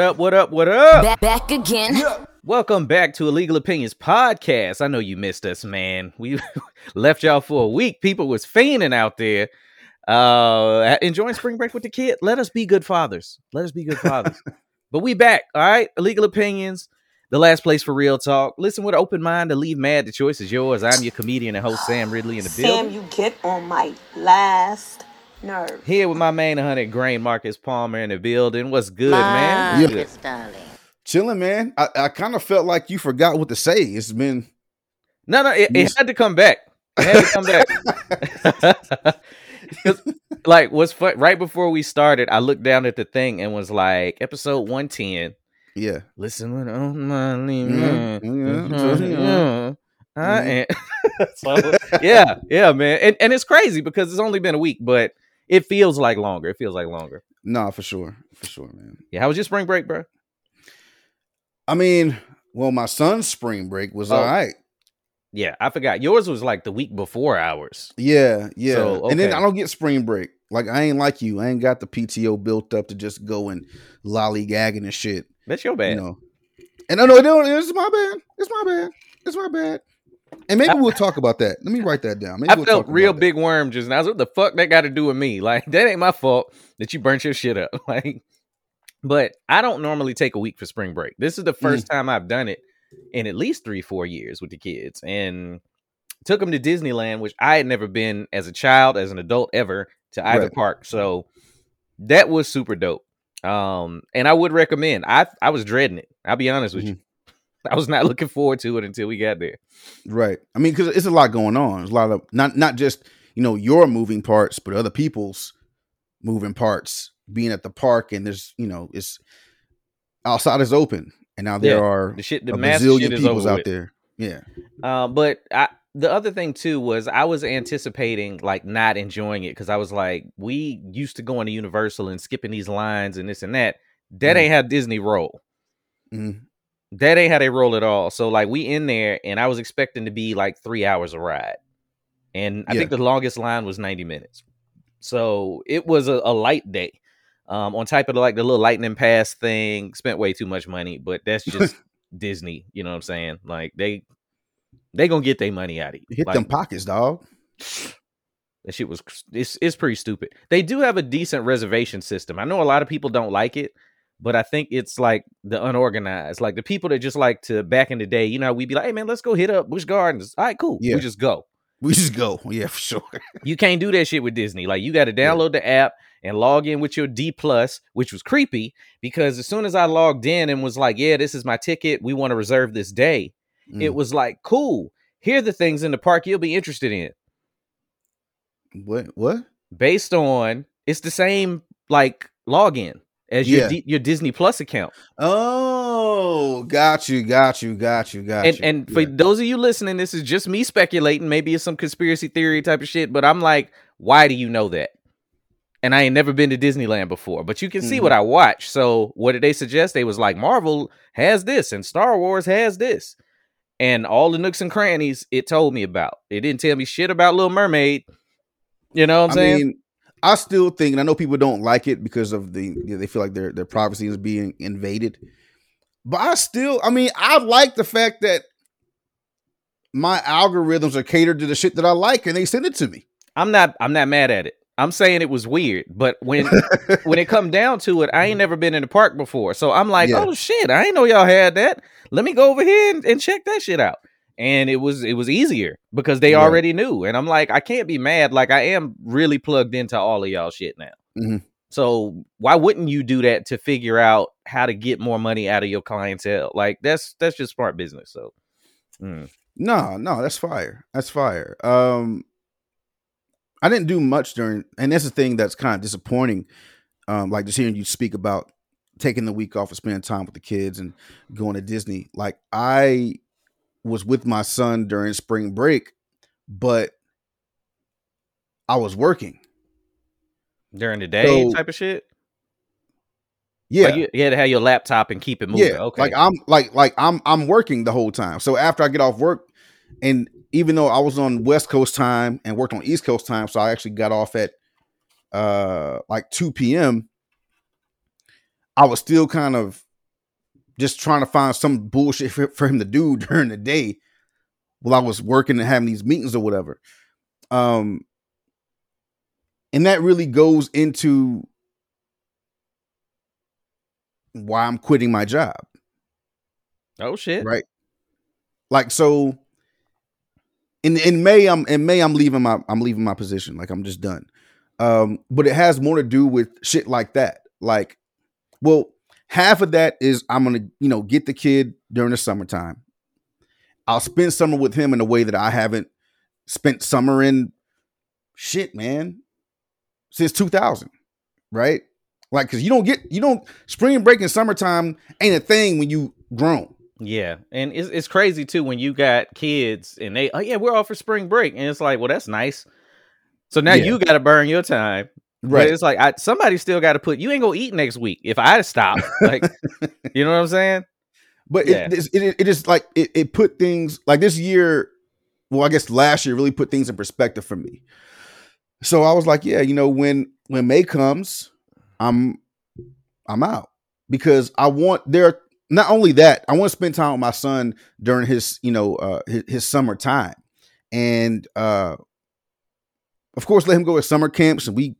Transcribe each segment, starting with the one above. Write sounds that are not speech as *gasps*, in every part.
What up, what up, what up? Back, back again. Welcome back to Illegal Opinions Podcast. I know you missed us, man. We *laughs* left y'all for a week. People was fiending out there. Uh enjoying spring break with the kid. Let us be good fathers. Let us be good fathers. *laughs* but we back, all right? Illegal Opinions, the last place for real talk. Listen with an open mind to leave mad. The choice is yours. I'm your comedian and host, Sam Ridley, in the building. Sam, you get on my last nerve. Here with my main 100 grain, Marcus Palmer, in the building. What's good, man? My What's Miss darling. Chilling, man. I, I kind of felt like you forgot what to say. It's been No, no, it, it had to come back. It had to come back. *laughs* *laughs* 'Cause, like, what's fun? Right before we started, I looked down at the thing and was like, episode one ten. yeah. Listen, when on my leave, man. mhm, Mhm, I Mhm. am- *laughs* so, yeah, yeah, man, and and it's crazy because it's only been a week, but it feels like longer. It feels like longer. Nah, for sure. For sure, man. Yeah, how was your spring break, bro? I mean, well, my son's spring break was Oh. all right. Yeah, I forgot. Yours was like the week before ours. Yeah, yeah. So, And then. I don't get spring break. Like I ain't like you. I ain't got the PTO built up to just go and lollygagging and shit. That's your bad. You know. And no, no, it. It's my bad. It's my bad. It's my bad. And maybe we'll talk about that. Let me write that down. Maybe I we'll felt talk real about that. big worm just now. I was, What the fuck that got to do with me? *laughs* Like that ain't my fault that you burnt your shit up. *laughs* Like, but I don't normally take a week for spring break. This is the first Mm. time I've done it in at least three, four years with the kids, and took them to Disneyland, which I had never been as a child, as an adult, ever to either Right. park. So that was super dope. Um, and I would recommend. I I was dreading it. I'll be honest with you. I was not *laughs* looking forward to it until we got there. Right. I mean, because it's a lot going on. There's a lot of not not just you know your moving parts, but other people's moving parts. Being at the park and there's you know it's outside is open, and now there Yeah, are The shit, the a bazillion people's out with. there. Yeah. Uh, but I, the other thing too was I was anticipating like not enjoying it because I was like, we used to going to Universal and skipping these lines and this and that. That Mhm. ain't how Disney roll. Mhm. That ain't how they roll at all. So like we in there and I was expecting to be like three hours a ride, and I Yeah. think the longest line was ninety minutes. So it was a, a light day. Um, on type of like the little lightning pass thing, spent way too much money, but that's *laughs* just Disney. You know what I'm saying? Like they they gonna get their money out of you. Hit Like, them pockets, dog. that shit was it's it's pretty stupid. They do have a decent reservation system. I know a lot of people don't like it, but I think it's like the unorganized, like the people that just like to back in the day. You know, we'd be like, "Hey man, let's go hit up Busch Gardens." All right, cool. Yeah. We just go. We just go. *laughs* Yeah, for sure. You can't do that shit with Disney. Like you got to Yeah. download the app and log in with your D plus, which was creepy because as soon as I logged in and was like, "Yeah, this is my ticket. We want to reserve this day," it Mm. was like, "Cool. Here are the things in the park you'll be interested in." what? What? based on it's the same like login as your Yeah. D- your Disney Plus account. Oh, got you, got you, got you, got And you. and for Yeah. those of you listening, this is just me speculating. Maybe it's some conspiracy theory type of shit, but I'm like, why do you know that? And I ain't never been to Disneyland before, but you can see Mm-hmm. what I watch. So what did they suggest? They was like, Marvel has this and Star Wars has this. And all the nooks and crannies it told me about. It didn't tell me shit about Little Mermaid. You know what I'm I saying? mean, I still think, and I know people don't like it because of the you know, they feel like their their privacy is being invaded. But I still, I mean, I like the fact that my algorithms are catered to the shit that I like, and they send it to me. I'm not I'm not mad at it. I'm saying it was weird, but when *laughs* when it come down to it, I ain't never been in the park before. So I'm like, Yeah. oh shit, I ain't know y'all had that. Let me go over here and, and check that shit out. And it was it was easier because they Right. already knew. And I'm like, I can't be mad. Like I am really plugged into all of y'all shit now. Mhm. So why wouldn't you do that to figure out how to get more money out of your clientele? Like that's that's just smart business. So mm. No, no, that's fire. That's fire. Um, I didn't do much during, and that's the thing that's kind of disappointing. Um, like just hearing you speak about taking the week off and spending time with the kids and going to Disney. Like I was with my son during spring break, but I was working. during the day So- type of shit. Yeah, Like you, you had to have your laptop and keep it moving. yeah. Okay. Like I'm like like I'm I'm working the whole time. So after I get off work, and even though I was on West Coast time and worked on East Coast time, so I actually got off at uh like 2 p.m. I was still kind of just trying to find some bullshit *laughs* for, for him to do during the day while I was working and having these meetings or whatever. Um and that really goes into why I'm quitting my job. Oh shit. Right. Like so in in May I'm in May I'm leaving my I'm leaving my position. Like I'm just done. Um, but it has more to do with shit like that. Like, well, half of that is I'm gonna, you know, get the kid during the summertime. I'll spend summer with him in a way that I haven't spent summer in shit, man, since 2000, right? Like, cause you don't get, you don't, spring break and summertime ain't a thing when you grown. Yeah, and it's it's crazy too when you got kids and they oh yeah we're off for spring break and it's like well that's nice. So now Yeah. you got to burn your time. Right. Right. it's like I, somebody still got to put you ain't gonna eat next week if I stop. Like *laughs* you know what I'm saying? But Yeah. it, it, it, it is like it, it put things like this year. Well, I guess last year really put things in perspective for me. So I was like, yeah, you know, when when May comes, I'm I'm out because I want there. Not only that, I want to spend time with my son during his you know uh, his, his summer time, and uh, of course let him go to summer camps and we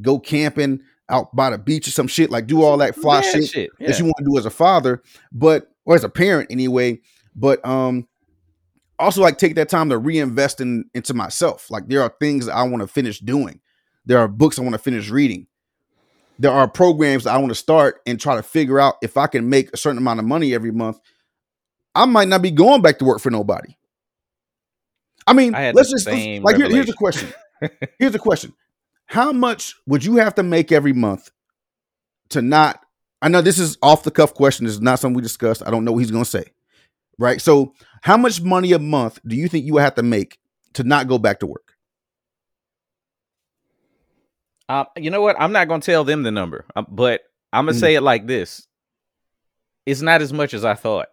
go camping out by the beach or some shit like do all that fly shit Yeah. that you want to do as a father, but or as a parent anyway. But um also like take that time to reinvest in into myself. Like there are things that I want to finish doing. There are books I want to finish reading. There are programs that I want to start and try to figure out if I can make a certain amount of money every month. I might not be going back to work for nobody. I mean, I let's just let's- like here- here's a question. *laughs* here's a question. How much would you have to make every month to not I know this is off the cuff question. This is not something we discussed. I don't know what he's going to say. Right? So, how much money a month do you think you would have to make to not go back to work? Uh, you know what? I'm not gonna tell them the number, uh, but I'm gonna Mm. say it like this: It's not as much as I thought.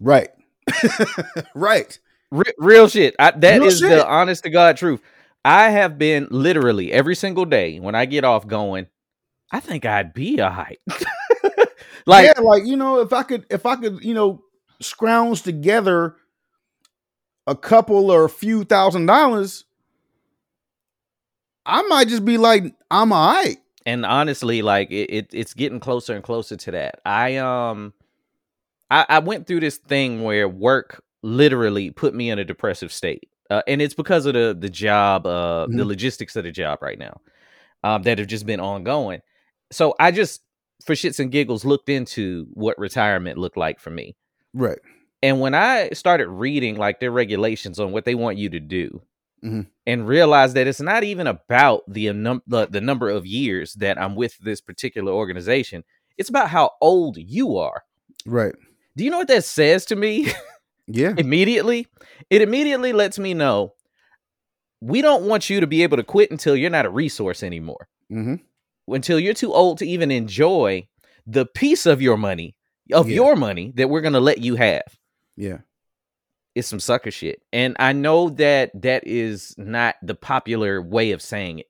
Right. *laughs* right. Re- real shit. I, that Real is shit. the honest to God truth. I have been literally every single day when I get off going. I think I'd be a height. *laughs* like yeah, like you know, if I could, if I could, you know, scrounge together a couple or a few thousand dollars, I might just be like, I'm a all right. and honestly like it, it it's getting closer and closer to that i um I, I went through this thing where work literally put me in a depressive state uh, and it's because of the the job uh the Mhm. logistics of the job right now um that have just been ongoing so i just for shits and giggles looked into what retirement looked like for me Right. and when I started reading like their regulations on what they want you to do, Mhm. and realized that it's not even about the, num- the the number of years that I'm with this particular organization, it's about how old you are. Right. Do you know what that says to me? *laughs* Yeah. immediately, it immediately lets me know we don't want you to be able to quit until you're not a resource anymore. hmm Until you're too old to even enjoy the piece of your money, of Yeah. your money that we're going to let you have. Yeah. it's some sucker shit. And I know that that is not the popular way of saying it.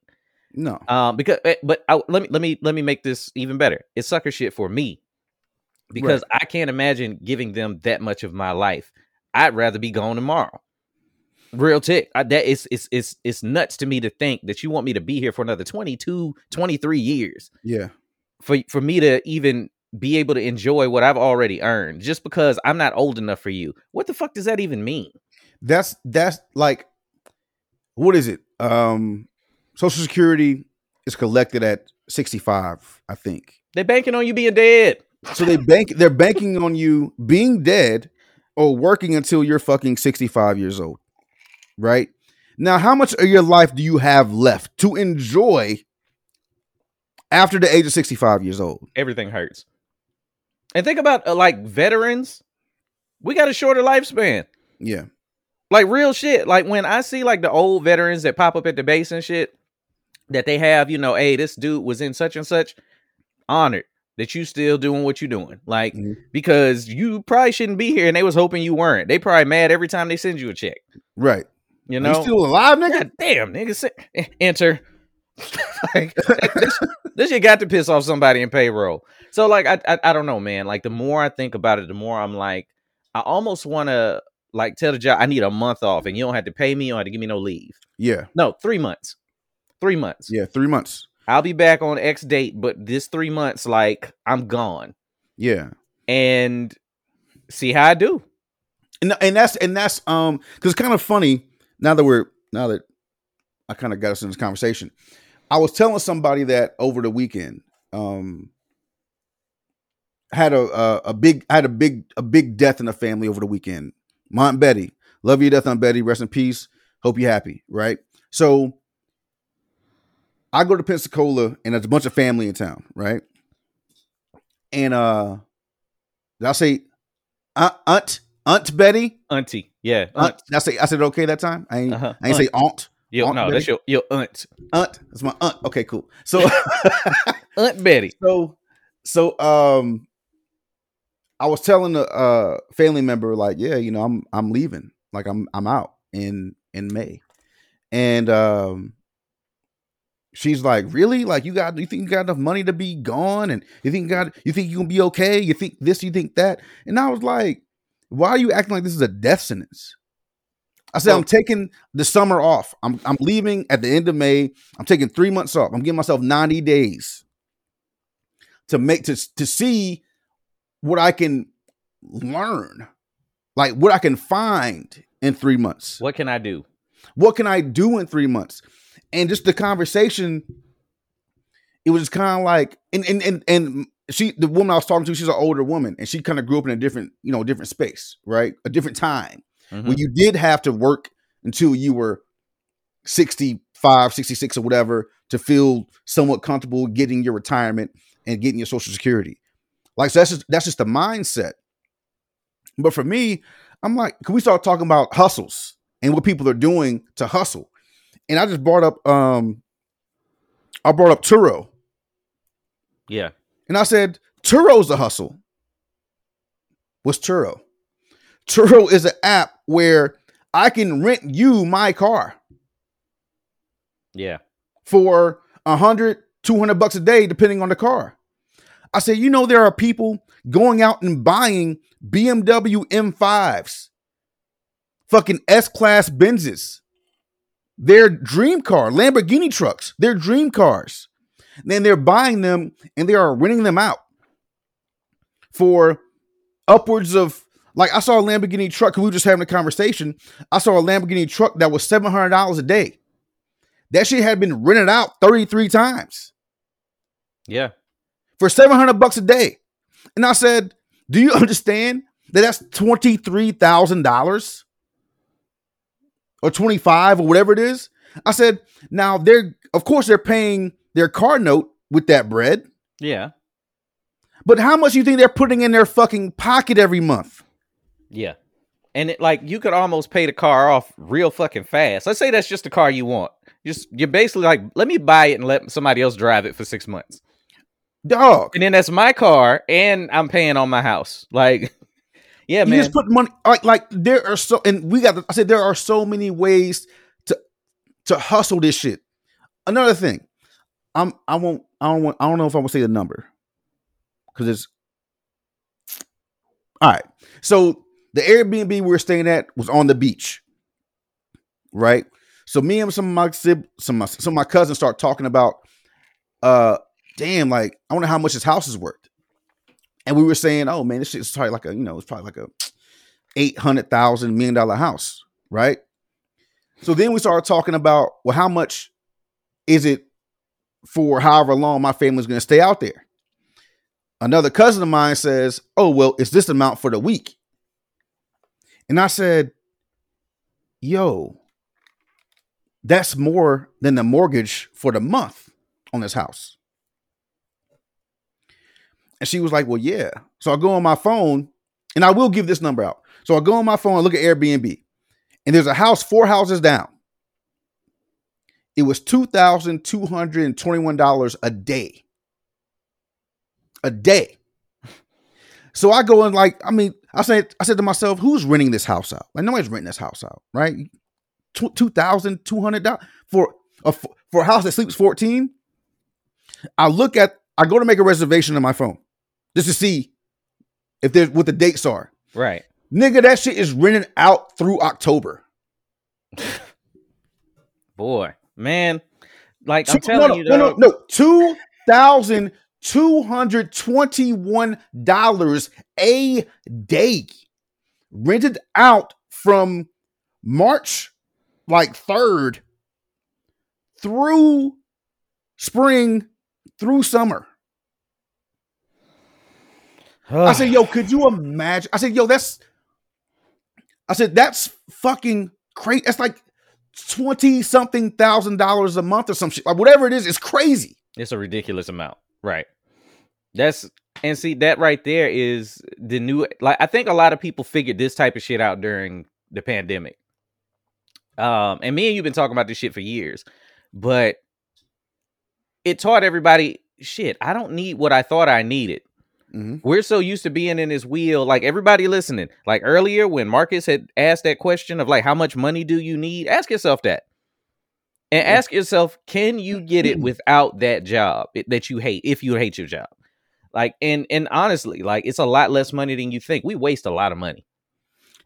No. Um, because eh, but I, let me let me let me make this even better. It's sucker shit for me because I can't imagine giving them that much of my life. I'd rather be gone tomorrow. Real tick. I, that is it's it's it's nuts to me to think that you want me to be here for another 22, 23 years Yeah. for for me to even be able to enjoy what I've already earned just because I'm not old enough for you. What the fuck does that even mean? That's that's like what is it? Um Social Security is collected at 65, I think. They're banking on you being dead. So they bank they're banking on you being dead or working until you're fucking 65 years old. Right? Now, how much of your life do you have left to enjoy after the age of 65 years old? Everything hurts. And think about uh, like veterans. We got a shorter lifespan. Yeah. Like real shit. Like when I see like the old veterans that pop up at the base and shit, that they have, you know, hey, this dude was in such and such, honored that you still doing what you doing. Like Mhm. because you probably shouldn't be here, and they was hoping you weren't. They probably mad every time they send you a check. Right. You know, you still alive, nigga? God damn, nigga, eh, enter. *laughs* like, this, this shit got to piss off somebody in payroll. So like, I, I I don't know, man. Like the more I think about it, the more I'm like, I almost want to like tell the job I need a month off, and you don't have to pay me, you don't have to give me no leave. Yeah. No, three months. Three months. Yeah. Three months. I'll be back on X date, but this three months, like I'm gone, Yeah. and see how I do. and and that's and that's um because it's kind of funny now that we're now that I kind of got us in this conversation. I was telling somebody that over the weekend, um, had a a, a big had a big a big death in the family over the weekend. My aunt Betty, love you death, on Betty. Rest in peace. Hope you're happy. Right. So I go to Pensacola and there's a bunch of family in town. Right. And uh, did I say aunt aunt aunt Betty? Auntie, yeah, Aunt. aunt. I say I said okay that time. I ain't Uh-huh. I ain't say aunt. Yo, Aunt no, that's your your aunt, Aunt. That's my aunt. Okay, cool. So *laughs* Aunt Betty. *laughs* so so um I was telling a uh family member like, yeah, you know, I'm I'm leaving. Like I'm I'm out in in May. And um she's like, "Really? Like you got you think you got enough money to be gone and you think you got you think you can be okay? You think this, you think that?" And I was like, "Why are you acting like this is a death sentence?" I said, Well- "I'm taking the summer off. I'm I'm leaving at the end of May. I'm taking 3 months off. I'm giving myself 90 days to make to to see what I can learn. Like what I can find in 3 months What can I do? what can I do in three months? And just the conversation, it was kind of like, and and and and she, the woman I was talking to, she's an older woman, and she kind of grew up in a different, you know, different space, right? A different time Mhm. when you did have to work until you were 65, 66 or whatever to feel somewhat comfortable getting your retirement and getting your social security. Like so that's just that's just the mindset. But for me, I'm like, can we start talking about hustles and what people are doing to hustle? And I just brought up um I brought up Turo. Yeah, And I said, Turo's a hustle. What's Turo? Turo is an app where I can rent you my car yeah, for a hundred, two hundred bucks a day, depending on the car. I said, you know, there are people going out and buying BMW M5s, fucking S class Benzes, their dream car, Lamborghini trucks, their dream cars. Then they're buying them and they are renting them out for upwards of like I saw a Lamborghini truck. We were just having a conversation. I saw a Lamborghini truck that was seven hundred dollars a day. That shit had been rented out 33 times yeah. for 700 bucks a day. And I said, Do you *laughs* understand that that's $23,000 or 25 or whatever it is? I said, Now they're, of course, they're paying their car note with that bread, Yeah. but how much do you think they're putting in their fucking pocket every month? Yeah. And it like you could almost pay the car off real fucking fast. Let's say that's just the car you want. Just you're basically like, let me buy it and let somebody else drive it for six months. Dog. And then that's my car and I'm paying on my house. Like, yeah, you man. just put money like like there are so and we got I said there are so many ways to to hustle this shit. Another thing, I'm I won't I don't want I don't know if I'm gonna say the number because it's all right. So the Airbnb we were staying at was on the beach, right? So me and some of my sib- some of my, some of my cousins start talking about, uh, damn, like I wonder how much this house is worth. And we were saying, oh man, this shit is probably like a, you know, it's probably like a eight hundred thousand million dollar house, right? So then we started talking about, well, how much is it for however long my family's gonna stay out there? Another cousin of mine says, Oh, well, it's this amount for the week. And I said, Yo, that's more than the mortgage for the month on this house. And she was like, Well, yeah. So I go on my phone and I will give this number out. So I go on my phone and look at Airbnb, and there's a house four houses down. It was $2,221 a day. A day. So I go and like, I mean, I said, I said to myself, who's renting this house out? Like nobody's renting this house out, right? two thousand two hundred dollars for a for a house that sleeps fourteen. I look at I go to make a reservation on my phone just to see if there's what the dates are. Right. Nigga, that shit is rented out through October. *laughs* Boy, man. Like I'm telling no, you, no, no, dog, no, two thousand two hundred twenty-one dollars a day, rented out from March like third through spring through summer. I said, *sighs* yo, could you imagine? I said, yo, that's. I said, that's fucking crazy. That's like twenty something thousand dollars a month or some shit. Like whatever it is, it's crazy. It's a ridiculous amount. Right. That's and see that right there is the new like I think a lot of people figured this type of shit out during the pandemic. Um and me and you've been talking about this shit for years. But it taught everybody shit, I don't need what I thought I needed. Mm-hmm. We're so used to being in his wheel. Like everybody listening, like earlier when Marcus had asked that question of like, how much money do you need? Ask yourself that. And yeah. ask yourself, can you get it without that job that you hate if you hate your job? Like, and and honestly, like it's a lot less money than you think. We waste a lot of money.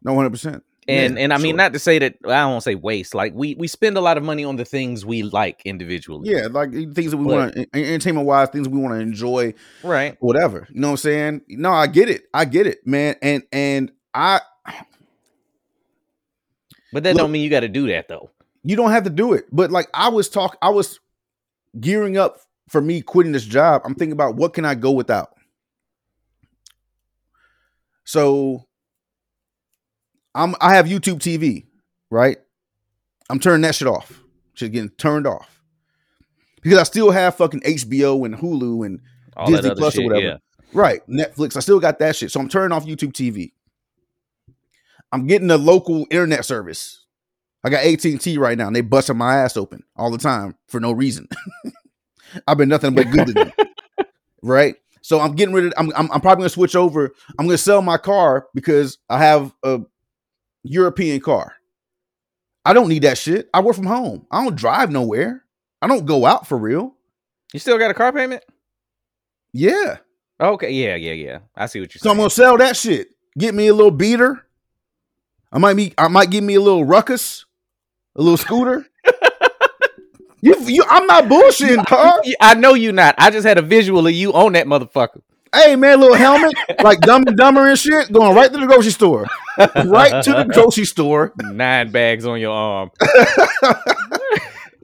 No, 100% and yeah, and I mean sure. not to say that I don't say waste. Like we we spend a lot of money on the things we like individually. Yeah, like things that we want entertainment wise, things we want to enjoy, right? Whatever. You know what I'm saying? No, I get it. I get it, man. And and I. But that look, don't mean you got to do that though. You don't have to do it. But like I was talk, I was gearing up for me quitting this job. I'm thinking about what can I go without. So I'm I have YouTube TV, right? I'm turning that shit off. Shit getting turned off. Because I still have fucking HBO and Hulu and All Disney Plus or whatever. Yeah. Right. Netflix. I still got that shit. So I'm turning off YouTube TV. I'm getting a local internet service. I got AT&T right now, and they busting my ass open all the time for no reason. *laughs* I've been nothing but good to them. *laughs* right. So I'm getting rid of. I'm, I'm I'm probably gonna switch over. I'm gonna sell my car because I have a European car. I don't need that shit. I work from home. I don't drive nowhere. I don't go out for real. You still got a car payment? Yeah. Okay, yeah, yeah, yeah. I see what you're saying. So I'm gonna sell that shit. Get me a little beater. I might be. I might give me a little ruckus, a little scooter. *laughs* you, you, I'm not bullshitting, car. I know you're not. I just had a visual of you on that motherfucker. Hey man, little helmet, like Dumb and Dumber and shit, going right to the grocery store, right to the grocery store. Nine bags on your arm. *laughs*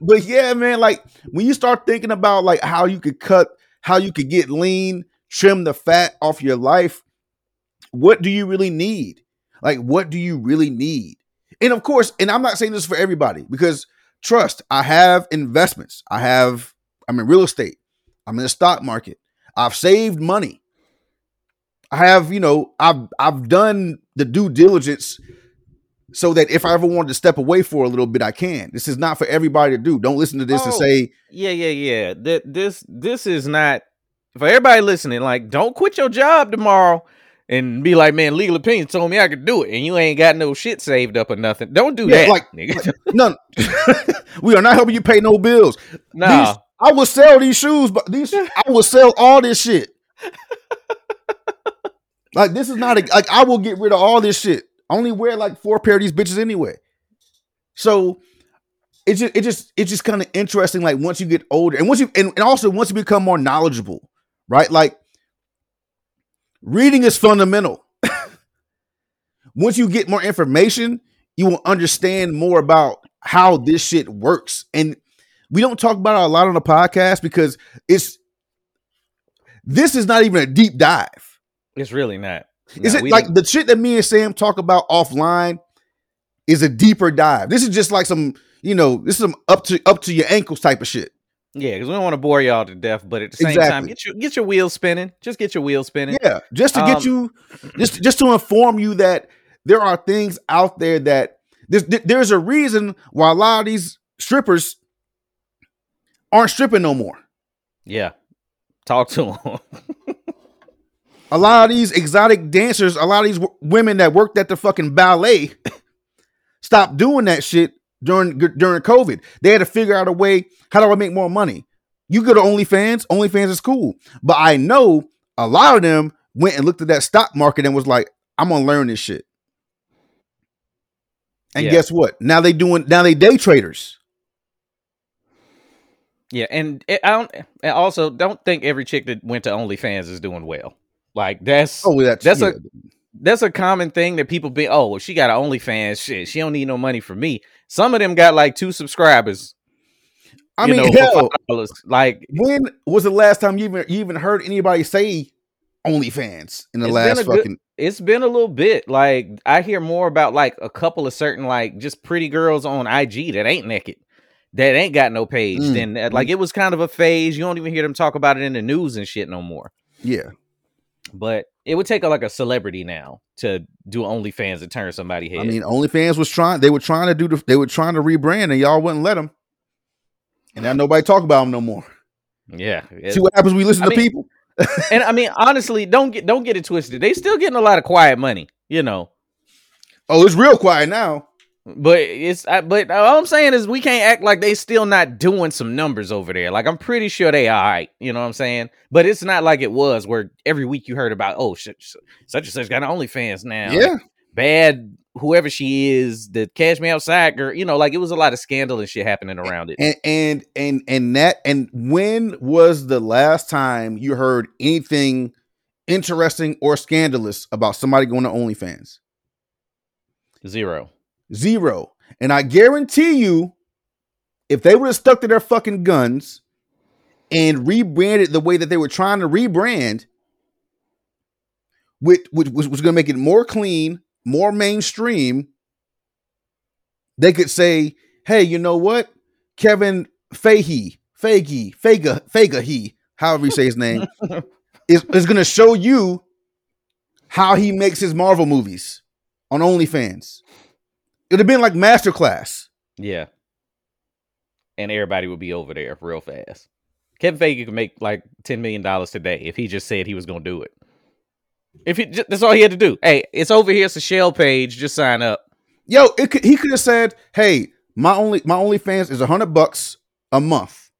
But yeah, man, like when you start thinking about like how you could cut, how you could get lean, trim the fat off your life, what do you really need? Like, what do you really need? And of course, and I'm not saying this for everybody because trust, I have investments. I have, I'm in real estate. I'm in the stock market. I've saved money. I have, you know, I've I've done the due diligence so that if I ever wanted to step away for a little bit, I can. This is not for everybody to do. Don't listen to this and Oh. say, Yeah, yeah, yeah. That this this is not for everybody listening. Like, don't quit your job tomorrow and be like, man, legal opinion told me I could do it, and you ain't got no shit saved up or nothing. Don't do Yeah, that, like- nigga. none. *laughs* we are not helping you pay no bills. nah, I will sell these shoes, but these I will sell all this shit. *laughs* like this is not a like I will get rid of all this shit. Only wear like four pair of these bitches anyway. So it's just it just it's just kind of interesting. Like once you get older, and once you and, and also once you become more knowledgeable, right? Like reading is fundamental. *laughs* once you get more information, you will understand more about how this shit works. And we don't talk about it a lot on the podcast because it's this is not even a deep dive. It's really not. Is Nah, it like didn't- the shit that me and Sam talk about offline is a deeper dive? This is just like some, you know, this is some up to up to your ankles type of shit. Yeah, because we don't want to bore y'all to death, but at the same time, Exactly. get your get your wheels spinning. Just get your wheels spinning. Yeah, just to get Um, you, just just to inform you that there are things out there that there's there's a reason why a lot of these strippers aren't stripping no more. Yeah. Talk to them. *laughs* a lot of these exotic dancers, a lot of these w- women that worked at the fucking ballet, *laughs* stopped doing that shit during during COVID. They had to figure out a way. How do I make more money? You go to OnlyFans. OnlyFans is cool, but I know a lot of them went and looked at that stock market and was like, "I'm gonna learn this shit." And Yeah. guess what? Now they doing now they day traders. Yeah, and it, I don't. Eh, also, don't think every chick that went to OnlyFans is doing well. Like that's Oh, that's That's a- that's a common thing that people be. Oh, well, she got an OnlyFans. Shit, she don't need no money from me. Some of them got like two subscribers. I mean, know, hell, like when was the last time you even you even heard anybody say OnlyFans in the last a good- fucking? it's been a little bit. Like I hear more about like a couple of certain like just pretty girls on IG that ain't naked, that ain't got no page. Mm, Then uh, like it was kind of a phase. You don't even hear them talk about it in the news and shit no more. Yeah, But it would take a, like a celebrity now to do OnlyFans and turn somebody head. I mean, OnlyFans was trying. They were trying to do the. They were trying to rebrand, and y'all wouldn't let them. And now nobody talk about them no more. yeah. See what happens when we listen I to mean- people. *laughs* and I mean, honestly, don't get don't get it twisted. They still getting a lot of quiet money, you know. Oh, it's real quiet now. But it's I, but all I'm saying is we can't act like they still not doing some numbers over there. Like I'm pretty sure they all right. You know what I'm saying? But it's not like it was where every week you heard about oh shit, such and such got an OnlyFans now. Yeah, bad whoever she is, the Cash Me Outside girl. You know, like it was a lot of scandal and shit happening around it. and and and and that. And when was the last time you heard anything interesting or scandalous about somebody going to OnlyFans? Zero. Zero. And I guarantee you, if they would have stuck to their fucking guns and rebranded the way that they were trying to rebrand, which, which was, was going to make it more clean, more mainstream, they could say, hey, you know what? Kevin Fahey, Fagey, Faga, Fagahe, however you say his name, *laughs* is, is going to show you how he makes his Marvel movies on OnlyFans. It'd have been like masterclass. Yeah. And everybody would be over there real fast. Kevin Feige could make like ten million dollars today if he just said he was gonna do it. If he just, that's all he had to do. Hey, it's over here. It's a shell page. Just sign up. Yo, it could, he could have said, "Hey, my only my only fans is a hundred bucks a month,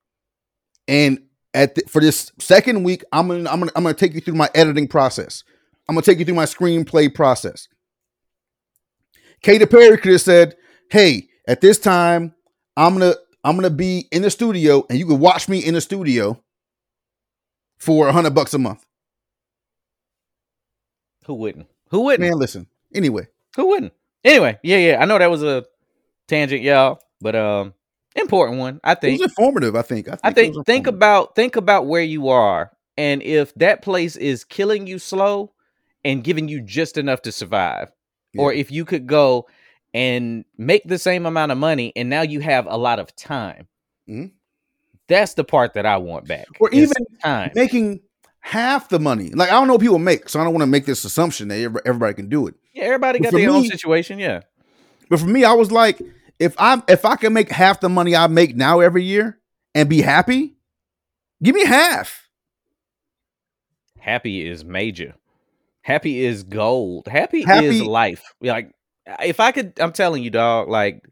and at the, for this second week, I'm gonna I'm gonna I'm gonna take you through my editing process. I'm gonna take you through my screenplay process." Katy Perry could have said, "Hey, at this time, I'm gonna I'm gonna be in the studio, and you can watch me in the studio for a hundred bucks a month." Who wouldn't? Who wouldn't? Man, listen. Anyway, Who wouldn't? Anyway, yeah, yeah. I know that was a tangent, y'all, but um, important one. I it think. was informative. I think. I think was think informative. about think about where you are and if that place is killing you slow and giving you just enough to survive or if you could go and make the same amount of money and now you have a lot of time Mhm. that's the part that i want back Or even time making half the money. Like I don't know what people make, so I don't want to make this assumption that everybody can do it. yeah everybody But got their own situation yeah But for me, I was like, if I if I can make half the money I make now every year and be happy, give me half. happy is major happy is gold. Happy, is life. Like if i could i'm telling you dog like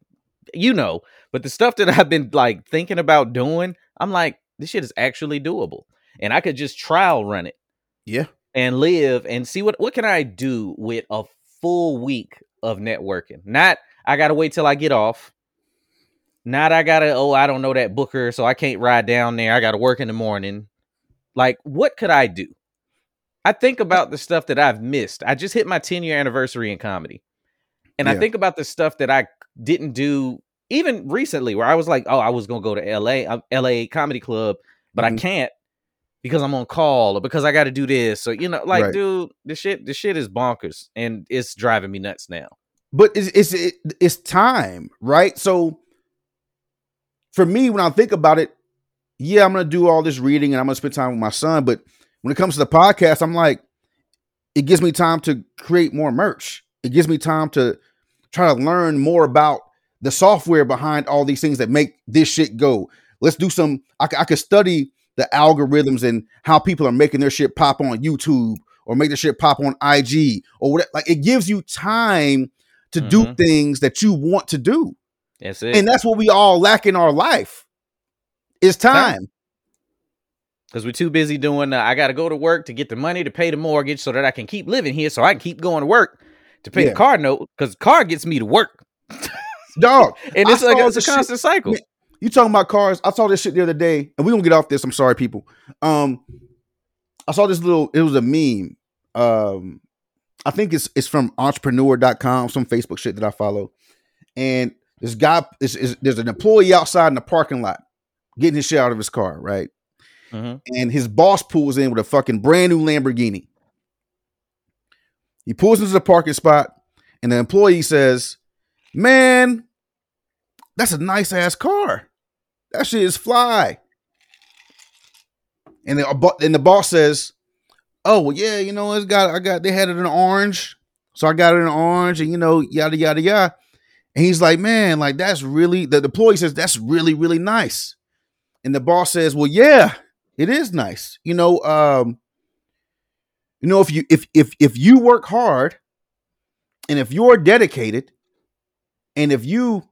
you know but the stuff that *laughs* i've been like thinking about doing i'm like this shit is actually doable. And i could just trial run it Yeah. and live and see what what can i do with a full week of networking? Not i gotta wait till i get off. Not i gotta oh i don't know that booker so i can't ride down there. I gotta work in the morning. Like what could i do i think about the stuff that i've missed i just hit my 10 year anniversary in comedy and i think about the stuff that i didn't do even recently where i was like oh i was gonna go to la uh, la comedy club but i Mhm. can't because i'm on call or because i gotta do this So, you know like Right. dude the shit the shit is bonkers and it's driving me nuts now But it's it's it, it's time, right? So for me, when I think about it, yeah, I'm gonna do all this reading and I'm gonna spend time with my son. But when it comes to the podcast, I'm like, it gives me time to create more merch. It gives me time to try to learn more about the software behind all these things that make this shit go. Let's do some. I could study the algorithms and how people are making their shit pop on YouTube or make their shit pop on IG or whatever. Like it gives you time to do Mhm. things that you want to do. That's it. and that's what we all lack in our life. Is time. Because we're too busy doing. Uh, I got to go to work to get the money to pay the mortgage so that I can keep living here, so I can keep going to work to pay Yeah. the car note. Because the car gets me to work, Dog. *laughs* and it's like it's a this shit- constant cycle. Man, You talking about cars? I saw this shit the other day, and we gonna get off this. I'm sorry, people. Um, I saw this little. It was a meme. Um, I think it's it's from entrepreneur.com, some Facebook shit that I follow, and this guy is, is there's an employee outside in the parking lot getting his shit out of his car, right? Mhm. And his boss pulls in with a fucking brand new Lamborghini. He pulls into the parking spot, and the employee says, "Man, that's a nice ass car. That shit is fly." And the and the boss says, "Oh well, yeah, you know, it's got I got they had it in orange, so I got it in orange, and you know, yada yada yada." And he's like, "Man, like that's really." The, the employee says, "That's really really nice," and the boss says, "Well, yeah, it is nice. You know, um, you know, if you if if if you work hard, and if you're dedicated, and if you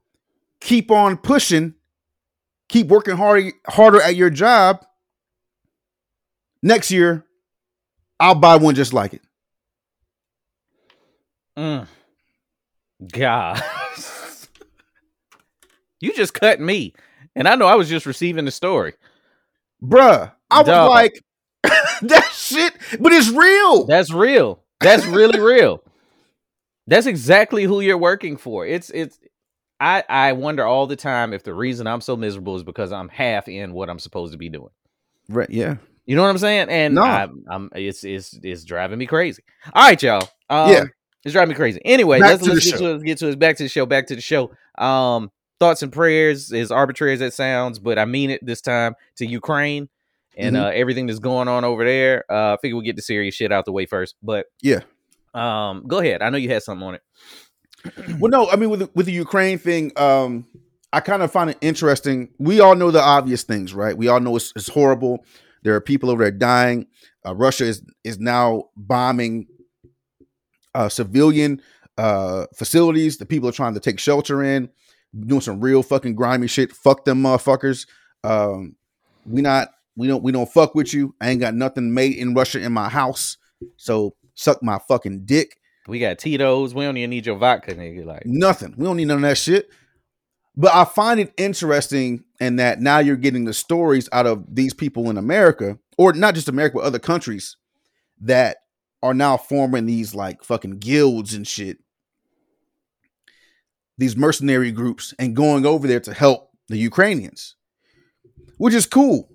keep on pushing, keep working hard harder at your job, next year I'll buy one just like it. Mm. God, *laughs* you just cut me, and I know I was just receiving the story. Bruh, I was Dog. like, *laughs* that shit, but it's real. That's real. That's really real. That's exactly who you're working for. It's it's. I I wonder all the time if the reason I'm so miserable is because I'm half in what I'm supposed to be doing. right, yeah. You know what I'm saying? And No. I'm, I'm it's it's it's driving me crazy. All right, y'all. Um, Yeah. it's driving me crazy. Anyway, let's, let's get, to, get to back to the show. Back to the show. Um, thoughts and prayers, as arbitrary as that sounds, but I mean it this time to Ukraine and Mhm. uh, everything that's going on over there. Uh, I figure we'll get the serious shit out the way first. But Yeah. um, go ahead. I know you had something on it. *clears throat* Well, no, I mean with the, with the Ukraine thing, um, I kind of find it interesting. We all know the obvious things, right? We all know it's, it's horrible. There are people over there dying. Uh, Russia is is now bombing uh, civilian uh, facilities. The people are trying to take shelter in, doing some real fucking grimy shit. Fuck them motherfuckers. Um, we not we don't we don't fuck with you. I ain't got nothing made in Russia in my house. So suck my fucking dick. We got Tito's. We don't even need your vodka, nigga. Like, Nothing. We don't need none of that shit. But I find it interesting in that now you're getting the stories out of these people in America, or not just America, but other countries that are now forming these like fucking guilds and shit. These mercenary groups and going over there to help the Ukrainians, which is cool.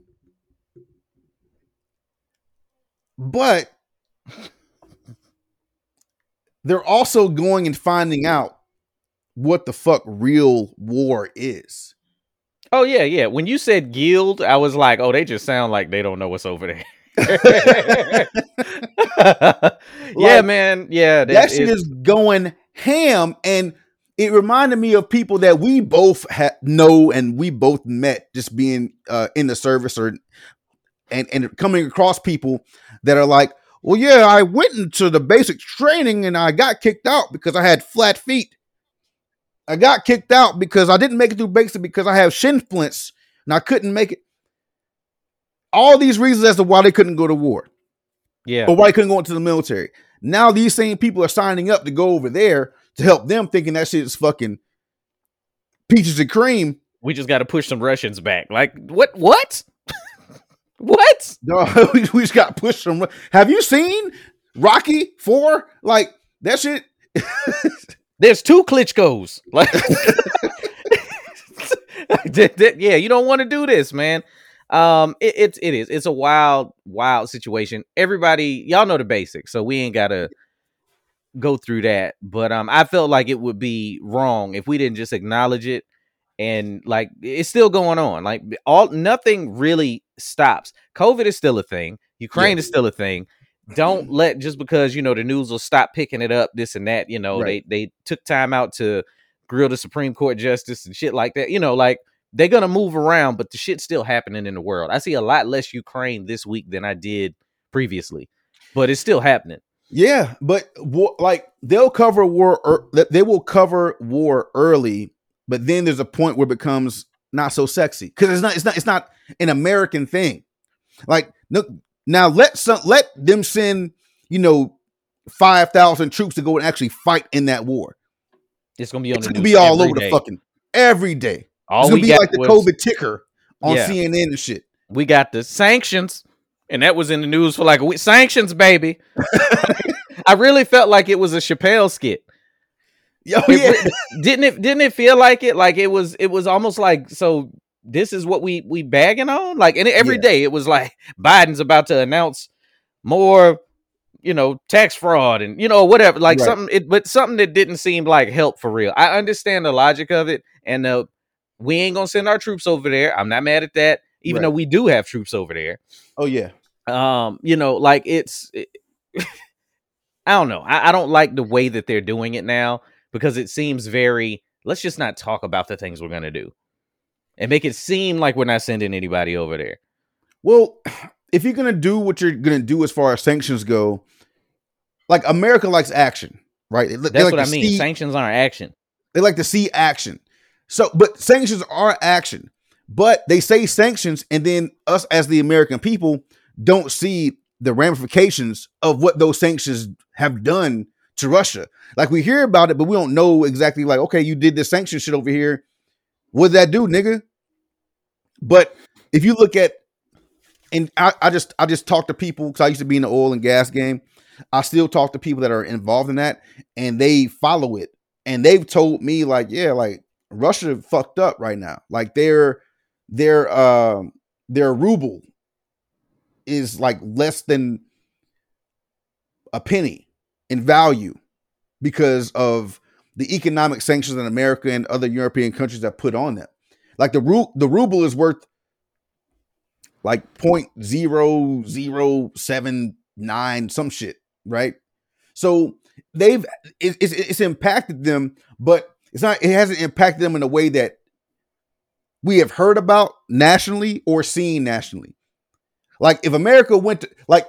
But they're also going and finding out what the fuck real war is. oh yeah, yeah. When you said guild, I was like, oh, they just sound like they don't know what's over there. *laughs* yeah, man. Yeah, that shit is- is going ham, and it reminded me of people that we both ha- know and we both met just being uh, in the service or and and coming across people that are like, well, yeah, I went into the basic training and I got kicked out because I had flat feet. I got kicked out because I didn't make it through basic because I have shin splints and I couldn't make it. All these reasons as to why they couldn't go to war yeah. or why they couldn't go into the military. Now these same people are signing up to go over there to help them, thinking that shit is fucking peaches and cream. We just got to push some Russians back. Like what? What? What? Dog, *laughs* we we just got pushed from. Have you seen Rocky Four? Like that shit. *laughs* There's two Klitschko's. Like, That- *laughs* that- yeah, you don't want to do this, man. Um, it, it's it is. It's a wild, wild situation. Everybody, y'all know the basics, so we ain't gotta go through that. But um, I felt like it would be wrong if we didn't just acknowledge it and like it's still going on. Like all nothing really stops. COVID is still a thing. Ukraine is still a thing. Don't *clears throat* let just because you know the news will stop picking it up, this and that. You know Right. they they took time out to grill the Supreme Court justice and shit like that. You know, like they're gonna move around, but the shit's still happening in the world. I see a lot less Ukraine this week than I did previously, but it's still happening. Yeah, but like they'll cover war. Er, they will cover war early but then there's a point where it becomes not so sexy because it's not it's not it's not an American thing. Like look now let some let them send you know five thousand troops to go and actually fight in that war. It's gonna be on It's gonna be all over day. the fucking every day. All it's gonna we be like the was- COVID ticker on Yeah. CNN and shit. we got the sanctions, and that was in the news for like a week. Sanctions, baby. *laughs* I really felt like it was a Chappelle skit. Yo, yeah. re- didn't it? Didn't it feel like it? Like it was. It was almost like so. This is what we we bagging on. Like and every Yeah. day it was like *laughs* Biden's about to announce more, you know, tax fraud and you know whatever. Like Right. something. It but something that didn't seem like help for real. I understand the logic of it, and uh, we ain't gonna send our troops over there. I'm not mad at that, even Right. though we do have troops over there Oh yeah. um you know like it's it- *laughs* i don't know I, I don't like the way that they're doing it now because it seems very let's just not talk about the things we're gonna do and make it seem like we're not sending anybody over there Well, *sighs* if you're gonna do what you're gonna do as far as sanctions go, like America likes action, right? They, they that's like what i mean see- sanctions aren't action They like to see action. So, but sanctions are action. But they say sanctions, and then us as the American people don't see the ramifications of what those sanctions have done to Russia. Like we hear about it, but we don't know exactly. Like, okay, you did this sanction shit over here. What did that do, nigga? But if you look at, and I, I just I just talk to people because I used to be in the oil and gas game. I still talk to people that are involved in that, and they follow it and they've told me like yeah like russia fucked up right now like their their um their ruble is like less than a penny in value because of the economic sanctions that america and other european countries have put on them like the ru- the ruble is worth like point zero zero seven nine some shit right so they've it, it's, it's impacted them, but it's not. It hasn't impacted them in a way that we have heard about nationally or seen nationally. Like if America went to like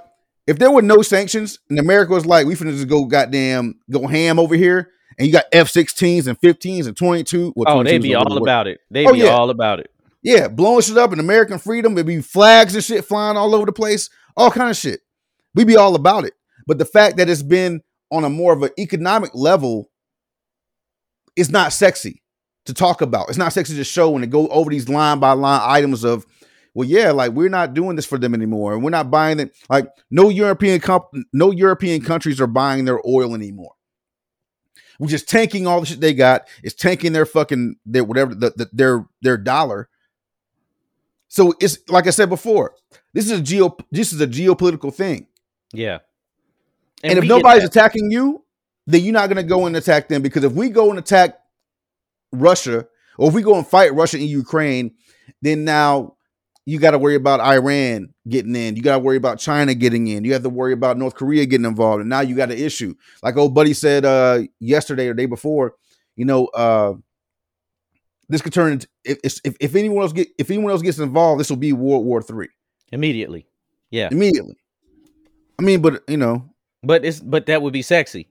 if there were no sanctions and America was like we finna just go goddamn go ham over here, and you got F-16s and 15s and 22. Well, oh 22s they'd be all about it they'd Oh, be yeah. all about it Yeah, blowing shit up in American freedom. There'd be flags and shit flying all over the place, all kind of shit. We'd be all about it. But the fact that it's been on a more of an economic level is not sexy to talk about. It's not sexy to show and to go over these line by line items of, well, yeah, like we're not doing this for them anymore, and we're not buying it. Like no European comp- no European countries are buying their oil anymore. We're just tanking all the shit they got. It's tanking their fucking their whatever the, the, their their dollar. So it's like I said before, this is a geo this is a geopolitical thing. yeah And, if nobody's attacking you, then you're not gonna go and attack them because if we go and attack Russia, or if we go and fight Russia in Ukraine, then now you got to worry about Iran getting in. You got to worry about China getting in. You have to worry about North Korea getting involved. And now you got an issue. Like old buddy said uh yesterday or day before, you know, uh this could turn into if if, if anyone else get if anyone else gets involved, this will be World War Three immediately yeah immediately. I mean, but you know, but it's but that would be sexy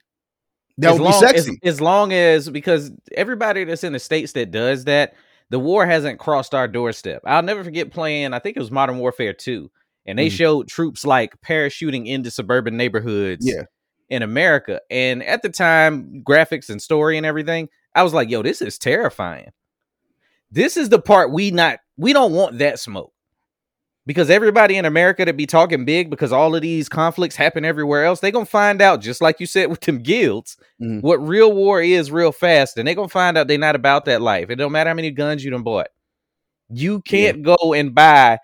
that as would long, be sexy. As, as long as because everybody that's in the states that does that, the war hasn't crossed our doorstep. I'll never forget playing. I think it was Modern Warfare Two, and they Mhm. showed troops like parachuting into suburban neighborhoods. Yeah. In America, and at the time, graphics and story and everything, I was like, "Yo, this is terrifying." This is the part we not we don't want that smoke because everybody in America to be talking big because all of these conflicts happen everywhere else, they gonna find out just like you said with them guilds Mhm. what real war is real fast, and they gonna find out they're not about that life. It don't matter how many guns you done bought. You can't go and buy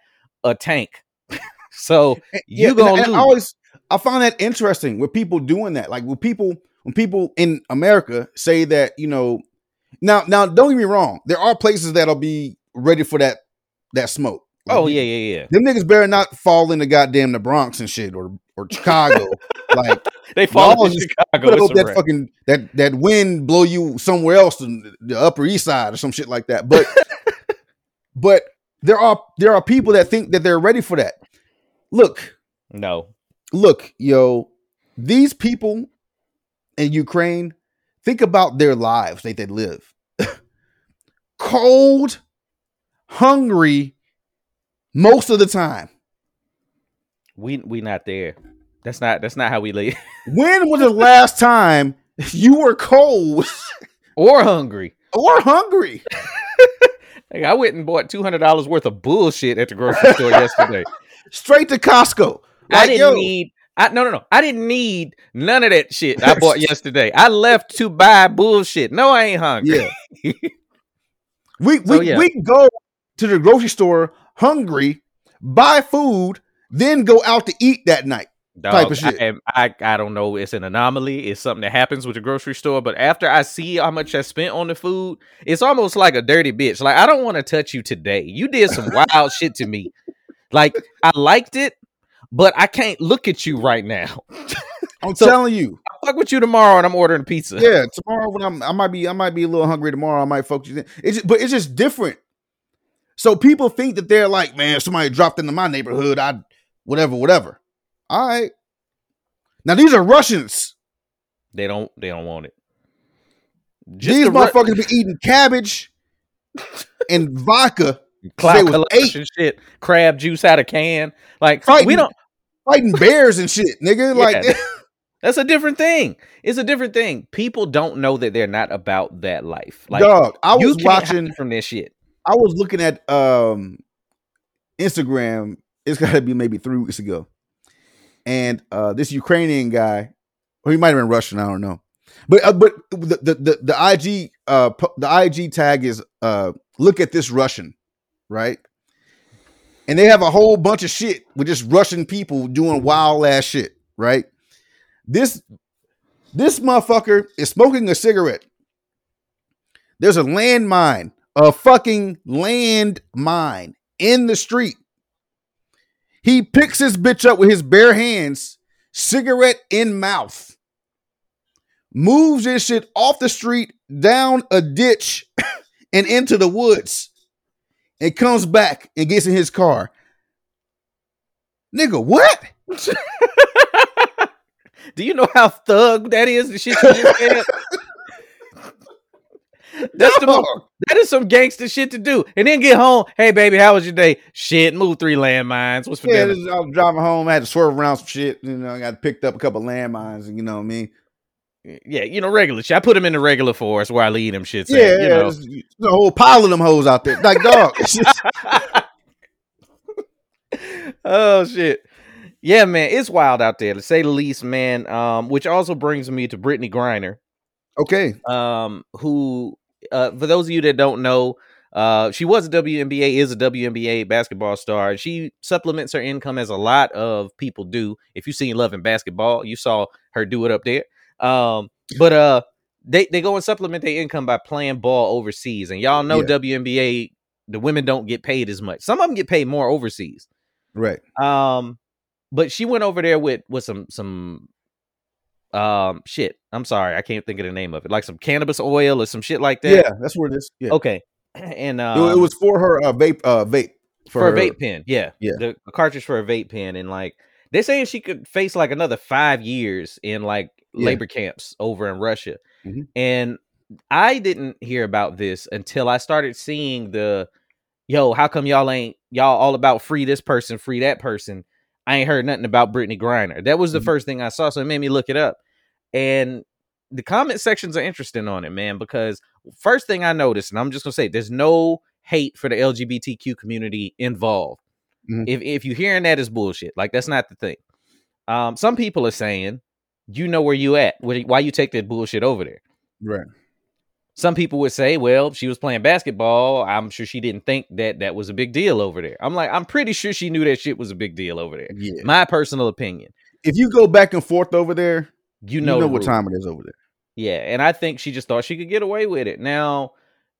a tank. *laughs* so you and- gonna and lose. I always I find that interesting with people doing that. Like with people when people in America say that, you know, now now don't get me wrong, there are places that'll be ready for that that smoke. Like, oh yeah, yeah, yeah. Them niggas better not fall into goddamn the Bronx and shit or or Chicago. *laughs* like They fall Y'all in Chicago. hope that fucking that that wind blow you somewhere else in the upper east side or some shit like that. But *laughs* but there are there are people that think that they're ready for that. Look, no, look, yo, these people in Ukraine, think about their lives that they live. *laughs* cold, hungry most of the time. We we not there. That's not that's not how we live. *laughs* When was the last time you were cold or hungry. or hungry? *laughs* Like, I went and bought two hundred dollars worth of bullshit at the grocery store yesterday. *laughs* Straight to Costco. I Like, didn't yo, need. I no no no. I didn't need none of that shit I bought yesterday. I left to buy bullshit. No, I ain't hungry. Yeah. We we, So, yeah. we go to the grocery store hungry, buy food, then go out to eat that night. Dog, type of shit. I, am- I I don't know. It's an anomaly. It's something that happens with the grocery store. But after I see how much I spent on the food, it's almost like a dirty bitch. Like I don't want to touch you today. You did some *laughs* wild shit to me. Like I liked it, but I can't look at you right now. *laughs* I'm So- telling you. I'll fuck with you tomorrow, and I'm ordering pizza. Yeah, tomorrow when I'm I might be I might be a little hungry tomorrow. I might focus in. It's just, but it's just different. So people think that they're like, man, somebody dropped into my neighborhood, I whatever, whatever. All right. Now these are Russians. They don't. They don't want it. these the Ru- motherfuckers be eating cabbage *laughs* and vodka, cloud was collection shit, crab juice out of can. Like Fighting- we don't. fighting bears and shit, nigga. *laughs* Like *laughs* That's a different thing. It's a different thing. People don't know that they're not about that life. Like dog. I you was watching from this shit. I was looking at um Instagram. It's got to be maybe three weeks ago, and uh this Ukrainian guy, or he might have been Russian. I don't know, but uh, but the, the the the IG uh the IG tag is uh look at this Russian, right? And they have a whole bunch of shit with just Russian people doing wild ass shit, right? This this motherfucker is smoking a cigarette. There's a landmine a fucking land mine in the street. He picks his bitch up with his bare hands, cigarette in mouth, moves this shit off the street, down a ditch, *coughs* and into the woods, and comes back and gets in his car. Nigga, what? *laughs* *laughs* Do you know how thug that is? The shit you just said. *laughs* That's the Dog. mo- that is some gangster shit to do, and then get home. Hey, baby, how was your day? Shit, move three landmines. What's for Yeah, dinner? is- I was driving home. I had to swerve around some shit. You know, I got picked up a couple landmines, you know what I mean. Yeah, you know, regular shit. I put them in the regular forest where I leave them shits. Yeah, at, yeah, you know. there's, a whole pile of them hoes out there. Like dog, *laughs* oh shit. Yeah, man, it's wild out there to say the least, man. Um, which also brings me to Brittney Griner, okay. um, who, uh, for those of you that don't know, uh, she was a WNBA, is a WNBA basketball star. She supplements her income as a lot of people do. If you seen Love and Basketball, you saw her do it up there. Um, but uh, they they go and supplement their income by playing ball overseas, and y'all know Yeah. WNBA, the women don't get paid as much. Some of them get paid more overseas. Right. Um, but she went over there with with some some um shit. I'm sorry, I can't think of the name of it. Like some cannabis oil or some shit like that. Yeah, that's where it is. Yeah. Okay. *clears throat* And It- um, it, was for her uh, vape. Uh, vape for, a her- vape pen. Yeah. Yeah. The a cartridge for a vape pen. And like they're saying she could face like another five years in like Yeah. labor camps over in Russia. Mhm. And I didn't hear about this until I started seeing the yo, how come y'all ain't y'all all about free this person, free that person? I ain't heard nothing about Brittney Griner. That was the Mhm. first thing I saw. So it made me look it up. And the comment sections are interesting on it, man, because first thing I noticed, and I'm just gonna say there's no hate for the LGBTQ community involved. Mhm. If if you hearing that is bullshit, like that's not the thing. Um, some people are saying, you know where you at, why you take that bullshit over there. Right. Some people would say, well, she was playing basketball. I'm sure she didn't think that that was a big deal over there. I'm like, I'm pretty sure she knew that shit was a big deal over there. Yeah. My personal opinion. If you go back and forth over there, You you know, know, what time it is over there. Yeah, and I think she just thought she could get away with it. Now,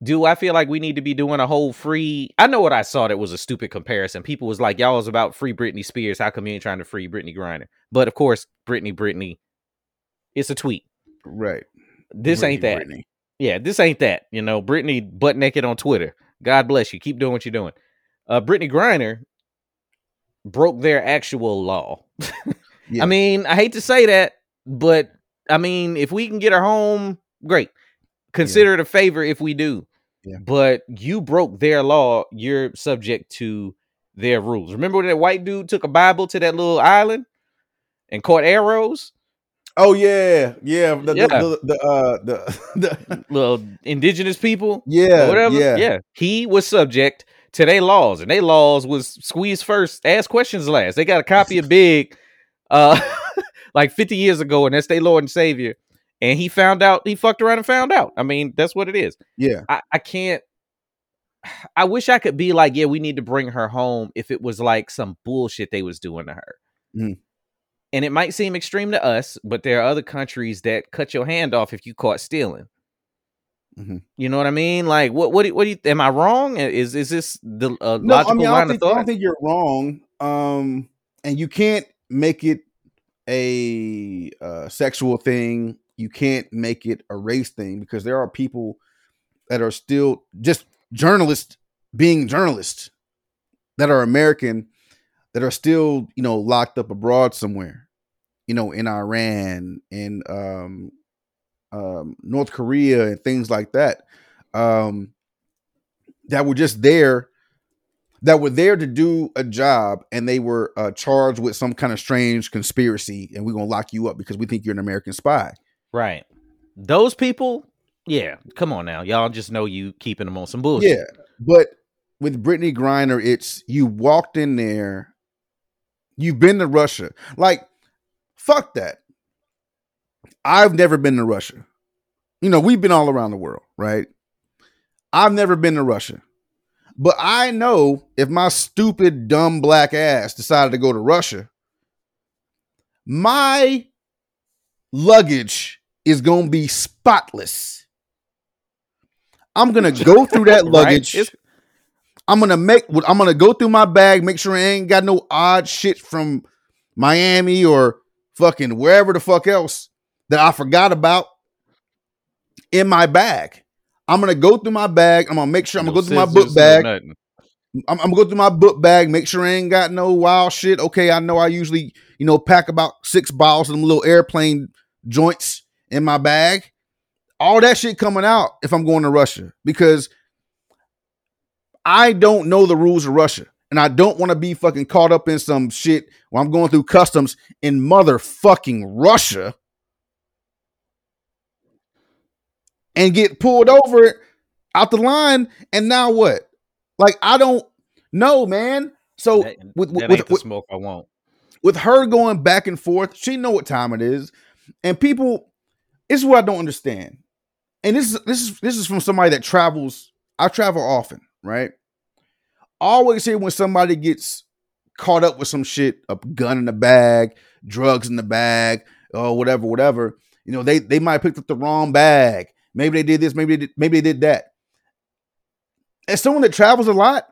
do I feel like we need to be doing a whole free? I know what I saw that was a stupid comparison. People was like, "Y'all was about free Britney Spears. How come you ain't trying to free Brittney Griner?" But of course, Britney, Britney, it's a tweet. Right. This ain't that. Brittany. Yeah, this ain't that. You know, Britney butt naked on Twitter. God bless you. Keep doing what you're doing. Uh, Brittney Griner broke their actual law. *laughs* Yeah. I mean, I hate to say that, but I mean, if we can get her home, great. Consider it a favor if we do. Yeah. but you broke their law, you're subject to their rules. Remember when that white dude took a Bible to that little island and caught arrows? Oh yeah, yeah. The, Yeah. The, the, the, uh, the, *laughs* the Little indigenous people, yeah, whatever. yeah, yeah, he was subject to their laws, and their laws was squeeze first, ask questions last. They got a copy of Big, uh, *laughs* like 50 years ago, and that's their Lord and Savior. And he found out, he fucked around and found out. I mean, that's what it is. yeah. I, I can't. *sighs* I wish I could be like, yeah, we need to bring her home if it was like some bullshit they was doing to her. Mhm. And it might seem extreme to us, but there are other countries that cut your hand off if you caught stealing. Mhm. You know what I mean? Like, what? What? Do, what do you? Am I wrong? Is is this the uh, No, logical I mean, I line think, of I don't think you're wrong. Um, and you can't make it a uh, sexual thing. You can't make it a race thing because there are people that are still just journalists being journalists that are American that are still, you know, locked up abroad somewhere, you know, in Iran, in um, um, North Korea, and things like that. Um, that were just there that were there to do a job and they were uh, charged with some kind of strange conspiracy and we're going to lock you up because we think you're an American spy. right. Those people. Yeah. Come on now, y'all. Just know you keeping them on some bullshit. Yeah. But with Brittney Griner, it's you walked in there, you've been to Russia. Like, fuck that. I've never been to Russia. You know, we've been all around the world, right? I've never been to Russia. But I know if my stupid, dumb black ass decided to go to Russia, my luggage is going to be spotless. I'm going to go through that *laughs* luggage. It's- I'm gonna make. I'm gonna go through my bag, make sure I ain't got no odd shit from Miami or fucking wherever the fuck else that I forgot about in my bag. I'm gonna go through my bag. I'm gonna make sure. I'm gonna no go through my book bag. I'm, I'm gonna go through my book bag, make sure I ain't got no wild shit. Okay, I know I usually, you know, pack about six bottles of them little airplane joints in my bag. All that shit coming out if I'm going to Russia because I don't know the rules of Russia. And I don't want to be fucking caught up in some shit while I'm going through customs in motherfucking Russia and get pulled over out the line. And now what? Like, I don't know, man. So That, with, that with, with, smoke I won't. with her going back and forth, she know what time it is. And people, this is what I don't understand. And this is this is this is from somebody that travels. I travel often, right? Always hear when somebody gets caught up with some shit, a gun in the bag, drugs in the bag, or whatever, whatever. You know, they they might have picked up the wrong bag. Maybe they did this, maybe they did, maybe they did that. As someone that travels a lot,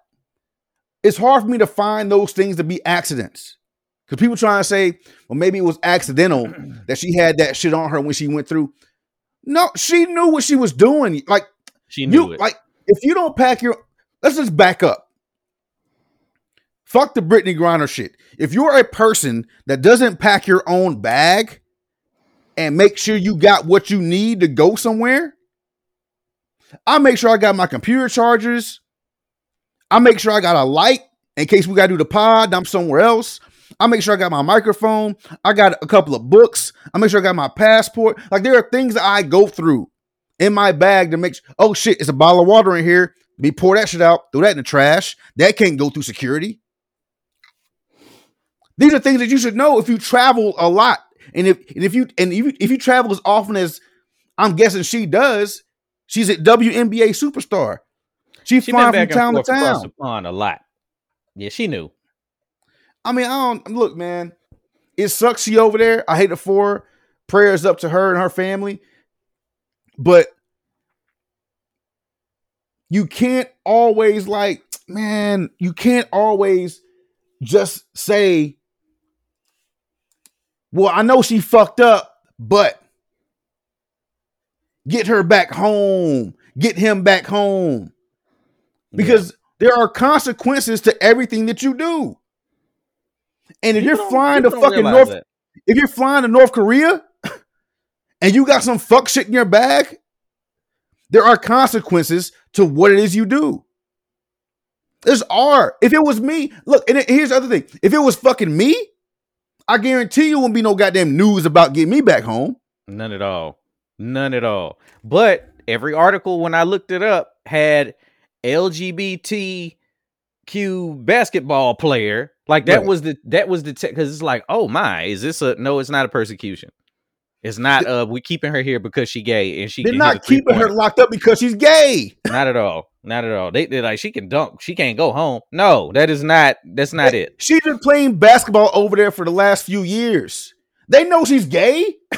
it's hard for me to find those things to be accidents. Because people trying to say, well, maybe it was accidental *clears throat* that she had that shit on her when she went through. No, she knew what she was doing. Like She knew you, it. like if you don't pack your, let's just back up. Fuck the Brittney Griner shit. If you're a person that doesn't pack your own bag and make sure you got what you need to go somewhere, I make sure I got my computer chargers. I make sure I got a light in case we gotta do the pod. I'm somewhere else. I make sure I got my microphone. I got a couple of books. I make sure I got my passport. Like there are things I go through in my bag to make sure. Oh shit, it's a bottle of water in here. Me pour that shit out, throw that in the trash. That can't go through security. These are things that you should know if you travel a lot. And if and if you and if you, if you travel as often as I'm guessing she does, she's a WNBA superstar. She's she flying from town to town. pond a lot. Yeah, she knew. I mean, I don't look, man. It sucks she over there. I hate it for her. Prayers up to her and her family. But you can't always like, man, you can't always just say, well, I know she fucked up, but get her back home. Get him back home. Because there are consequences to everything that you do. And if you're don't- flying to fucking North, that. if you're flying to North Korea *laughs* and you got some fuck shit in your bag, there are consequences to what it is you do. There's R. If it was me, look, and here's the other thing. If it was fucking me, I guarantee you won't be no goddamn news about getting me back home. None at all. None at all. But every article when I looked it up had LGBTQ basketball player. Like that Right. was the that was the because it's like, oh my, is this a no? It's not a persecution. It's not. Uh, we keeping her here because she gay and she. They're can hit a not keeping her locked up because she's gay. *laughs* Not at all. Not at all. They they like she can dunk. She can't go home. No, that is not. That's not it. She's been playing basketball over there for the last few years. They know she's gay. *laughs*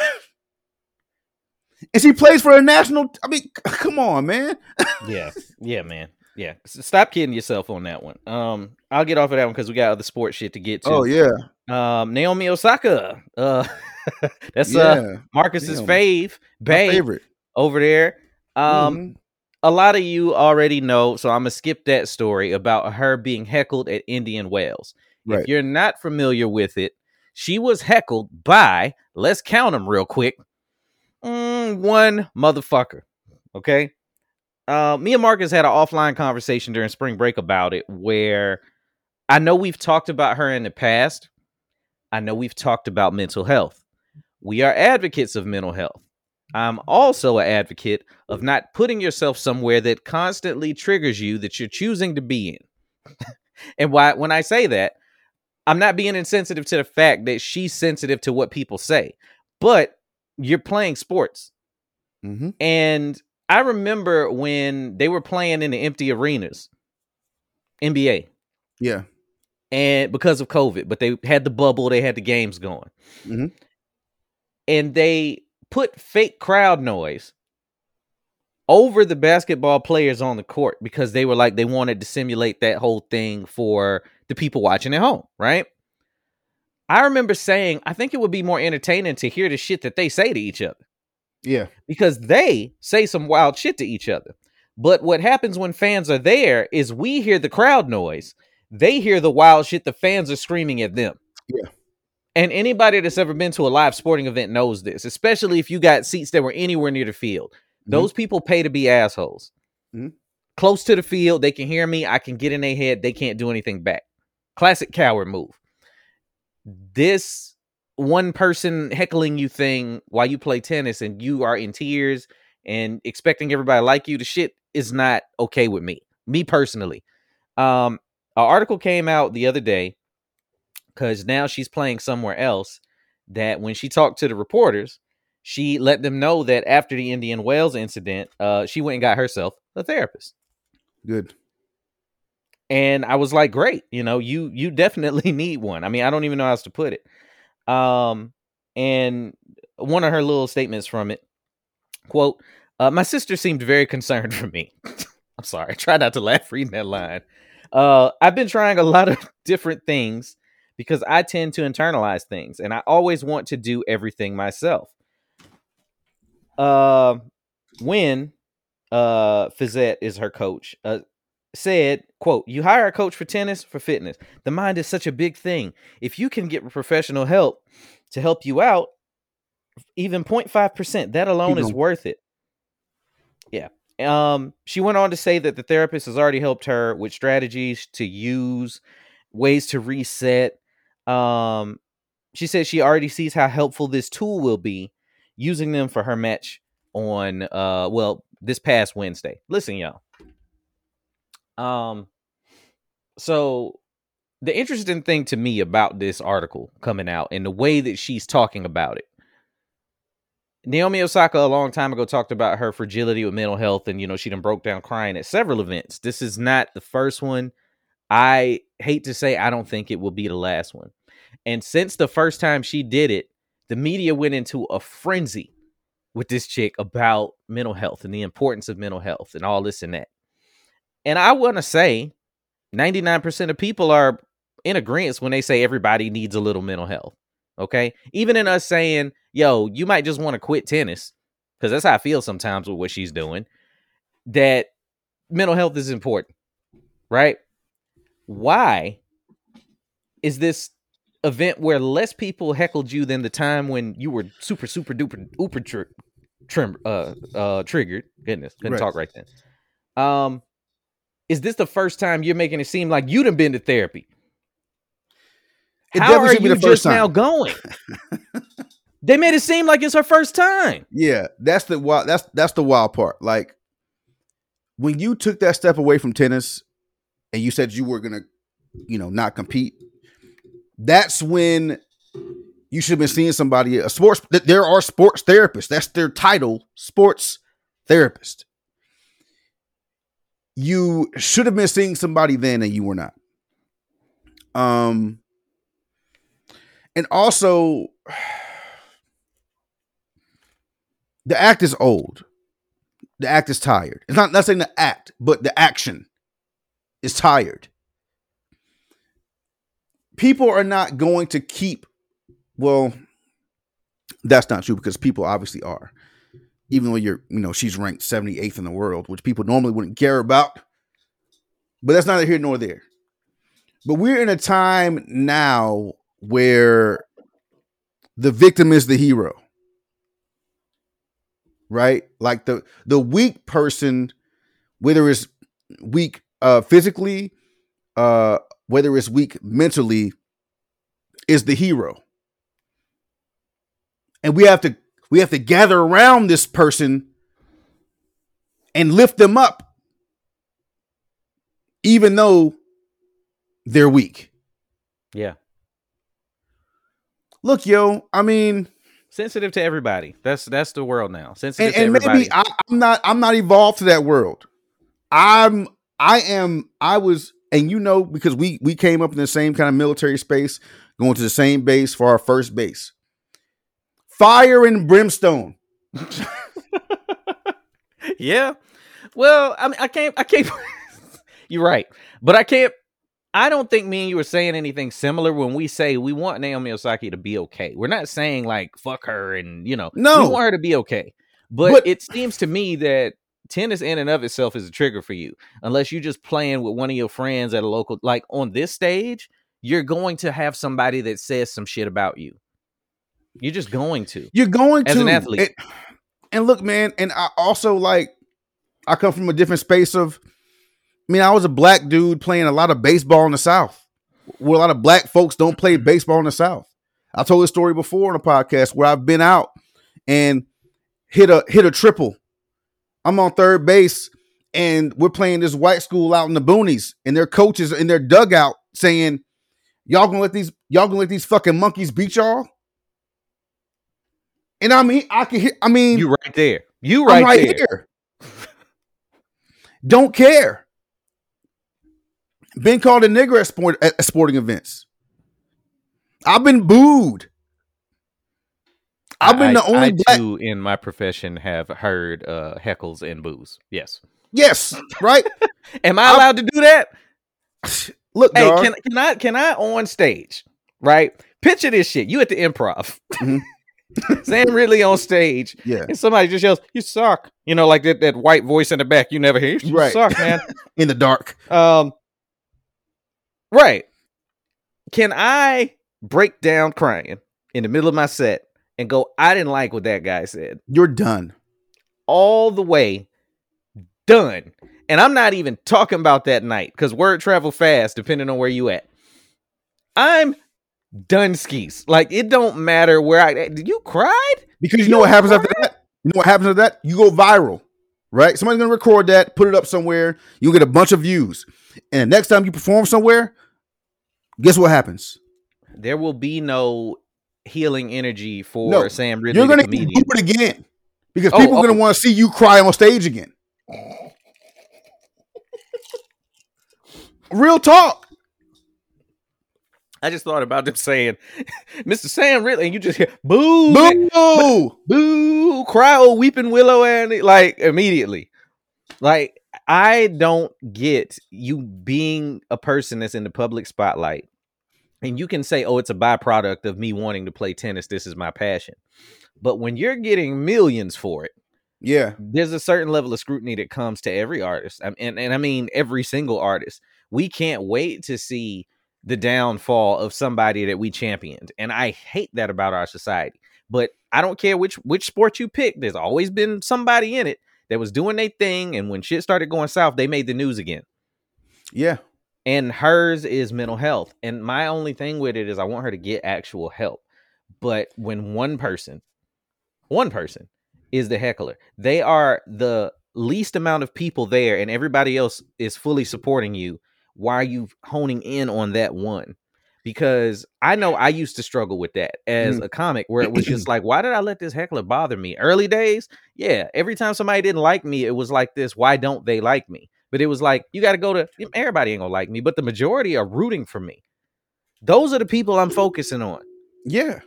and she plays for a national. I mean, come on, man. *laughs* yeah, yeah, man. Yeah, stop kidding yourself on that one. Um, I'll get off of that one because we got other sports shit to get to. Oh yeah, Um, Naomi Osaka. Uh, *laughs* that's yeah. uh Marcus's Naomi. fave, babe favorite. over there. Um, Mhm. a lot of you already know, so I'm gonna skip that story about her being heckled at Indian Wells. right. If you're not familiar with it, she was heckled by, let's count them real quick, mm, one motherfucker. Okay. Uh, me and Marcus had an offline conversation during spring break about it where I know we've talked about her in the past. I know we've talked about mental health. We are advocates of mental health. I'm also an advocate of not putting yourself somewhere that constantly triggers you that you're choosing to be in. *laughs* and why when I say that, I'm not being insensitive to the fact that she's sensitive to what people say, but you're playing sports. Mhm. And I remember when they were playing in the empty arenas, NBA, Yeah. and because of COVID, but they had the bubble, they had the games going. Mhm. And they put fake crowd noise over the basketball players on the court because they were like they wanted to simulate that whole thing for the people watching at home, right? I remember saying, I think it would be more entertaining to hear the shit that they say to each other Yeah. because they say some wild shit to each other. But what happens when fans are there is we hear the crowd noise, they hear the wild shit the fans are screaming at them. Yeah. And anybody that's ever been to a live sporting event knows this, especially if you got seats that were anywhere near the field. Mhm. Those people pay to be assholes. Mhm. Close to the field, they can hear me, I can get in their head, they can't do anything back. Classic coward move. This one person heckling you thing while you play tennis and you are in tears and expecting everybody like you, the shit is not okay with me. Me personally. Um, an article came out the other day because now she's playing somewhere else. That when she talked to the reporters, she let them know that after the Indian Wells incident, uh, she went and got herself a therapist. Good. And I was like, great, you know, you you definitely *laughs* need one. I mean, I don't even know how else to put it. Um, and one of her little statements from it, quote, uh, my sister seemed very concerned for me. *laughs* I'm sorry, I try not to laugh reading that line. Uh, I've been trying a lot of *laughs* different things because I tend to internalize things and I always want to do everything myself. Uh, when uh Fissette is her coach, uh, said, quote, you hire a coach for tennis, for fitness. The mind is such a big thing. If you can get professional help to help you out, even 0.5%, that alone is worth it. Yeah. Um, she went on to say that the therapist has already helped her with strategies to use, ways to reset. Um, she said she already sees how helpful this tool will be using them for her match on uh well this past Wednesday. Listen, y'all. Um so the interesting thing to me about this article coming out and the way that she's talking about it. Naomi Osaka a long time ago talked about her fragility with mental health and you know she done broke down crying at several events. This is not the first one. I hate to say I don't think it will be the last one. And since the first time she did it, the media went into a frenzy with this chick about mental health and the importance of mental health and all this and that. And I want to say 99% of people are in agreement when they say everybody needs a little mental health. Okay. Even in us saying, yo, you might just want to quit tennis, because that's how I feel sometimes with what she's doing, that mental health is important. Right. Why is this event where less people heckled you than the time when you were super, super duper, uber tri- trim, uh, uh, triggered? Goodness, couldn't Right. talk right then. Um, is this the first time you're making it seem like you done been to therapy? It How are be you the first just now going? *laughs* they made it seem like it's her first time. Yeah, that's the wild. That's that's the wild part. Like when you took that step away from tennis, and you said you were gonna, you know, not compete. That's when you should have been seeing somebody. A sports. There are sports therapists. That's their title, sports therapist. You should have been seeing somebody then, and you were not. Um, and also *sighs* the act is old. The act is tired. It's not not saying the act, but the action is tired. People are not going to keep. Well, that's not true because people obviously are. Even though you're, you know, she's ranked 78th in the world, which people normally wouldn't care about. But that's neither here nor there. But we're in a time now where the victim is the hero right like the the weak person whether it's weak uh physically uh whether it's weak mentally is the hero and we have to we have to gather around this person and lift them up even though they're weak Yeah. look yo i mean Sensitive to everybody. That's that's the world now. Sensitive and, to and everybody. maybe I, I'm not I'm not evolved to that world. I'm I am I was and you know because we we came up in the same kind of military space, going to the same base for our first base. Fire and brimstone. *laughs* yeah. Well, I mean, I can't. I can't. *laughs* You're right, but I can't. I don't think me and you were saying anything similar when we say we want Naomi Osaka to be okay. We're not saying like fuck her and you know No. we want her to be okay. But, But- it seems to me that tennis in and of itself is a trigger for you, unless you're just playing with one of your friends at a local like on this stage. You're going to have somebody that says some shit about you. You're just going to. You're going As to an athlete. And, and look, man, and I also like I come from a different space of I mean, I was a black dude playing a lot of baseball in the South. Where a lot of black folks don't play baseball in the South. I told this story before on a podcast where I've been out and hit a hit a triple. I'm on third base and we're playing this white school out in the boonies, and their coaches in their dugout saying, Y'all gonna let these y'all gonna let these fucking monkeys beat y'all? And I mean, I can hear. I mean, You right there. You I'm right, right there. here. Don't care. Been called a nigger at, sport, at sporting events. I've been booed. I've been I- the only I black. too, in my profession, have heard uh, heckles and boos. Yes. Yes, right. *laughs* Am I I- allowed to do that? *sighs* Look, Hey, dog. can can I can I on stage? Right. Picture this shit. You at the improv. Mhm. *laughs* Sam Ridley on stage, yeah, and somebody just yells, "You suck!" You know, like that, that white voice in the back. You never hear. You Right. suck, man. *laughs* in the dark. um, right. Can I break down crying in the middle of my set and go? I didn't like what that guy said. You're done. all the way done. And I'm not even talking about that night because word travel fast depending on where you at. I'm done skis. Like it don't matter where I did you cried? Because you know what happens after that? You know what happens after that? You go viral, right? Somebody's gonna record that, put it up somewhere. you'll get a bunch of views, and the next time you perform somewhere, guess what happens? There will be no healing energy for No, Sam Ridley, You're gonna comedian. do it again because Oh, people are oh. gonna want to see you cry on stage again. Real talk. I just thought about them saying, *laughs* Mr. Sam Ridley, and you just hear boo, boo, Boo! boo, cry, oh weeping willow, and like immediately. Like I don't get you being a person that's in the public spotlight, and you can say, "Oh, it's a byproduct of me wanting to play tennis. This is my passion." But when you're getting millions for it, Yeah, there's a certain level of scrutiny that comes to every artist, and and, and I mean every single artist. We can't wait to see the downfall of somebody that we championed, and I hate that about our society. But I don't care which which sport you pick. There's always been somebody in it that was doing their thing, and when shit started going south, they made the news again. Yeah. And hers is mental health. And my only thing with it is I want her to get actual help. But when one person, one person is the heckler, they are the least amount of people there, and everybody else is fully supporting you. Why are you honing in on that one? Because I know I used to struggle with that as Mm. a comic, where it was just *clears throat* like, why did I let this heckler bother me? Early days, yeah. Every time somebody didn't like me, it was like this. Why don't they like me? But it was like you got to go to everybody ain't gonna like me, but the majority are rooting for me. Those are the people I'm focusing on. Yeah.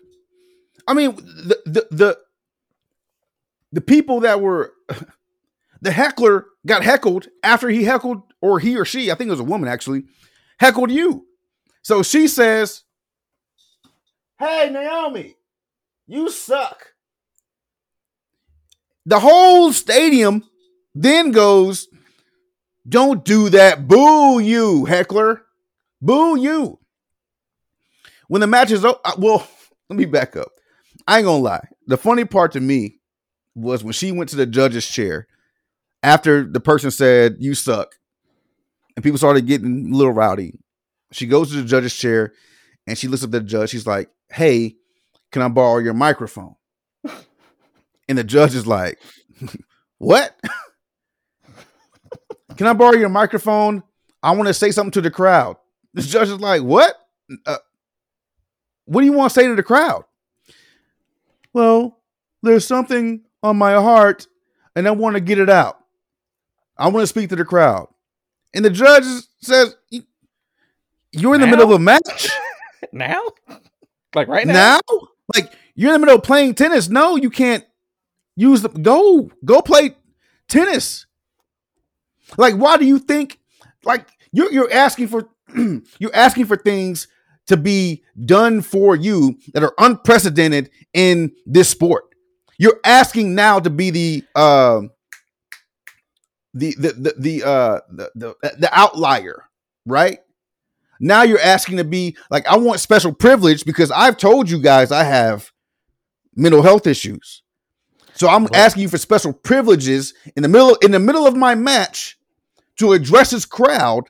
I mean, the the the, the people that were *laughs* the heckler got heckled after he heckled, or he or she, I think it was a woman actually, heckled you. So she says, Hey, Naomi, you suck. The whole stadium then goes, Don't do that. Boo you, heckler. Boo you. When the match is over, uh, well, *laughs* let me back up. I ain't gonna lie. The funny part to me was when she went to the judge's chair after the person said, You suck, and people started getting a little rowdy. She goes to the judge's chair and she looks up at the judge. She's like, Hey, can I borrow your microphone? *laughs* And the judge is like, *laughs* What? Can I borrow your microphone? I want to say something to the crowd. The judge is like, What? Uh, what do you want to say to the crowd? Well, there's something on my heart and I want to get it out. I want to speak to the crowd. And the judge says, You're in the Now? middle of a match *laughs* Now? Like right now? now? Like you're in the middle of playing tennis. No, you can't use the go, go play tennis. Like, why do you think like you're you're asking for *clears throat* you're asking for things to be done for you that are unprecedented in this sport. You're asking now to be the um the the the the uh the, the the outlier, right? Now you're asking to be like I want special privilege because I've told you guys I have mental health issues. So I'm But- asking you for special privileges in the middle in the middle of my match to address his crowd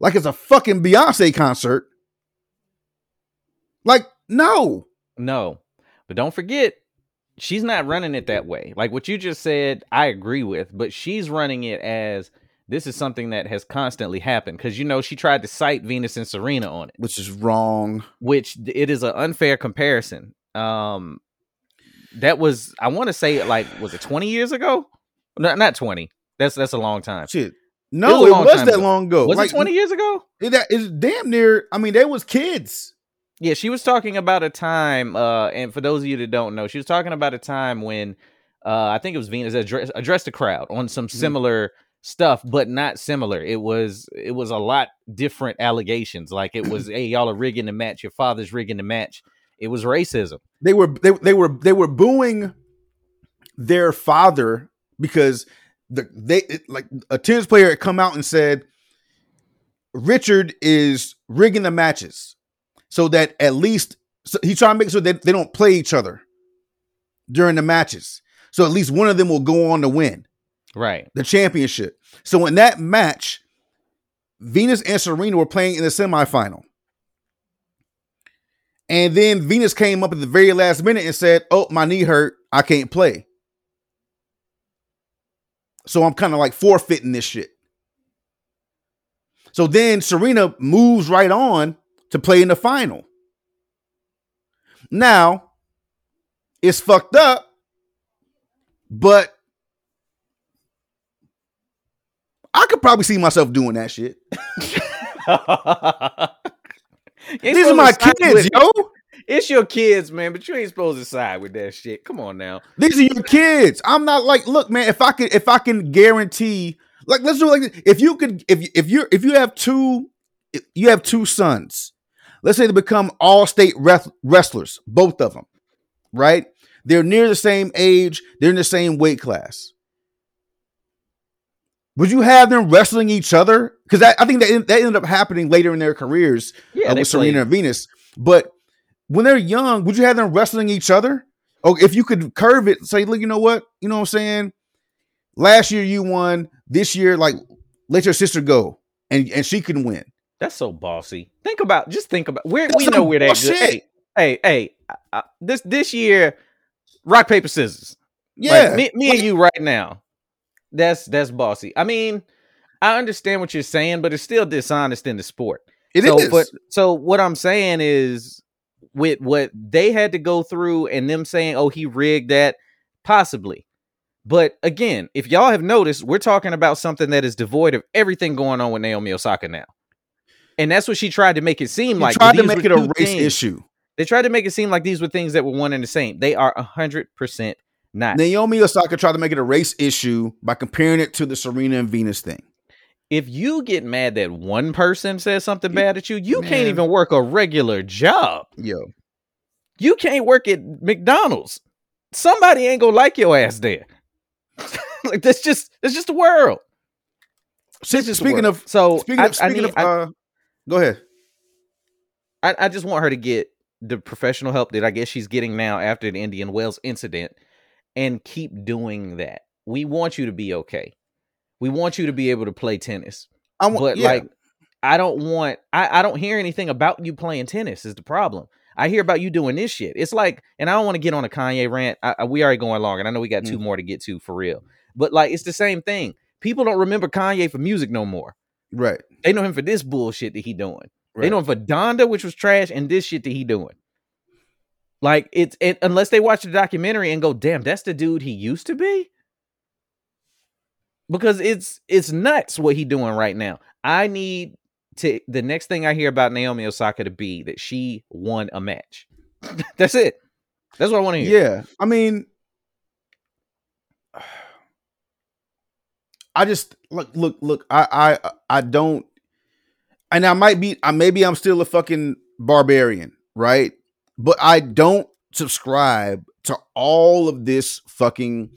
like it's a fucking Beyonce concert. Like, no. No. But don't forget, she's not running it that way. Like what you just said, I agree with, but she's running it as this is something that has constantly happened because you know she tried to cite Venus and Serena on it, Which is wrong. which it is an unfair comparison. Um, that was I want to say like was it twenty years ago? No, not twenty. That's that's a long time. Shit. It No, was it was that ago. long ago. Was Like, it twenty years ago? It, that is damn near. I mean, they was kids. Yeah, she was talking about a time, uh, and for those of you that don't know, she was talking about a time when uh, I think it was Venus address, addressed the crowd on some similar stuff, but not similar. It was it was a lot different allegations. Like it was, *clears throat* hey, y'all are rigging the match. Your father's rigging the match. It was racism. They were they, they were they were booing their father because the they it- like a tennis player had come out and said Richard is rigging the matches so that at least so he's trying to make sure that they don't play each other during the matches. So at least one of them will go on to win. Right. the championship. So in that match, Venus and Serena were playing in the semifinal. And then Venus came up at the very last minute and said, Oh, my knee hurt. I can't play. So I'm kind of like forfeiting this shit. So then Serena moves right on to play in the final. Now, it's fucked up, but I could probably see myself doing that shit. *laughs* These are my kids, yo. It's your kids, man, but you ain't supposed to side with that shit. Come on now. These are your kids. I'm not like, look, man. If I could, if I can guarantee, like, let's do it like this. If you could, if you- if you're, if you have two, you have two sons. Let's say they become all state wrestlers, both of them, right? They're near the same age. They're in the same weight class. Would you have them wrestling each other? Because I, I think that that ended up happening later in their careers Yeah, uh, with Serena and Venus. But when they're young, would you have them wrestling each other? Or if you could curve it, say, look, you know what? You know what I'm saying? last year you won. This year, like, let your sister go, and and she can win. That's so bossy. Think about just think about where That's we know we're that good. Hey, hey, hey, I- I- this this year, rock paper scissors. Yeah, Like, me, me and you right now. That's that's bossy. I mean, I understand what you're saying, but it's still dishonest in the sport. it so, is. But so what I'm saying is, with what they had to go through, and them saying, "Oh, he rigged that," possibly. But again, if y'all have noticed, we're talking about something that is devoid of everything going on with Naomi Osaka now, and that's what she tried to make it seem You like. tried to make it a race things. issue. They tried to make it seem like these were things that were one and the same. They are hundred percent not. Naomi Osaka tried to make it a race issue by comparing it to the Serena and Venus thing. If you get mad that one person says something bad at you, you Man. can't even work a regular job. Yo, You can't work at McDonald's. Somebody ain't gonna like your ass there. *laughs* like that's just that's just the world. It's just the speaking world. of so speaking I, of speaking I, need, of, uh, go ahead. I, I just want her to get the professional help that I guess she's getting now after the Indian Wells incident and keep doing that. We want you to be okay. We want you to be able to play tennis. I want, but yeah. like I don't want I, I don't hear anything about you playing tennis is the problem. I hear about you doing this shit. It's like, and I don't want to get on a Kanye rant. I, I- we already going long, and I know we got Mm. two more to get to for real. But like, it's the same thing. People don't remember Kanye for music no more. right, They know him for this bullshit that he doing. They know him for Donda, which was trash, and this shit that he doing. Like it's it unless they watch the documentary and go, damn, that's the dude he used to be. Because it's it's nuts what he doing right now. I need to the next thing I hear about Naomi Osaka to be that she won a match. *laughs* that's it. That's what I want to hear. Yeah, I mean, I just look, look, look. I, I, I don't, and I might be, I maybe I'm still a fucking barbarian, right? But I don't subscribe to all of this fucking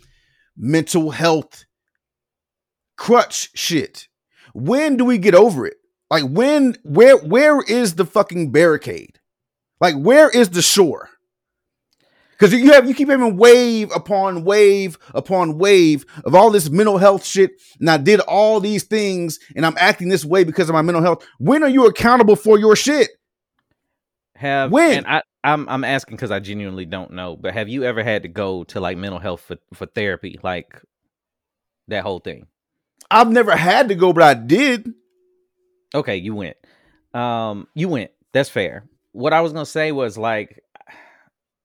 mental health crutch shit. When do we get over it? Like when, where, where is the fucking barricade? Like where is the shore? Because you have you keep having wave upon wave upon wave of all this mental health shit, and I did all these things, and I'm acting this way because of my mental health. When are you accountable for your shit? Have When? and I I'm I'm asking because I genuinely don't know, but have you ever had to go to like mental health for, for therapy, like that whole thing? I've never had to go, but I did. Okay, you went. Um, you went. That's fair. What I was gonna say was like,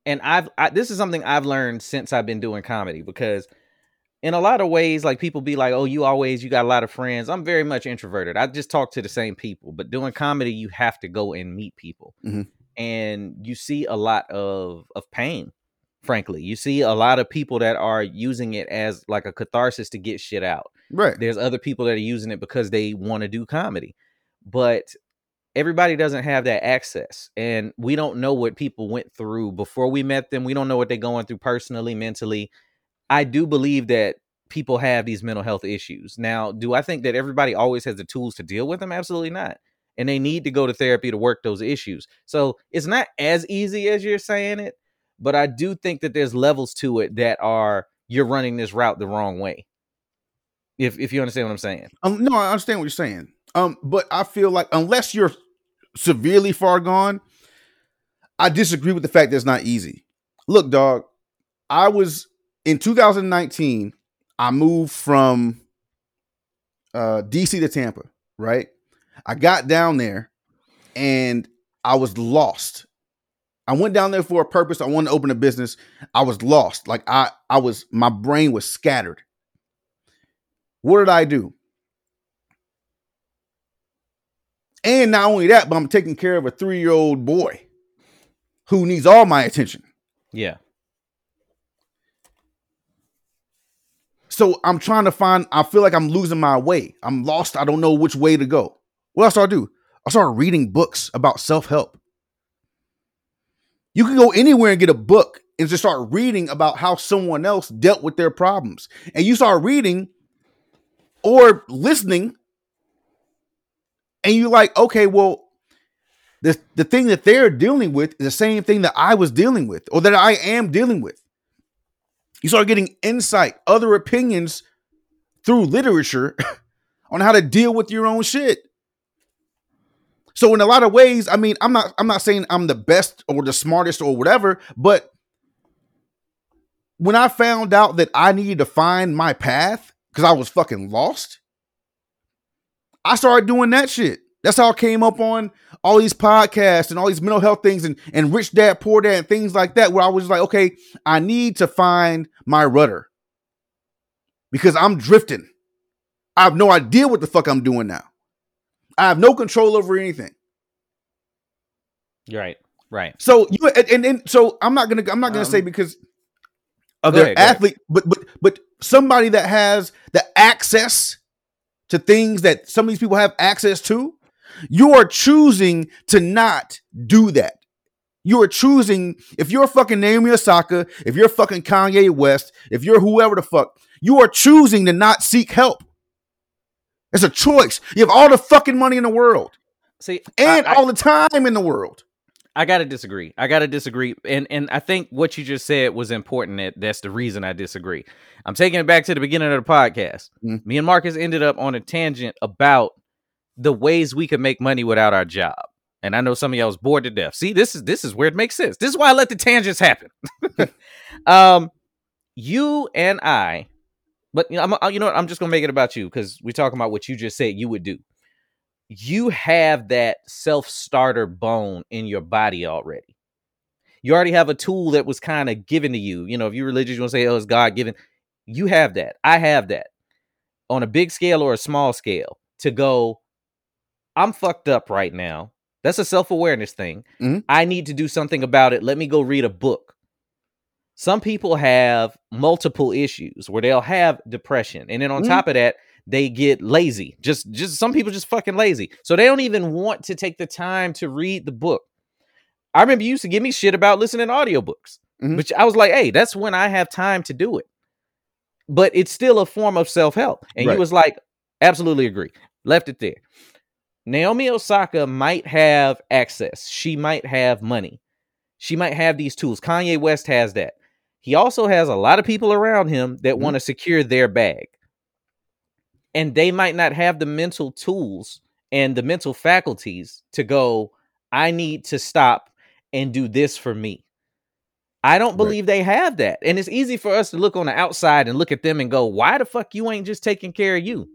and I've I, this is something I've learned since I've been doing comedy because in a lot of ways, like people be like, "Oh, you always you got a lot of friends." I'm very much introverted. I just talk to the same people. But doing comedy, you have to go and meet people, Mhm. and you see a lot of of pain. Frankly, you see a lot of people that are using it as like a catharsis to get shit out Right. there's other people that are using it because they want to do comedy. But everybody doesn't have that access and we don't know what people went through before we met them. We don't know what they're going through personally mentally. I do believe that people have these mental health issues. Now do i think that everybody always has the tools to deal with them? Absolutely not. And they need to go to therapy to work those issues. So it's not as easy as you're saying it but i do think that there's levels to it that are you're running this route the wrong way if if you understand what i'm saying Um, no, I understand what you're saying. Um, but I feel like unless you're severely far gone, I disagree with the fact that it's not easy. Look, dog, I was in 2019. I moved from uh, DC to Tampa. Right, I got down there, and I was lost. I went down there for a purpose. I wanted to open a business. I was lost. Like I, I was. My brain was scattered. What did I do? And not only that, but I'm taking care of a three year old boy who needs all my attention. yeah So I'm trying to find, I feel like I'm losing my way. I'm lost. I don't know which way to go. What else do I do? I started reading books about self help. You can go anywhere and get a book and just start reading about how someone else dealt with their problems. And you start reading or listening, and you're like, okay, well, the, the thing that they're dealing with is the same thing that I was dealing with or that I am dealing with. You start getting insight, other opinions through literature *laughs* on how to deal with your own shit. So in a lot of ways, I mean, I'm not I'm not saying I'm the best or the smartest or whatever, but when I found out that I needed to find my path because I was fucking lost, I started doing that shit. That's how I came up on all these podcasts and all these mental health things and, and rich dad, poor dad, and things like that, where I was like, okay, I need to find my rudder because I'm drifting. I have no idea what the fuck I'm doing now. I have no control over anything. Right. Right. So you and, and, and so I'm not gonna I'm not gonna say Um, because of go their ahead. athlete, but but but somebody that has the access to things that some of these people have access to, you are choosing to not do that. You are choosing if you're fucking Naomi Osaka, if you're fucking Kanye West, if you're whoever the fuck, you are choosing to not seek help. It's a choice. You have all the fucking money in the world See, and I, I- all the time in the world. I gotta disagree. I gotta disagree, and and I think what you just said was important. That that's the reason I disagree. I'm taking it back to the beginning of the podcast. Mm. Me and Marcus ended up on a tangent about the ways we could make money without our job. And I know some of y'all was bored to death. See, this is this is where it makes sense. This is why I let the tangents happen. *laughs* um, you and I, but you know, I'm, you know what? I'm just gonna make it about you because we're talking about what you just said you would do you have that self starter bone in your body already. You already have a tool that was kind of given to you. You know, if you're religious, you want to say, oh, it's God given. You have that. I have that on a big scale or a small scale to go, I'm fucked up right now. That's a self awareness thing. Mhm. I need to do something about it. Let me go read a book. Some people have multiple issues where they'll have depression. And then on Mhm. top of that, they get lazy. Just just some people just fucking lazy. So they don't even want to take the time to read the book. I remember you used to give me shit about listening to audiobooks. Mhm. But I was like, hey, that's when I have time to do it. But it's still a form of self-help. And Right. you was like, absolutely agree. Left it there. Naomi Osaka might have access. She might have money. She might have these tools. Kanye West has that. He also has a lot of people around him that Mhm. want to secure their bag. And they might not have the mental tools and the mental faculties to go, I need to stop and do this for me. I don't Right. believe they have that. And it's easy for us to look on the outside and look at them and go, why the fuck you ain't just taking care of you?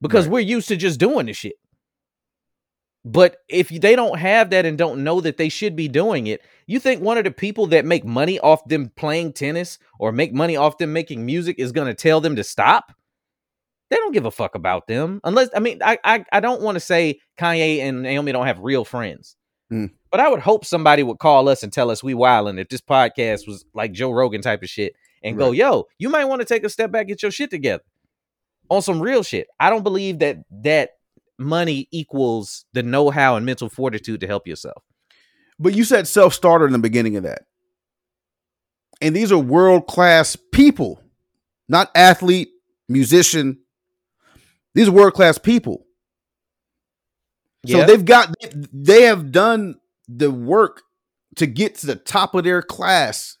Because Right. we're used to just doing the shit. But if they don't have that and don't know that they should be doing it, you think one of the people that make money off them playing tennis or make money off them making music is going to tell them to stop? They don't give a fuck about them. Unless I mean, I I, I don't want to say Kanye and Naomi don't have real friends. Mm. But I would hope somebody would call us and tell us we wilding if this podcast was like Joe Rogan type of shit and go, yo, you might want to take a step back, get your shit together on some real shit. I don't believe that that money equals the know-how and mental fortitude to help yourself. But you said self starter in the beginning of that. And these are world class people, not athlete, musician. These are world class people. So they've got, they have done the work to get to the top of their class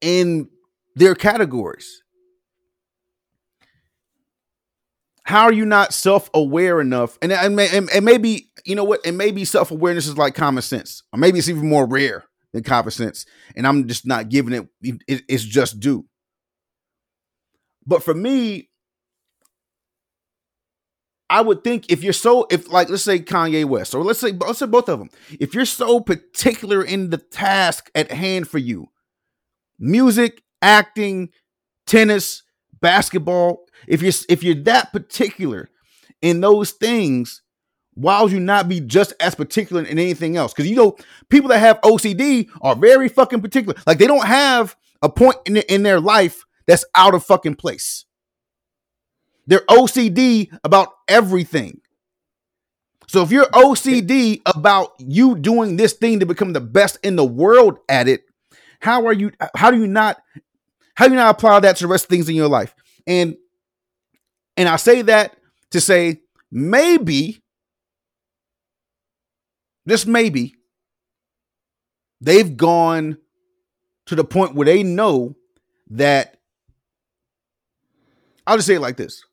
in their categories. How are you not self aware enough? And, and, and, and maybe, you know what? And maybe self awareness is like common sense, or maybe it's even more rare than common sense. And I'm just not giving it, it it's just due. But for me, I would think if you're so if like let's say Kanye West or let's say let's say both of them, if you're so particular in the task at hand for you, music, acting, tennis, basketball, if you're if you're that particular in those things, why would you not be just as particular in anything else? Because you know, people that have OCD are very fucking particular. Like they don't have a point in, in their life that's out of fucking place. They're OCD about everything. So if you're OCD about you doing this thing to become the best in the world at it, how are you how do you not how do you not apply that to the rest of things in your life? And and I say that to say maybe just maybe they've gone to the point where they know that I'll just say it like this.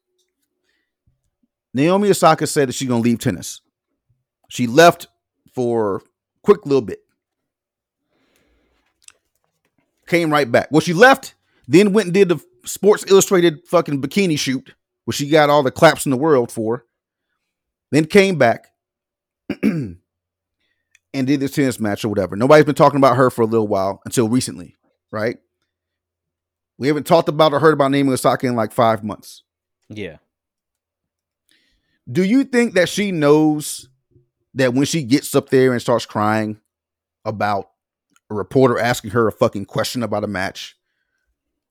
Naomi Osaka said that she's gonna leave tennis. She left for a quick little bit. Came right back. Well, she left, then went and did the Sports Illustrated fucking bikini shoot, which she got all the claps in the world for. Then came back *clears throat* and did this tennis match or whatever. Nobody's been talking about her for a little while until recently, right? We haven't talked about or heard about Naomi Osaka in like five months. Yeah. Do you think that she knows that when she gets up there and starts crying about a reporter asking her a fucking question about a match,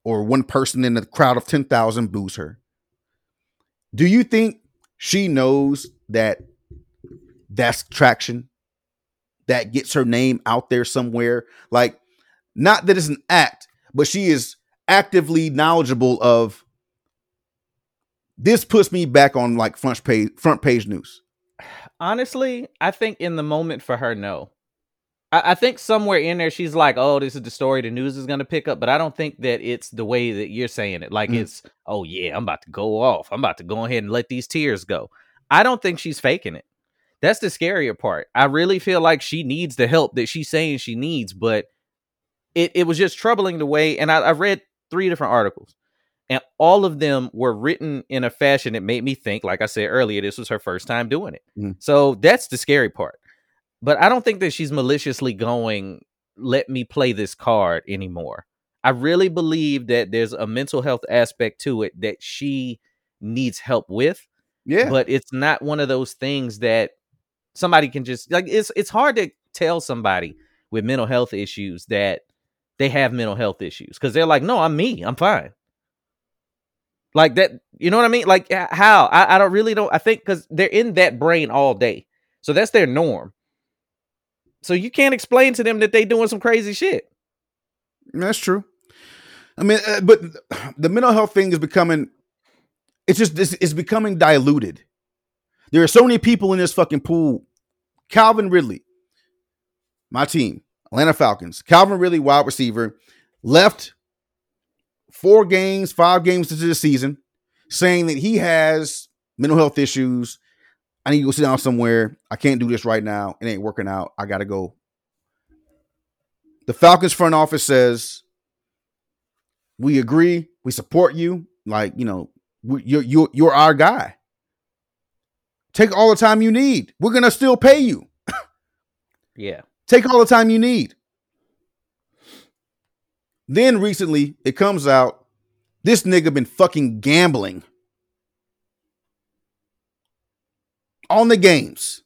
or one person in the crowd of 10,000 boos her, do you think she knows that that's traction? That gets her name out there somewhere? Like, not that it's an act, but she is actively knowledgeable of this puts me back on like front page front page news. Honestly, I think in the moment for her, no. I, I think somewhere in there she's like, "Oh, this is the story the news is going to pick up," but I don't think that it's the way that you're saying it. Like Mm. it's, "Oh yeah, I'm about to go off. I'm about to go ahead and let these tears go." I don't think she's faking it. That's the scarier part. I really feel like she needs the help that she's saying she needs, but it it was just troubling the way. And I, I read three different articles, and all of them were written in a fashion that made me think, like I said earlier, this was her first time doing it. Mhm. So that's the scary part. But I don't think that she's maliciously going, let me play this card anymore. I really believe that there's a mental health aspect to it that she needs help with, Yeah. but it's not one of those things that somebody can just like it's it's hard to tell somebody with mental health issues that they have mental health issues because they're like, no, I'm me, I'm fine. Like that, you know what I mean? Like how? I, I don't really don't. I think because they're in that brain all day, so that's their norm. So you can't explain to them that they doing some crazy shit. That's true. I mean, uh, but the mental health thing is becoming. It's just it's, it's becoming diluted. There are so many people in this fucking pool. Calvin Ridley, my team, Atlanta Falcons. Calvin Ridley, wide receiver, left four games, five games into the season, saying that he has mental health issues. I need to go sit down somewhere. I can't do this right now. It ain't working out. I got to go. The Falcons front office says, "We agree. We support you. Like you know, we, you're you're you're our guy. Take all the time you need. We're gonna still pay you. *laughs* Yeah. Take all the time you need." Then recently, it comes out this nigga been fucking gambling on the games.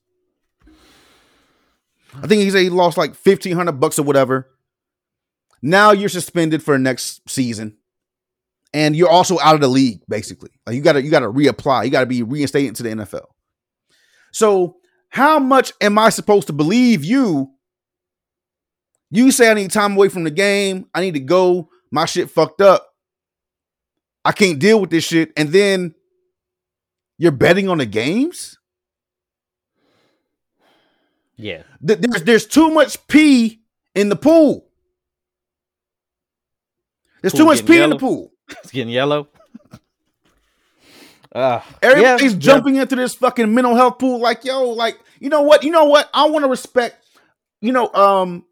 I think he said he lost like fifteen hundred bucks or whatever. Now you're suspended for next season, and you're also out of the league. Basically, like you got to you got to reapply. You got to be reinstated into the NFL. So how much am I supposed to believe you? You say I need time away from the game. I need to go. My shit fucked up. I can't deal with this shit, and then you're betting on the games. Yeah. There's there's too much pee in the pool. There's too much pee in the pool. *laughs* It's getting yellow. Uh, *laughs* Everybody's yeah, jumping into this fucking mental health pool. Like, yo, like, you know what? You know what? I want to respect, you know, um,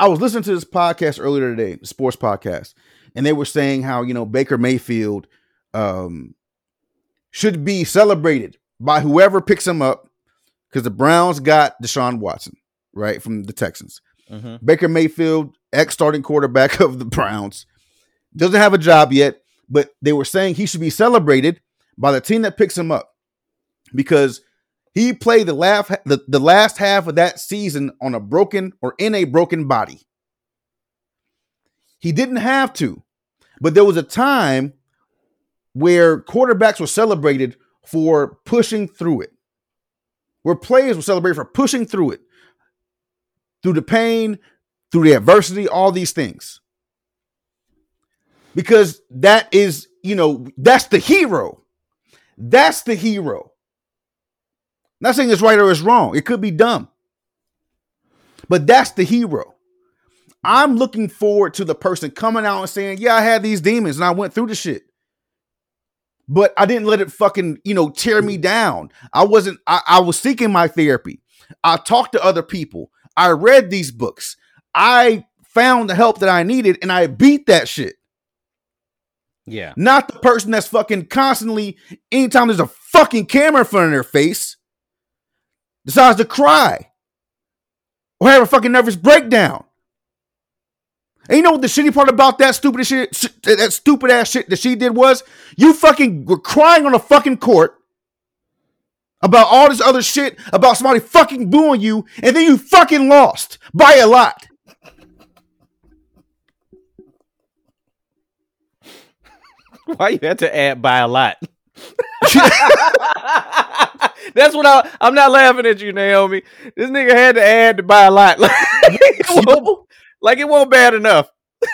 I was listening to this podcast earlier today, sports podcast, and they were saying how, you know, Baker Mayfield um should be celebrated by whoever picks him up because the Browns got Deshaun Watson, right, from the Texans. Mhm. Baker Mayfield, ex starting quarterback *laughs* of the Browns, doesn't have a job yet, but they were saying he should be celebrated by the team that picks him up because he played the last the, the last half of that season on a broken or in a broken body. He didn't have to, but there was a time where quarterbacks were celebrated for pushing through it, where players were celebrated for pushing through it, through the pain, through the adversity, all these things. Because that is, you know, that's the hero. That's the hero. Not saying it's right or it's wrong. It could be dumb. But that's the hero. I'm looking forward to the person coming out and saying, "Yeah, I had these demons and I went through the shit." But I didn't let it fucking, you know, tear me down. I wasn't I, I was seeking my therapy. I talked to other people. I read these books. I found the help that I needed and I beat that shit. Yeah. Not the person that's fucking constantly, anytime there's a fucking camera in front of their face, decides to cry or have a fucking nervous breakdown. And you know what the shitty part about that stupid shit, that stupid ass shit that she did was, you fucking were crying on a fucking court about all this other shit about somebody fucking booing you, and then you fucking lost by a lot. *laughs* Why you had to add by a lot? *laughs* That's what I. I'm not laughing at you, Naomi. This nigga had to add to by a lot. Like, it won't, like it won't bad enough. *laughs*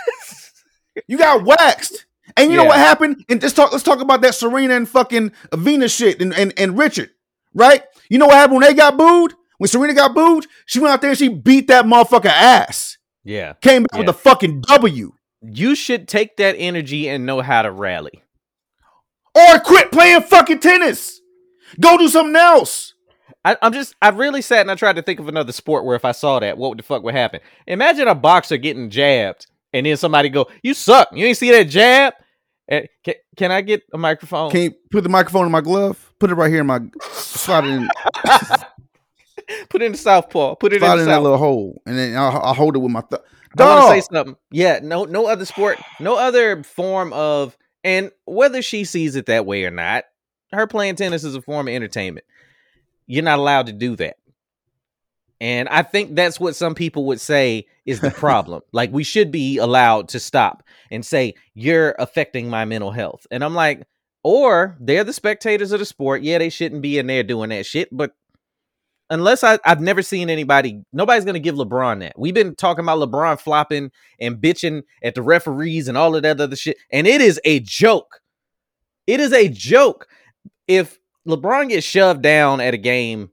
You got waxed. And you know what happened? And let's talk, let's talk about that Serena and fucking Venus shit and, and, and Richard, right? You know what happened when they got booed? When Serena got booed, she went out there and she beat that motherfucker ass. Yeah. Came back with Yeah. a fucking W. You should take that energy and know how to rally. Or quit playing fucking tennis. Go do something else. I, I'm just, I really sat and I tried to think of another sport where if I saw that, what the fuck would happen? Imagine a boxer getting jabbed and then somebody go, "You suck. You ain't see that jab." Eh, Can, can I get a microphone? Can you put the microphone in my glove? Put it right here in my it in, *laughs* Put it in the southpaw. Put it slide in in that little hole, and then I'll, I'll hold it with my thumb. I want to say something. Yeah, no, no other sport, no other form of, and whether she sees it that way or not, her playing tennis is a form of entertainment. You're not allowed to do that, and I think that's what some people would say is the *laughs* problem. like we should be allowed to stop and say you're affecting my mental health, and I'm like, or they're the spectators of the sport. Yeah, they shouldn't be in there doing that shit, but unless I, I've never seen anybody, nobody's gonna give LeBron that. We've been talking about LeBron flopping and bitching at the referees and all of that other shit, and it is a joke. It is a joke. If LeBron gets shoved down at a game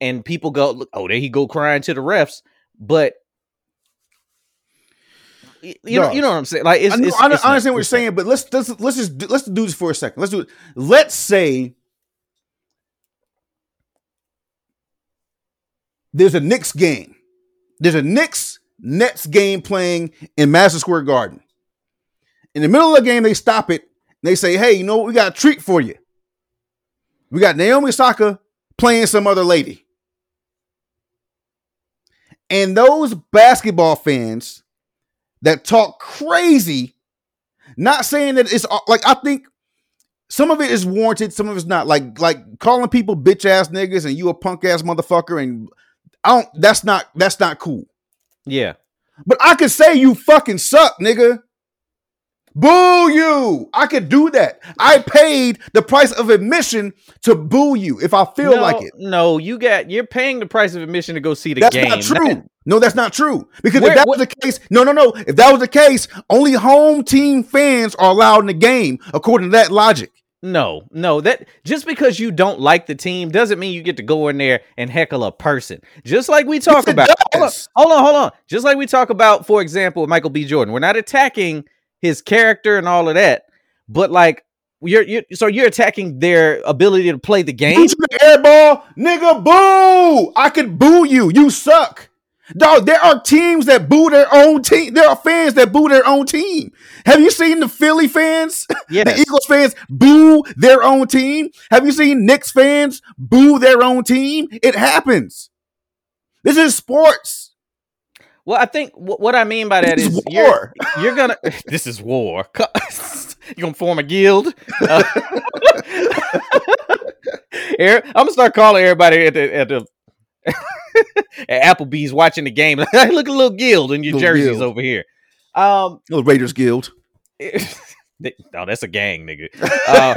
and people go, oh, there he go crying to the refs, but you know, you know what I'm saying? Like, it's, I, know, it's, I, it's I not- understand what you're not- saying, but let's let's let's just do, let's do this for a second. Let's do it. Let's say there's a Knicks game. There's a Knicks Nets game playing in Madison Square Garden. In the middle of the game, they stop it. And they say, "Hey, you know what? We got a treat for you. We got Naomi Osaka playing some other lady." And those basketball fans that talk crazy, not saying that it's like I think some of it is warranted, some of it's not. Like like calling people bitch ass niggas and you a punk ass motherfucker, and I don't. That's not that's not cool. yeah. But I could say you fucking suck, nigga. Boo you. I could do that. I paid the price of admission to boo you if I feel no, like it. No, you got you're paying the price of admission to go see the That's game. That's not true. no, that's not true. Because Where- if that what- was the case, no, no, no. If that was the case, only home team fans are allowed in the game, according to that logic. No, no, that just because you don't like the team doesn't mean you get to go in there and heckle a person. Just like we talk it about. Hold on, hold on, hold on. Just like we talk about, for example, Michael B. Jordan. We're not attacking his character and all of that, but like you're, you're so you're attacking their ability to play the game. You shoot the air ball, nigga, boo! I could boo you. You suck. Dog, there are teams that boo their own team. There are fans that boo their own team. Have you seen the Philly fans? *laughs* the Eagles fans boo their own team. Have you seen Knicks fans boo their own team? It happens. This is sports. Well, I think wh- what I mean by that This is is you're, war. you're gonna. *laughs* *laughs* This is war. *laughs* you gonna form a guild? Uh, I'm gonna start calling everybody at the at the at Applebee's watching the game. Look a little guild in your Little jerseys guild. over here. Um, Little Raiders Guild. no, that's a gang, nigga. Uh,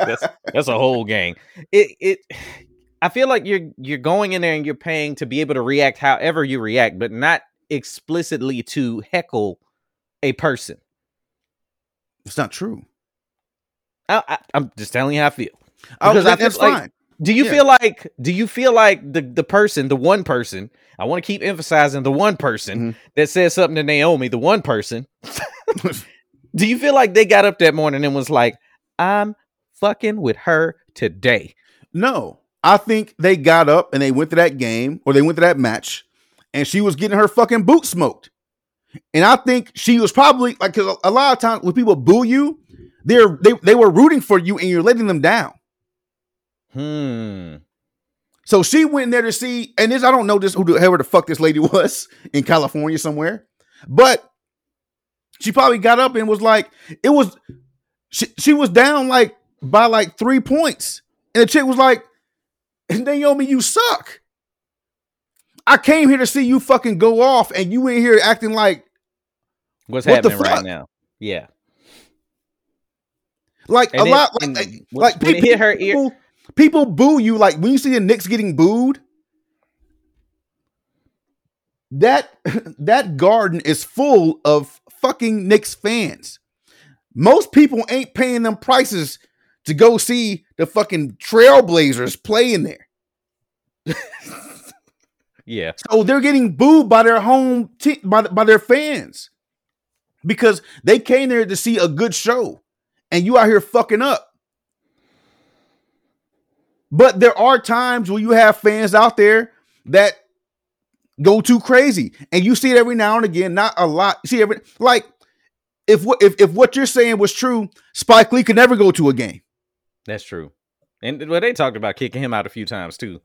that's that's a whole gang. It it. I feel like you're you're going in there and you're paying to be able to react however you react, but not explicitly to heckle a person. It's not true. I, I, I'm just telling you how I feel. Oh, Because I that's feel like- fine. Do you Yeah. feel like do you feel like the the person, the one person, I want to keep emphasizing the one person Mhm. that said something to Naomi, the one person. *laughs* do you feel like they got up that morning and was like, I'm fucking with her today? No, I think they got up and they went to that game or they went to that match, and she was getting her fucking boot smoked. And I think she was probably like, cause a lot of times when people boo you, they're they they were rooting for you and you're letting them down. Hmm. So she went in there to see, and this I don't know this who the whoever the fuck this lady *laughs* was in California somewhere, but she probably got up and was like, it was she she was down like by like three points, and the chick was like, Naomi, you suck. I came here to see you fucking go off, and you in here acting like What's What happening right now? Yeah. like And a then- lot like, like, when- like when it hit her ear- people, people boo you like when you see the Knicks getting booed. That *laughs* that garden is full of fucking Knicks fans. Most people ain't paying them prices to go see the fucking Trailblazers play in there. *laughs* Yeah. So they're getting booed by their home te- by, by their fans because they came there to see a good show, and you out here fucking up. But there are times when you have fans out there that go too crazy, and you see it every now and again. Not a lot. You see every like if what if if what you're saying was true, Spike Lee could never go to a game. That's true. And well, they talked about kicking him out a few times too.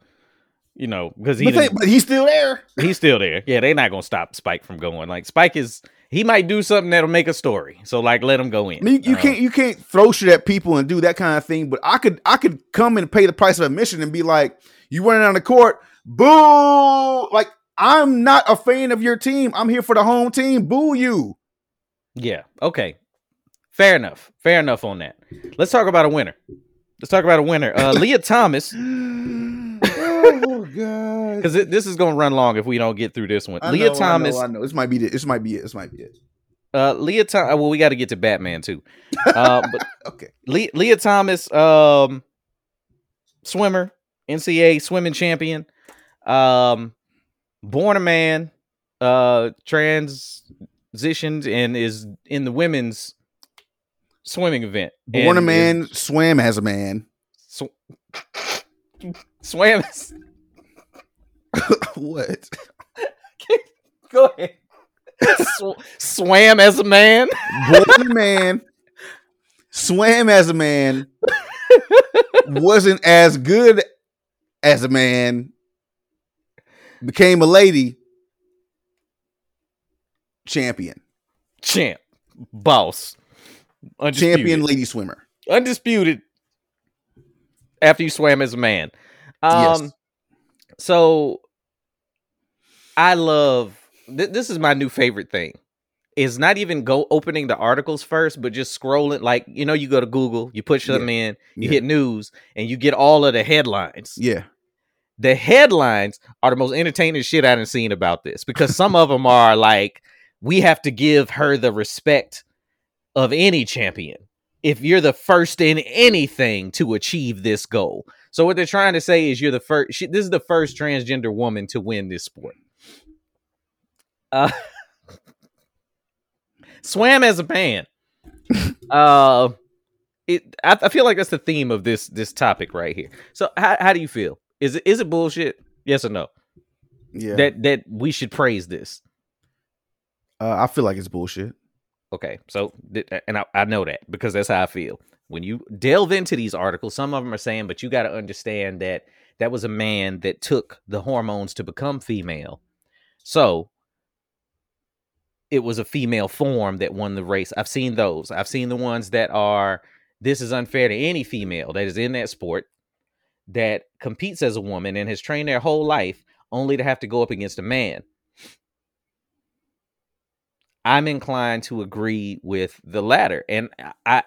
You know, because he But, they, but he's still there. he's still there. Yeah, they're not gonna stop Spike from going. Like Spike is he might do something that'll make a story. So like let him go in. I mean, you Uh, can't you can't throw shit at people and do that kind of thing. But I could I could come and pay the price of admission and be like, you running on the court, boo! Like I'm not a fan of your team. I'm here for the home team. Boo you. Yeah. Okay. Fair enough. Fair enough on that. Let's talk about a winner. Let's talk about a winner. Uh Lia Thomas, *gasps* *laughs* oh god. because this is gonna run long if we don't get through this one. I Lia know, I Thomas, know, I know. This might be it. This might be it. This might be it. uh Lia Thomas. Well, we got to get to Batman too. Uh, but *laughs* Okay. Le- Lia Thomas, um, swimmer, NCAA swimming champion, um, born a man, uh, transitioned and is in the women's swimming event. Born a and is man, swam as a man. sw- swam. As *laughs* what? *laughs* Go ahead. Sw- swam as a man. Born a man, swam as a man, wasn't as good as a man, became a lady, champion, Champ, boss, undisputed. champion lady swimmer. undisputed after you swam as a man. Um Yes. so I love th- this is my new favorite thing. Is not even go opening the articles first, but just scrolling like you know, you go to Google, you put something in, you Yeah. hit news, and you get all of the headlines. Yeah. The headlines are the most entertaining shit I've seen about this because some of them are like, we have to give her the respect of any champion if you're the first in anything to achieve this goal. So what they're trying to say is you're the first. She, this is the first transgender woman to win this sport. Uh, *laughs* swam as a man. *laughs* uh, it. I, I feel like that's the theme of this this topic right here. So how how do you feel? Is it is it bullshit? Yes or no? Yeah. That that we should praise this. uh, I feel like it's bullshit. Okay, so and I, I know that because that's how I feel. When you delve into these articles, some of them are saying, but you got to understand that that was a man that took the hormones to become female. So it was a female form that won the race. I've seen those. I've seen the ones that are this is unfair to any female that is in that sport that competes as a woman and has trained their whole life only to have to go up against a man. I'm inclined to agree with the latter. And I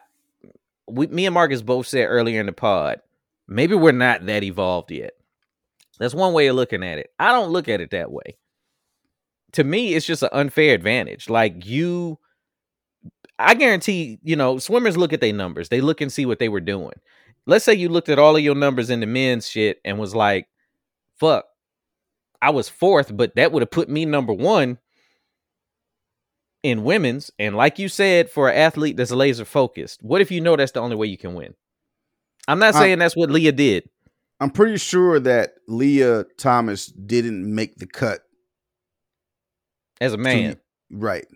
we me and Marcus both said earlier in the pod, maybe we're not that evolved yet. That's one way of looking at it. I don't look at it that way. To me, it's just an unfair advantage. Like you I guarantee, you know, swimmers look at their numbers. They look and see what they were doing. let's say you looked at all of your numbers in the men's shit and was like, fuck, I was fourth, but that would have put me number one in women's. And like you said, for an athlete that's laser focused, what if you know that's the only way you can win? I'm not I'm- saying that's what Lia did. I'm pretty sure that Lia Thomas didn't make the cut. As a man, Right.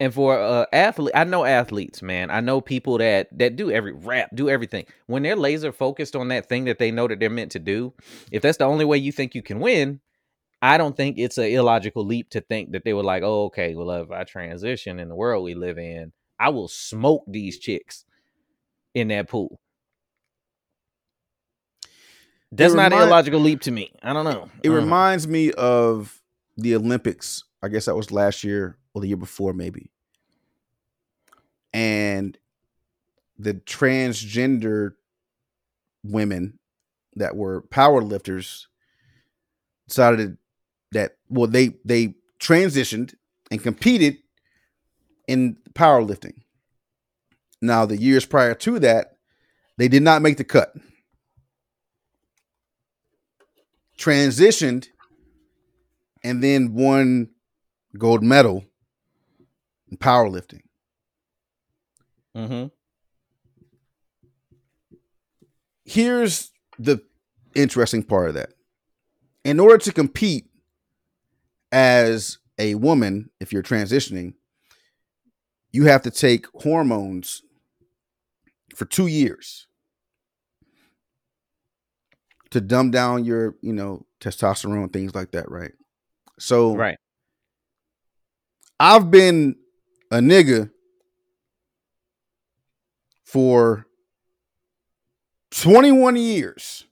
and for uh athlete, I know athletes, man. I know people that that do every rap, do everything. When they're laser focused on that thing that they know that they're meant to do, if that's the only way you think you can win, I don't think it's an illogical leap to think that they were like, oh, okay, well, if I transition in the world we live in, I will smoke these chicks in that pool. That's not an illogical leap to me. I don't know. It Uh, reminds me of the Olympics. I guess that was last year or the year before, maybe. And the transgender women that were power lifters decided that well they they transitioned and competed in powerlifting. Now the years prior to that, they did not make the cut. Transitioned and then won gold medal in powerlifting. mhm. Here's the interesting part of that. In order to compete as a woman, if you're transitioning, you have to take hormones for two years to dumb down your, you know, testosterone, things like that, right? So Right. I've been a nigga for 21 years.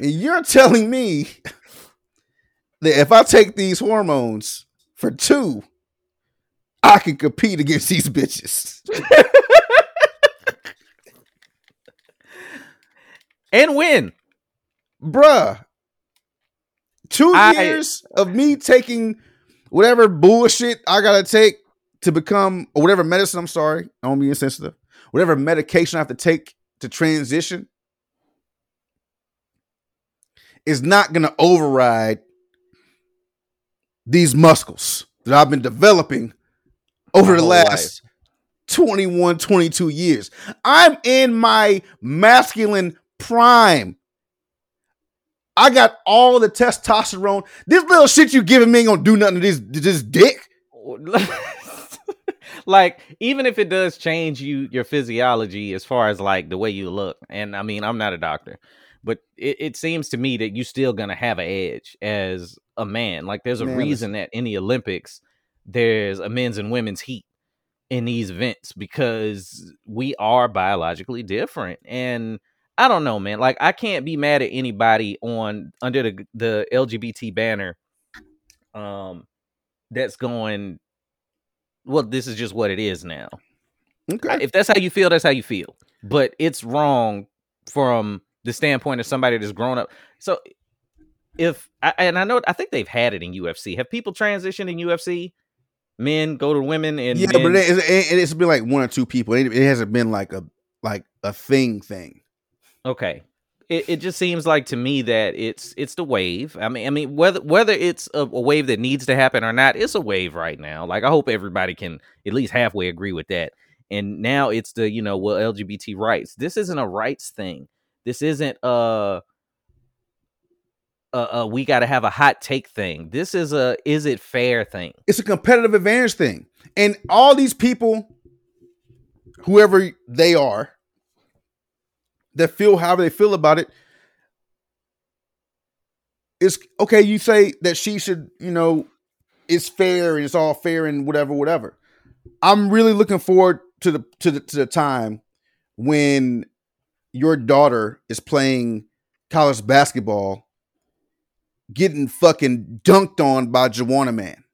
You're telling me that if I take these hormones for two, I can compete against these bitches. And win. Bruh. Two I- years of me taking whatever bullshit I gotta take to become or whatever medicine, I'm sorry, I don't be insensitive. Whatever medication I have to take to transition is not gonna override these muscles that I've been developing over the last 21, 22 years. I'm in my masculine prime. I got all the testosterone. This little shit you giving me ain't gonna do nothing to this, to this dick. *laughs* like even if it does change you your physiology as far as like the way you look and i mean i'm not a doctor but it, it seems to me that you're still gonna have an edge as a man. Like there's a Man, reason that in the olympics there's a men's and women's heat in these events because we are biologically different and i don't know man. Like i can't be mad at anybody on under the the lgbt banner um that's going well this is just what it is now Okay. if that's how you feel that's how you feel but it's wrong from the standpoint of somebody that's grown up so if I, and i know i think they've had it in ufc have people transitioned in ufc men go to women and yeah, men- but it, it, it's been like one or two people. It, it hasn't been like a like a thing thing. Okay. It, it just seems like to me that it's it's the wave. I mean, I mean whether whether it's a, a wave that needs to happen or not, it's a wave right now. Like I hope everybody can at least halfway agree with that. And now it's the you know well LGBT rights. This isn't a rights thing. This isn't a uh, uh we got to have a hot take thing. This is a is it fair thing. It's a competitive advantage thing, and all these people, whoever they are, that feel however they feel about it it, is okay. You say that she should, you know, it's fair and it's all fair and whatever, whatever. I'm really looking forward to the to the to the time when your daughter is playing college basketball, getting fucking dunked on by Joanna Man.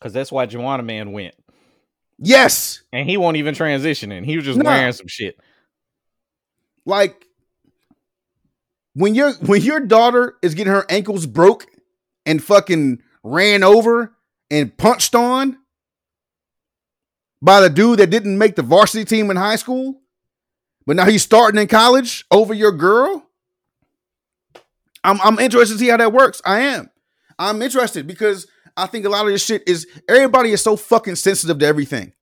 Cause that's why Joanna Man went, Yes, and he won't even transitioning. He was just Nah. wearing some shit. Like when your when your daughter is getting her ankles broke and fucking ran over and punched on by the dude that didn't make the varsity team in high school, but now he's starting in college over your girl. I'm I'm interested to see how that works. I am. I'm interested because I think a lot of this shit is everybody is so fucking sensitive to everything.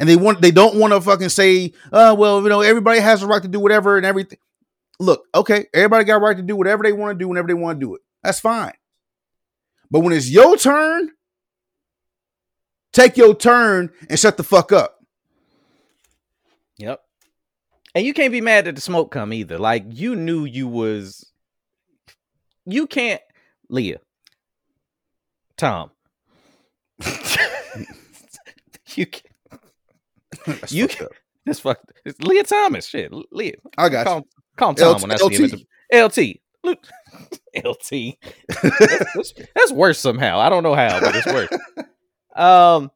And they want they don't want to fucking say, uh, well, you know, everybody has a right to do whatever and everything. Look, okay, everybody got a right to do whatever they want to do whenever they want to do it. That's fine. But when it's your turn, take your turn and shut the fuck up. Yep. And you can't be mad that the smoke come either. Like you knew you was you can't Lia. Tom. *laughs* *laughs* you can That's You can-. *laughs* That's fucked. It's Lia Thomas. Shit. Lia. I got call, you. Call him Tom LT. when I see him. At the, LT. Look. LT. *laughs* That's, that's- *laughs* that's worse somehow. I don't know how, but it's worse. Um,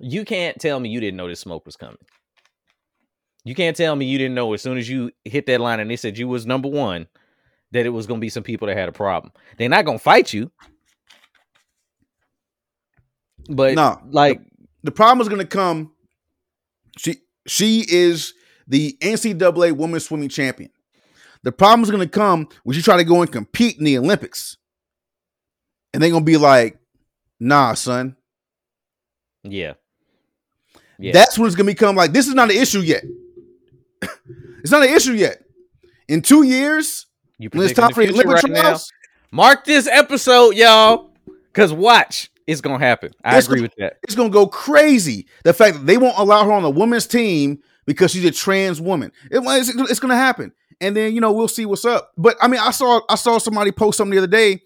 you can't tell me you didn't know this smoke was coming. You can't tell me you didn't know as soon as you hit that line and they said you was number one that it was gonna be some people that had a problem. They're not gonna fight you, but No, like the problem is going to come. She she is the NCAA women's swimming champion. The problem is going to come when she try to go and compete in the Olympics, and they're going to be like, "Nah, son." yeah, yeah, That's when it's going to become like, "This is not an issue yet. *coughs* it's not an issue yet. In two years, you when it's predicting time for the Olympic right now. trials, Mark this episode, y'all, because watch, it's gonna happen. I It's agree gonna- with that. it's going to go crazy. The fact that they won't allow her on the women's team because she's a trans woman. It, it's it's going to happen. And then, you know, we'll see what's up. But I mean, I saw I saw somebody post something the other day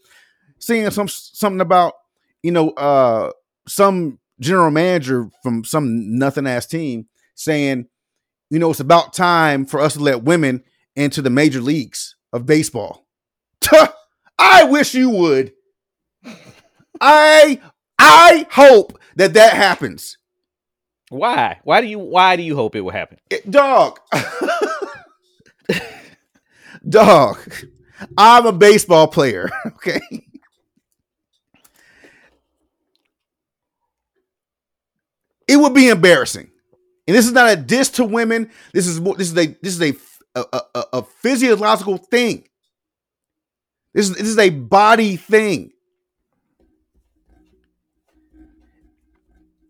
saying some something about, you know, uh some general manager from some nothing ass team saying, you know, it's about time for us to let women into the major leagues of baseball. *laughs* I wish you would. I I hope that that happens. Why? Why do you? Why do you hope it will happen? It- dog. dog. I'm a baseball player, *laughs* okay? It would be embarrassing. And this is not a diss to women. This is this is a this is a a, a, a physiological thing. This is this is a body thing.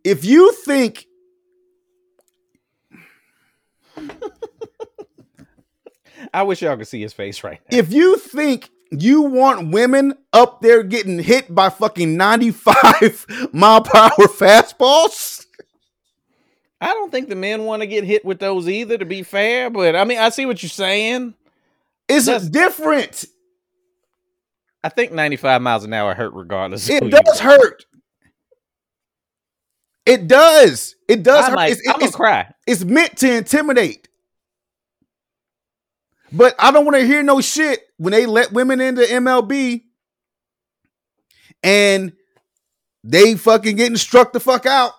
If you think *laughs* I wish y'all could see his face right now. if you think you want women up there getting hit by fucking 95 *laughs* mile per hour fastballs, I don't think the men want to get hit with those either. To be fair, but I mean, I see what you're saying. it's That's- different. I think 95 miles an hour hurt regardless. It does hurt. It does. It does I hurt. might, It's, I'm it's, cry. it's meant to intimidate. But I don't want to hear no shit when they let women into MLB and they fucking getting struck the fuck out.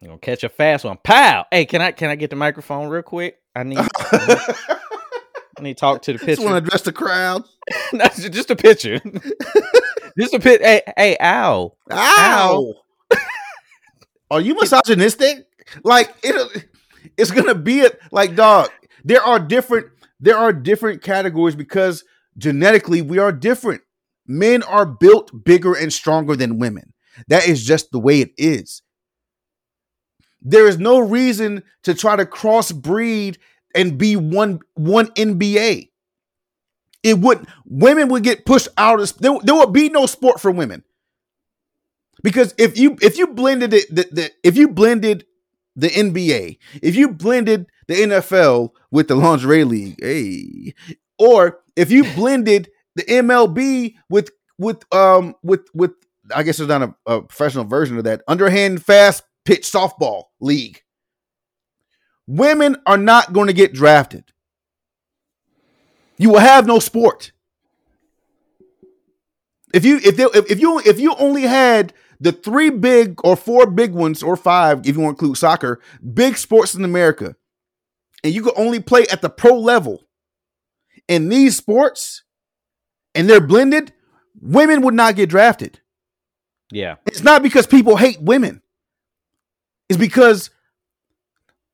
You gonna catch a fast one. Pow! Hey, can I can I get the microphone real quick? I need I need to talk to the pitcher. *laughs* Just want to address the crowd. *laughs* No, just a pitcher. just a pit. *laughs* Hey, hey, ow! Ow. Are you misogynistic? Like it it's gonna be it like dog. There are different there are different categories because genetically we are different. Men are built bigger and stronger than women. That is just the way it is. There is no reason to try to crossbreed and be one one NBA. It would women would get pushed out of there, there would be no sport for women. Because if you if you blended it the, the if you blended the NBA, if you blended the NFL with the lingerie league, hey, or if you blended the MLB with with um with with I guess there's not a, a professional version of that underhand fast pitch softball league. Women are not going to get drafted. You will have no sport. If you if they, if, you if you only had the three big or four big ones or five if you want to include soccer big sports in America and you can only play at the pro level in these sports and they're blended, women would not get drafted. Yeah. It's not because people hate women. It's because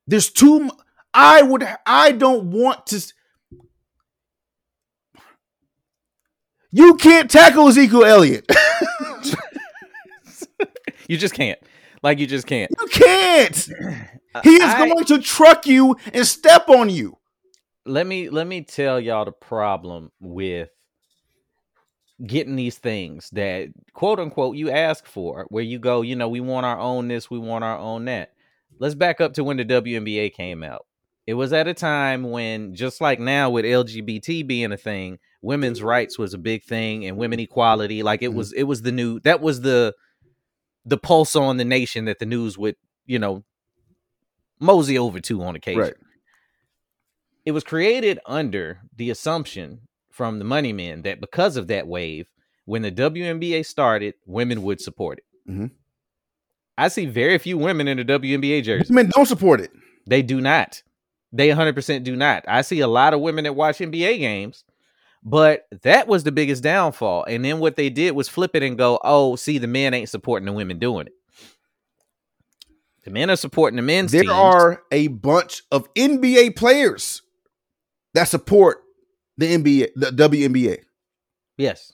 there's too I would I don't want to You can't tackle Ezekiel Elliott. *laughs* You just can't. Like you just can't. you can't. *clears throat* He is I- going to truck you and step on you. let me let me tell y'all the problem with getting these things that quote unquote you ask for where you go you know we want our own this we want our own that let's back up to when the WNBA came out it was at a time when just like now with LGBT being a thing women's rights was a big thing and women equality like it Mhm. was it was the new that was the the pulse on the nation that the news would you know mosey over to on occasion Right. it was created under the assumption from the money men that because of that wave, when the WNBA started, women would support it. Mhm. I see very few women in the WNBA jersey. Men don't support it. They do not. They 100% do not. I see a lot of women that watch NBA games, but that was the biggest downfall. And then what they did was flip it and go, oh, see, the men ain't supporting the women doing it. The men are supporting the men's There teams. are a bunch of NBA players that support the NBA, the WNBA. Yes.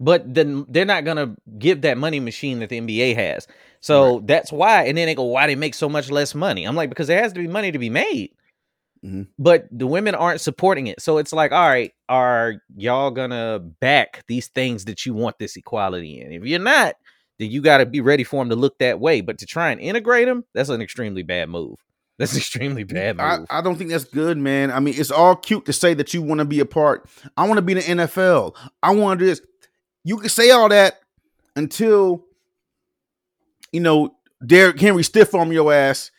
But then they're not gonna give that money machine that the NBA has. So that's why. And then they go, why they make so much less money? I'm like, because there has to be money to be made. Mhm. But the women aren't supporting it. So it's like, all right, are y'all gonna back these things that you want this equality in? If you're not, then you got to be ready for them to look that way. But to try and integrate them, that's an extremely bad move. *laughs* That's extremely bad I, move. I don't think that's good, man. I mean, it's all cute to say that you want to be a part. I want to be in the NFL. I want to do this. You can say all that until you know Derrick Henry stiff arm your ass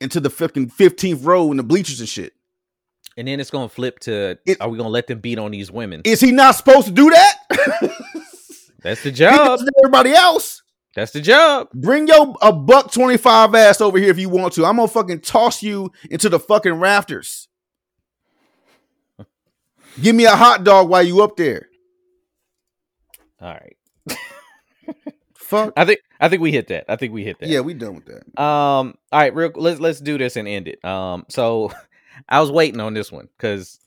into the fucking 15th row in the bleachers and shit. and then it's gonna flip to, It- are we gonna let them beat on these women? Is he not supposed to do that? *laughs* that's the job. everybody else. That's the job. Bring your a buck 25 ass over here if you want to. I'm gonna fucking toss you into the fucking rafters. *laughs* Give me a hot dog while you up there. All right. Fuck. I think I think we hit that. I think we hit that. Yeah, we done with that. Um. All right. Real. Let's let's do this and end it. Um. So, *laughs* I was waiting on this one because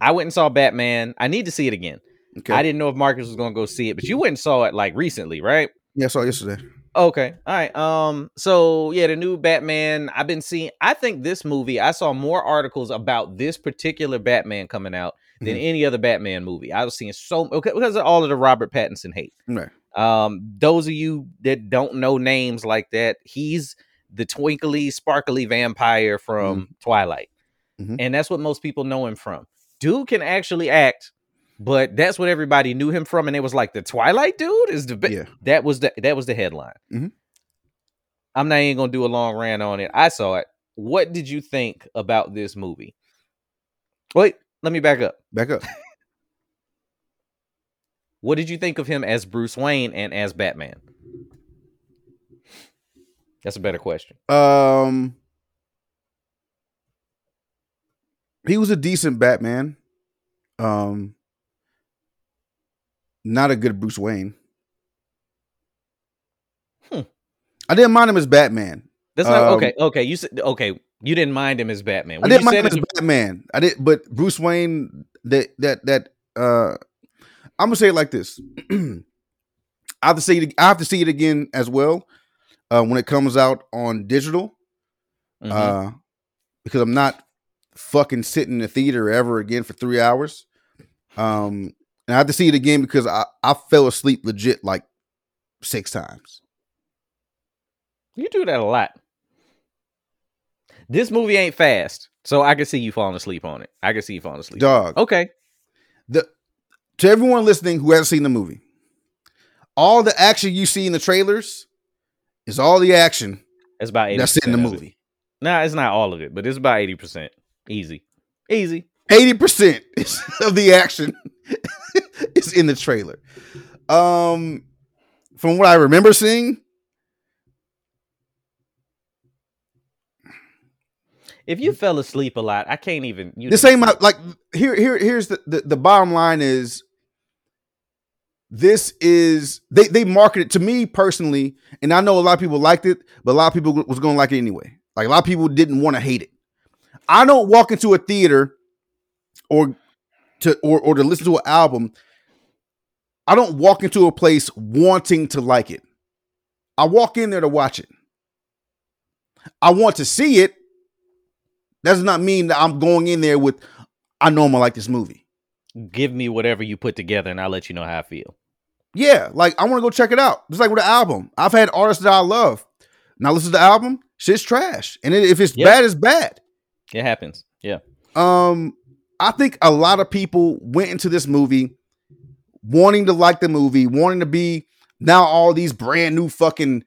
I went and saw Batman. I need to see it again. Okay. I didn't know if Marcus was gonna go see it, but you went and saw it like recently, right? yeah, I saw it yesterday. Okay. All right. Um. So yeah, the new Batman. I've been seeing. I think this movie. I saw more articles about this particular Batman coming out than Mhm. any other Batman movie. I was seeing so okay because of all of the Robert Pattinson hate. Right. Um, those of you that don't know names like that, he's the twinkly, sparkly vampire from Twilight, Mhm. and that's what most people know him from. Dude can actually act, but that's what everybody knew him from, and it was like the Twilight dude is the ba- Yeah. that was the that was the headline. Mhm. I'm not even gonna do a long rant on it. I saw it. What did you think about this movie? Wait, let me back up. Back up. *laughs* What did you think of him as Bruce Wayne and as Batman? That's a better question. Um he was a decent Batman. Um not a good Bruce Wayne. Hmm. I didn't mind him as Batman. That's not Um, okay. Okay, you said okay. You didn't mind him as Batman. I didn't you mind said him as Batman. I did, but Bruce Wayne. That that that. uh I'm gonna say it like this. *clears throat* I have to see it. I have to see it again as well uh, when it comes out on digital. Mhm. Uh, because I'm not fucking sitting in the theater ever again for three hours. Um, and I have to see it again because I I fell asleep legit like six times. you do that a lot. This movie ain't fast, so I can see you falling asleep on it. I can see you falling asleep. Dog. Okay, the to everyone listening who hasn't seen the movie, all the action you see in the trailers is all the action that's about 80 that's in the movie. Nah, it's not all of it, but it's about eighty percent. Easy, easy. Eighty percent *laughs* of the action *laughs* is in the trailer. Um, from what I remember seeing, if you fell asleep a lot, I can't even. You this ain't my like here here here's the, the the bottom line is this is they they market it to me personally and i know a lot of people liked it but a lot of people was gonna like it anyway. Like a lot of people didn't want to hate it. I don't walk into a theater or to or, or to listen to an album i don't walk into a place wanting to like it. I walk in there to watch it. I want to see it. That does not mean that i'm going in there with i know i'm gonna like this movie. Give me whatever you put together, and I'll let you know how I feel. Yeah, like I want to go check it out. It's like with the album, I've had artists that I love. Now listen to the album, shit's trash, and it, if it's Yep. bad, it's bad. It happens. Yeah. Um, I think a lot of people went into this movie wanting to like the movie, wanting to be now all these brand new fucking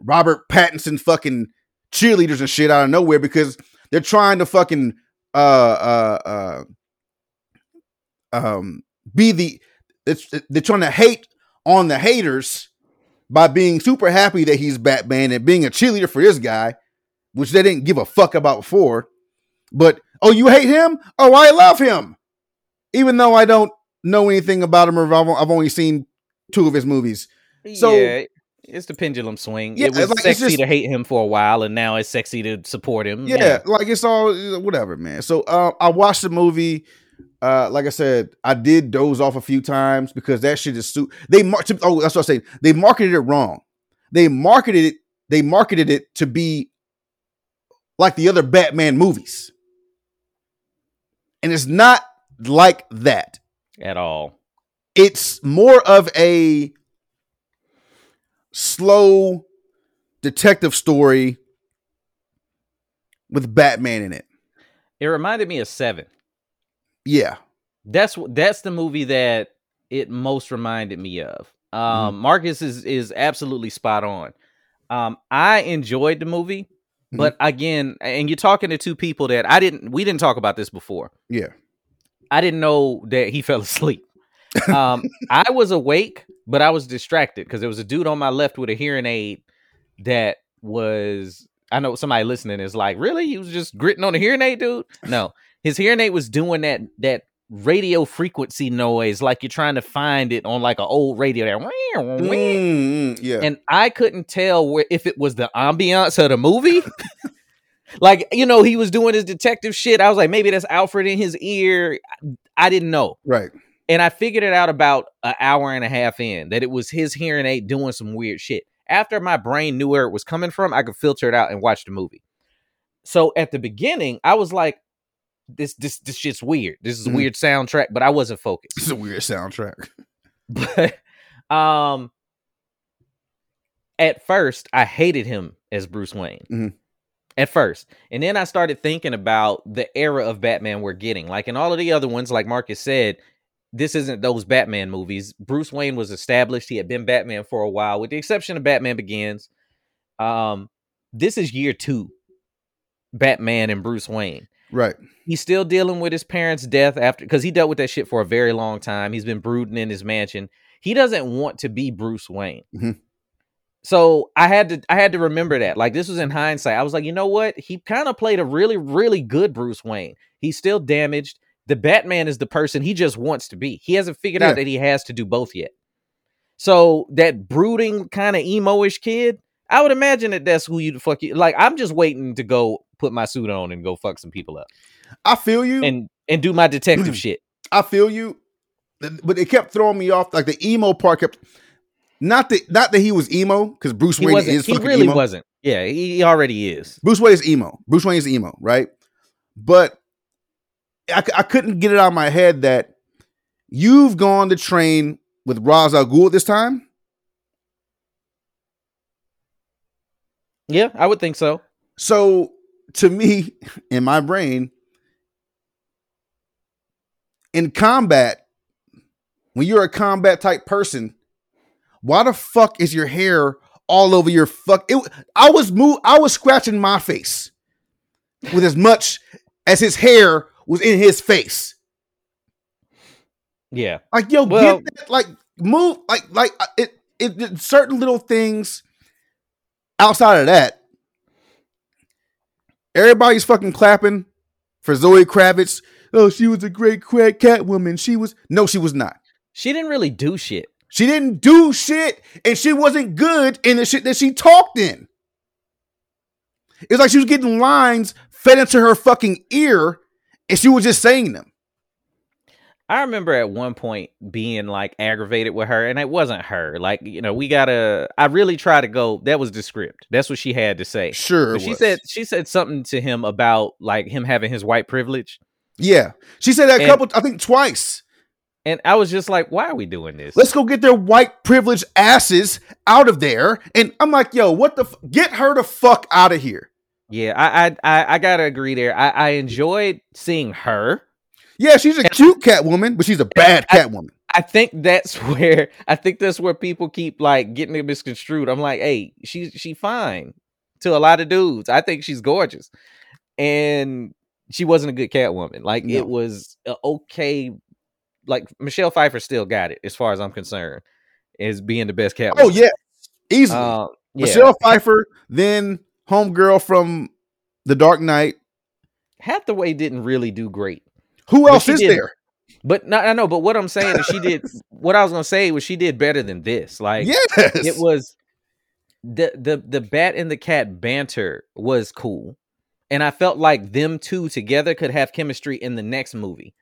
Robert Pattinson fucking cheerleaders and shit out of nowhere because they're trying to fucking uh uh uh um be the it's they're trying to hate on the haters by being super happy that he's Batman and being a cheerleader for this guy, which they didn't give a fuck about before. But oh, you hate him? Oh, I love him. Even though I don't know anything about him, or I've, only seen two of his movies. So- yeah, it's the pendulum swing. Yeah, it was like, sexy just- to hate him for a while, and now it's sexy to support him. Yeah, like it's all whatever, man. So uh, I watched the movie. Uh, like I said, I did doze off a few times because that shit is su- they oh that's what I saying. They marketed it wrong. They marketed it. They marketed it to be like the other Batman movies, and it's not like that. at all. It's more of a slow detective story with Batman in it. It reminded me of Seven. Yeah. That's that's the movie that it most reminded me of. Mm-hmm. Um, Marcus is is absolutely spot on. Um, I enjoyed the movie, Mm-hmm. but again, and you're talking to two people that I didn't. We didn't talk about this before. Yeah. I didn't know that he *laughs* fell asleep. Um, I was awake, but I was distracted because there was a dude on my left with a hearing aid that was. I know somebody listening is like, really? He was just gritting on a hearing aid, dude. No, his hearing aid was doing that that radio frequency noise, like you're trying to find it on like an old radio. There, Mm, yeah. and I couldn't tell where if it was the ambiance of the movie. *laughs* like you know, he was doing his detective shit. I was like, maybe that's Alfred in his ear. I didn't know, right. and I figured it out about an hour and a half in that it was his hearing aid doing some weird shit. After my brain knew where it was coming from, I could filter it out and watch the movie. So at the beginning, I was like, "This, this, this shit's weird. This is a Mhm. weird soundtrack," but I wasn't focused It's a weird soundtrack. *laughs* but um at first i hated him as bruce wayne Mhm. at first and then i started thinking about the era of batman we're getting like in all of the other ones like marcus said this isn't those batman movies bruce wayne was established he had been batman for a while with the exception of batman begins um this is year two batman and bruce wayne Right. he's still dealing with his parents' death after because he dealt with that shit for a very long time. He's been brooding in his mansion. He doesn't want to be Bruce Wayne. Mhm. So I had to I had to remember that. Like this was in hindsight. I was like, you know what? He kind of played a really, really good Bruce Wayne. He's still damaged. The Batman is the person he just wants to be. He hasn't figured Yeah. out that he has to do both yet. So that brooding kind of emo-ish kid, I would imagine that that's who you the fuck you like. I'm just waiting to go put my suit on and go fuck some people up I feel you. and and do my detective *clears throat* shit. I feel you. But it kept throwing me off. Like the emo part kept not that not that he was emo, because Bruce Wayne is He fucking really emo. wasn't. Yeah, he, he already is. Bruce Wayne is emo. Bruce Wayne is emo, right? But I, I couldn't get it out of my head that you've gone to train with Ra's al Ghul this time. Yeah, I would think so. So to me, in my brain, in combat, when you're a combat type person, why the fuck is your hair all over your fuck? It, I was move, I was scratching my face with as much as his hair was in his face. Yeah, Like yo, Well- get that, like move, like like uh, it, it. it- Certain little things outside of that, Everybody's fucking clapping for Zoe Kravitz. Oh, she was a great cat woman. She was no, she was not. She didn't really do shit. She didn't do shit, and she wasn't good in the shit that she talked in. It's like she was getting lines fed into her fucking ear, and she was just saying them. I remember at one point being like aggravated with her, and it wasn't her. Like, you know, we gotta. I really try to go. That was the script. That's what she had to say. Sure, she was. said she said something to him about like him having his white privilege, Yeah, she said that a And- couple. I think twice. and I was just like, "Why are we doing this?" Let's go get their white privileged asses out of there. And I'm like, yo, what the? F- get her the fuck out of here. yeah, I, I I I gotta agree there. I, I enjoyed seeing her. Yeah, she's a cute Catwoman, but she's a bad Catwoman. I think that's *laughs* where I think that's where people keep like getting it misconstrued. I'm like, hey, she's she fine to a lot of dudes. I think she's gorgeous, and she wasn't a good Catwoman. Like No. it was okay. Like Michelle Pfeiffer still got it as far as I'm concerned, as being the best Catwoman. Oh yeah, easily. uh, yeah. Michelle Pfeiffer, then homegirl from The Dark Knight. Hathaway didn't really do great. Who else is did- there? But no, I know. But what I'm saying is, she did. *laughs* what I was gonna say was she did better than this. Like, Yes, it was the the the bat and the cat banter was cool and i felt like them two together could have chemistry in the next movie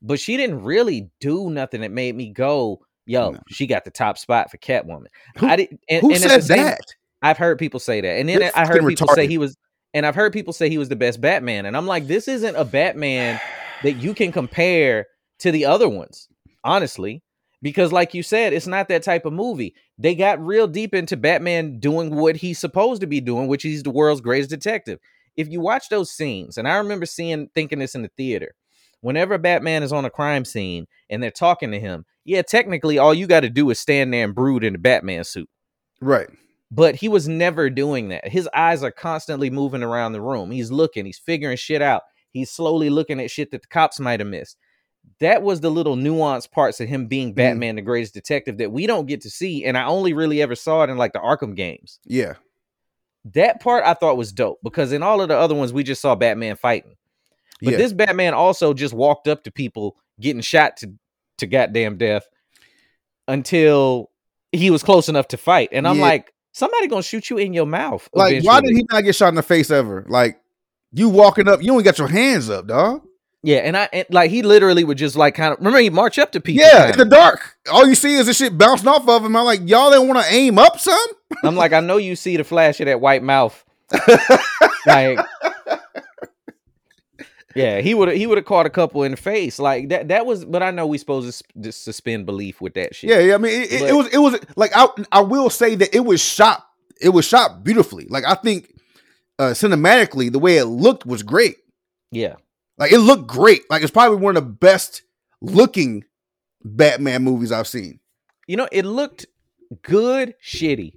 but she didn't really do nothing that made me go yo No. she got the top spot for catwoman Who- i didn't and, Who and said same- that? i've heard people say that and then You're i heard people say he was and i've heard people say he was the best batman and i'm like this isn't a batman that you can compare to the other ones honestly because like you said it's not that type of movie they got real deep into batman doing what he's supposed to be doing which he's the world's greatest detective if you watch those scenes and i remember seeing thinking this in the theater whenever batman is on a crime scene and they're talking to him yeah technically all you got to do is stand there and brood in the batman suit Right. but he was never doing that. His eyes are constantly moving around the room. He's looking, he's figuring shit out. He's slowly looking at shit that the cops might have missed. That was the little nuanced parts of him being mm. Batman, the greatest detective, that we don't get to see. And I only really ever saw it in like the Arkham games. Yeah. That part I thought was dope because in all of the other ones, we just saw Batman fighting. But yeah. this Batman also just walked up to people getting shot to, to goddamn death until he was close enough to fight. And I'm Yeah. like, somebody gonna shoot you in your mouth. like, why did he not get shot in the face ever? Like, you walking up, you only got your hands up, dog. Yeah, and I and, like he literally would just like kind of remember he march up to people. Yeah, kinda. in the dark. All you see is the shit bouncing off of him. I'm like, y'all didn't want to aim up some? *laughs* I'm like, I know you see the flash of that white mouth. like, *laughs* yeah, he would he would have caught a couple in the face like that. That was, but I know we supposed to suspend belief with that shit. Yeah, yeah. I mean, it, it- But- it was it was like I I will say that it was shot. It was shot beautifully. Like I think uh cinematically, the way it looked was great. yeah. Like it looked great. Like it's probably one of the best looking Batman movies I've seen. You know, it looked good, shitty.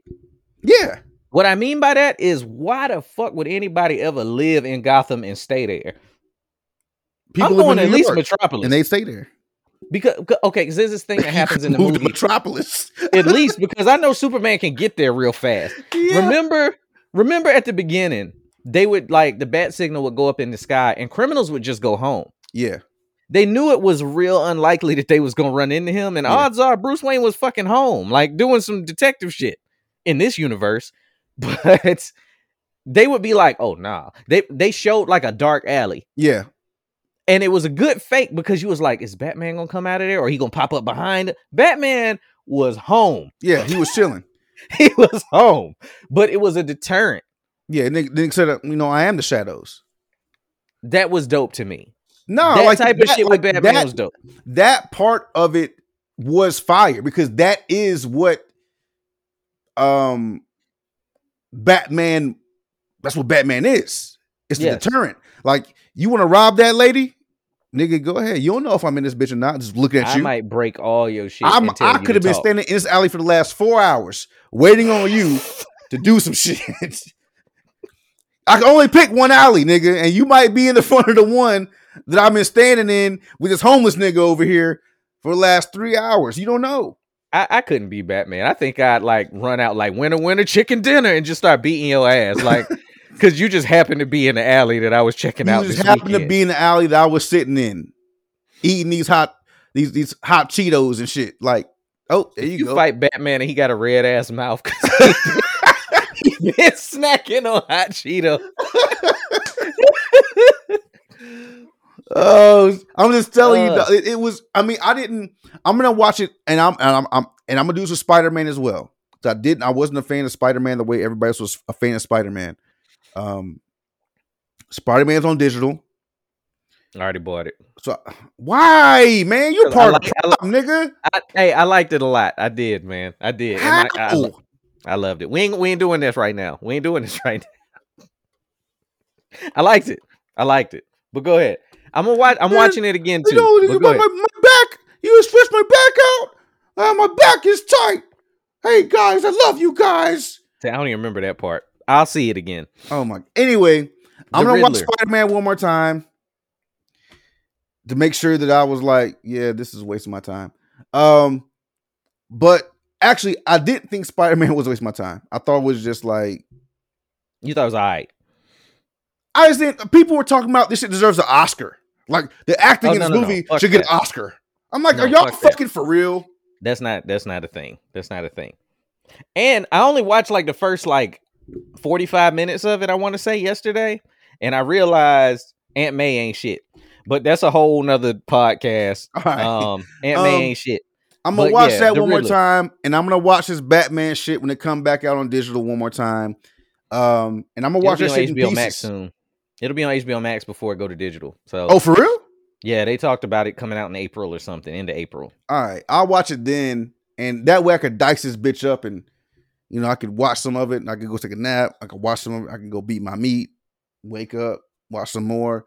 Yeah, What I mean by that is, why the fuck would anybody ever live in Gotham and stay there? people I'm live going in at New least York, Metropolis and they stay there. because okay, because there's this thing that *laughs* happens in the movie. Metropolis. at least because I know Superman can get there real fast. *laughs* Yeah. Remember, remember at the beginning, they would like the bat signal would go up in the sky and criminals would just go home. Yeah, They knew it was real unlikely that they was gonna run into him, and Yeah. odds are Bruce Wayne was fucking home, like doing some detective shit in this universe. *laughs* But they would be like, "Oh nah," they they showed like a dark alley, yeah, and it was a good fake because you was like, "Is Batman gonna come out of there, or he gonna pop up behind?" Batman was home. yeah. He was chilling. *laughs* he was home, but it was a deterrent. Yeah, Nick, Nick said, uh, you know, I am the shadows. That was dope to me. No, that like type of shit like with Batman that- was dope. that part of it was fire because that is what um Batman that's what Batman is. It's the Yes. deterrent. Like you want to rob that lady? Nigga, go ahead. You don't know if I'm in this bitch or not. Just looking at you. I might break all your shit. I'm, I could have been talk. standing in this alley for the last four hours waiting on you to do some *laughs* shit. I can only pick one alley, nigga, and you might be in the front of the one that I've been standing in with this homeless nigga over here for the last three hours. You don't know. I, I couldn't be Batman. I think I'd like run out like winter, winter, chicken dinner, and just start beating your ass. Like Because you just happened to be in the alley that I was checking out. You out. just this happened to be in the alley that I was sitting in, eating these hot these these hot Cheetos and shit. Like, oh, there you, you go. fight Batman and he got a red ass mouth *laughs* he been snacking on hot Cheeto. Oh, I'm just telling you, Uh. it, it was. I mean, I didn't. I'm gonna watch it, and I'm and I'm, I'm and I'm gonna do some Spider Man as well. I didn't. I wasn't a fan of Spider Man the way everybody else was a fan of Spider Man. Um, Spider Man's on digital. I already bought it. So why, man? You part like- of the problem, nigga. I, hey, I liked it a lot. I did, man. I did. And I, I, I loved it. We ain't we ain't doing this right now. We ain't doing this *laughs* right now. I liked it. I liked it. But go ahead. I'm gonna watch. I'm Man, watching it again You too. know, But my, my, my back. You stretch my back out. Uh, my back is tight. Hey guys, I love you guys. I don't even remember that part. I'll see it again. Oh my. Anyway, I'm gonna watch Spider Man one more time to make sure that I was like, yeah, this is wasting my time. Um, but actually, I didn't think Spider Man *laughs* was wasting my time. I thought it was just like You thought it was all right. I just didn't. People were talking about this shit deserves an Oscar. Like the acting Oh, in no, this no, no. movie Fuck should get an. Oscar. I'm like, No, are y'all fuck that. fucking for real? That's not that's not a thing. That's not a thing. And I only watched like the first like 45 minutes of it, I want to say yesterday. And I realized Aunt May ain't shit. But that's a whole nother podcast. Right. Um Aunt May Um, ain't shit. I'm gonna But watch yeah, that one more time, and I'm gonna watch this Batman shit when it come back out on digital one more time. Um, and I'm gonna It'll watch that on shit in HBO pieces. Max soon. It'll be on HBO Max before it go to digital. So Oh, for real? yeah, they talked about it coming out in April or something, into April. All right, I'll watch it then, and that way I could dice this bitch up, and you know I could watch some of it, and I could go take a nap. I could watch some of it. I can go beat my meat, wake up, watch some more,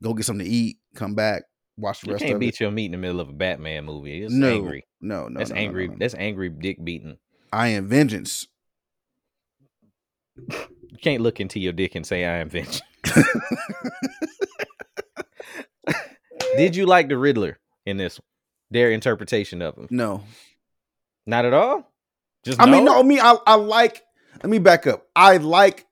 go get something to eat, come back, watch the rest. You rest can't of beat it. your meat in the middle of a Batman movie. It's no, angry. no, no, that's no, no, angry. no, no. That's angry dick beating. I am vengeance. You can't look into your dick and say I am vengeance. *laughs* Did you like the Riddler in this? one? Their interpretation of him? No, Not at all. Just I mean, no? no, I I, I like. Let me back up. I like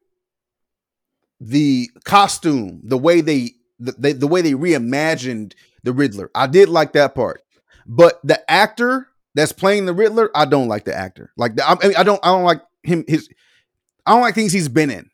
the costume, the way they, the, they, the way they reimagined the Riddler. I did like that part, but the actor that's playing the Riddler, I don't like the actor. Like, the, I, mean, I don't, I don't like him. His, I don't like things he's been in.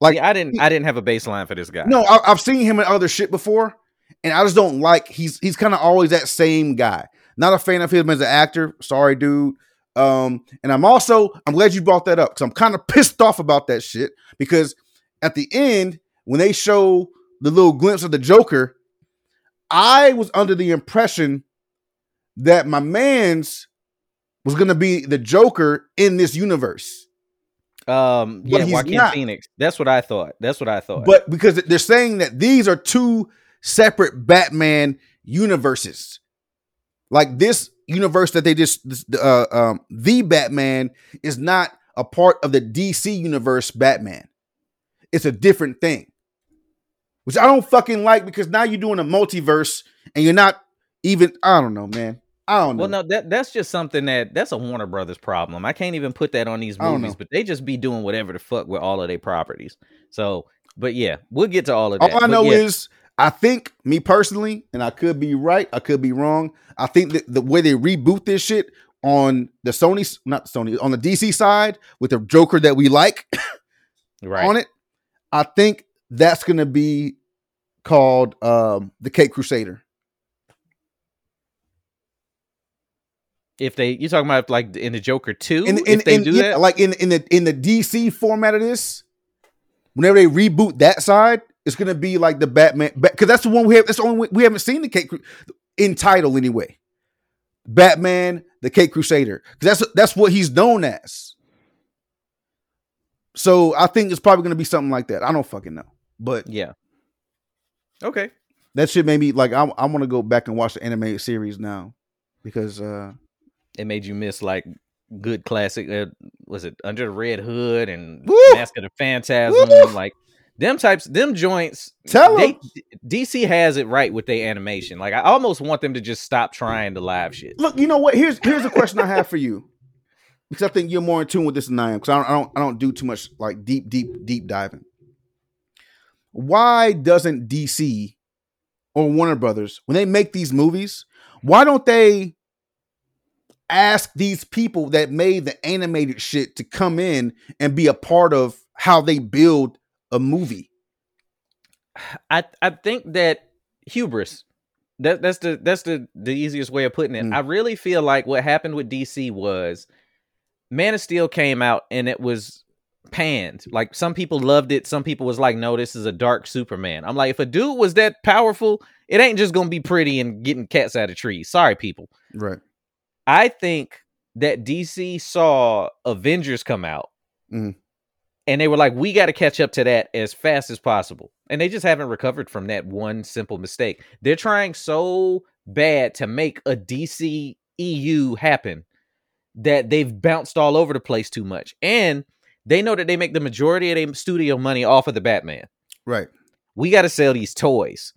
Like, I didn't. I didn't have a baseline for this guy. no, I, I've seen him in other shit before, and I just don't like. He's he's kind of always that same guy. Not a fan of him as an actor. Sorry, dude. Um, and I'm also I'm glad you brought that up because I'm kind of pissed off about that shit because at the end when they show the little glimpse of the Joker, I was under the impression that my man's was gonna be the Joker in this universe. Um. Yeah, Joaquin not. Phoenix. That's what I thought. That's what I thought. But because they're saying that these are two separate Batman universes. Like this universe that they just uh, um the Batman is not a part of the DC universe Batman. It's a different thing. Which I don't fucking like because now you're doing a multiverse and you're not even I don't know, man. I don't know. Well, no, that that's just something that that's a Warner Brothers problem. I can't even put that on these movies, but they just be doing whatever the fuck with all of their properties. So, but yeah, we'll get to all of that. All I But know yeah, is I think me personally, and I could be right, I could be wrong. I think that the way they reboot this shit on the Sony, not Sony, on the DC side with the Joker that we like *coughs* right. on it, I think that's gonna be called um the Cape Crusader. If they, you talking about like in the Joker two? In, in, if they in- do yeah, that, like in in the in the DC format of this, whenever they reboot that side, it's gonna be like the Batman because that's the one we have. That's the only we haven't seen the Cape Cru- in title anyway. Batman, the Cape Crusader, because that's that's what he's known as. So I think it's probably gonna be something like that. I don't fucking know, but yeah. Okay. that shit made me like I I want to go back and watch the animated series now because uh It made you miss like good classic. Uh, was it Under the Red Hood and Woo! Mask of the Phantasm? Woo! Like them types, them joints. tell They, them DC has it right with their animation. Like I almost want them to just stop trying the live shit. look. You know what? Here's here's a question I have for you. because I think you're more in tune with this than I am. Because I don't, I don't, I don't do too much like deep, deep, deep diving. Why doesn't DC or Warner Brothers, when they make these movies, why don't they ask these people that made the animated shit to come in and be a part of how they build a movie? I I think that hubris. That that's the that's the the easiest way of putting it. Mm. I really feel like what happened with DC was Man of Steel came out and it was panned. Like some people loved it, some people was like, "No, this is a dark Superman." I'm like, if a dude was that powerful, it ain't just gonna be pretty and getting cats out of trees. Sorry, people. Right. I think that DC saw Avengers come out Mhm. And they were like, we got to catch up to that as fast as possible. And they just haven't recovered from that one simple mistake. They're trying so bad to make a DC EU happen that they've bounced all over the place too much. And they know that they make the majority of their studio money off of the Batman Right. we got to sell these toys.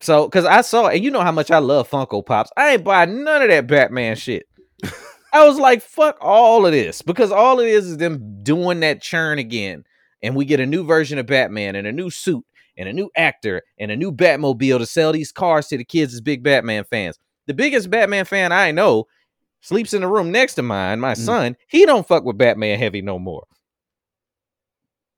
So, because I saw, and you know how much I love Funko Pops, I ain't buy none of that Batman shit. *laughs* I was like, fuck all of this, because all it is is them doing that churn again, and we get a new version of Batman and a new suit and a new actor and a new Batmobile to sell these cars to the kids as big Batman fans. The biggest Batman fan I know sleeps in the room next to mine, my Mhm. son. He don't fuck with Batman heavy no more.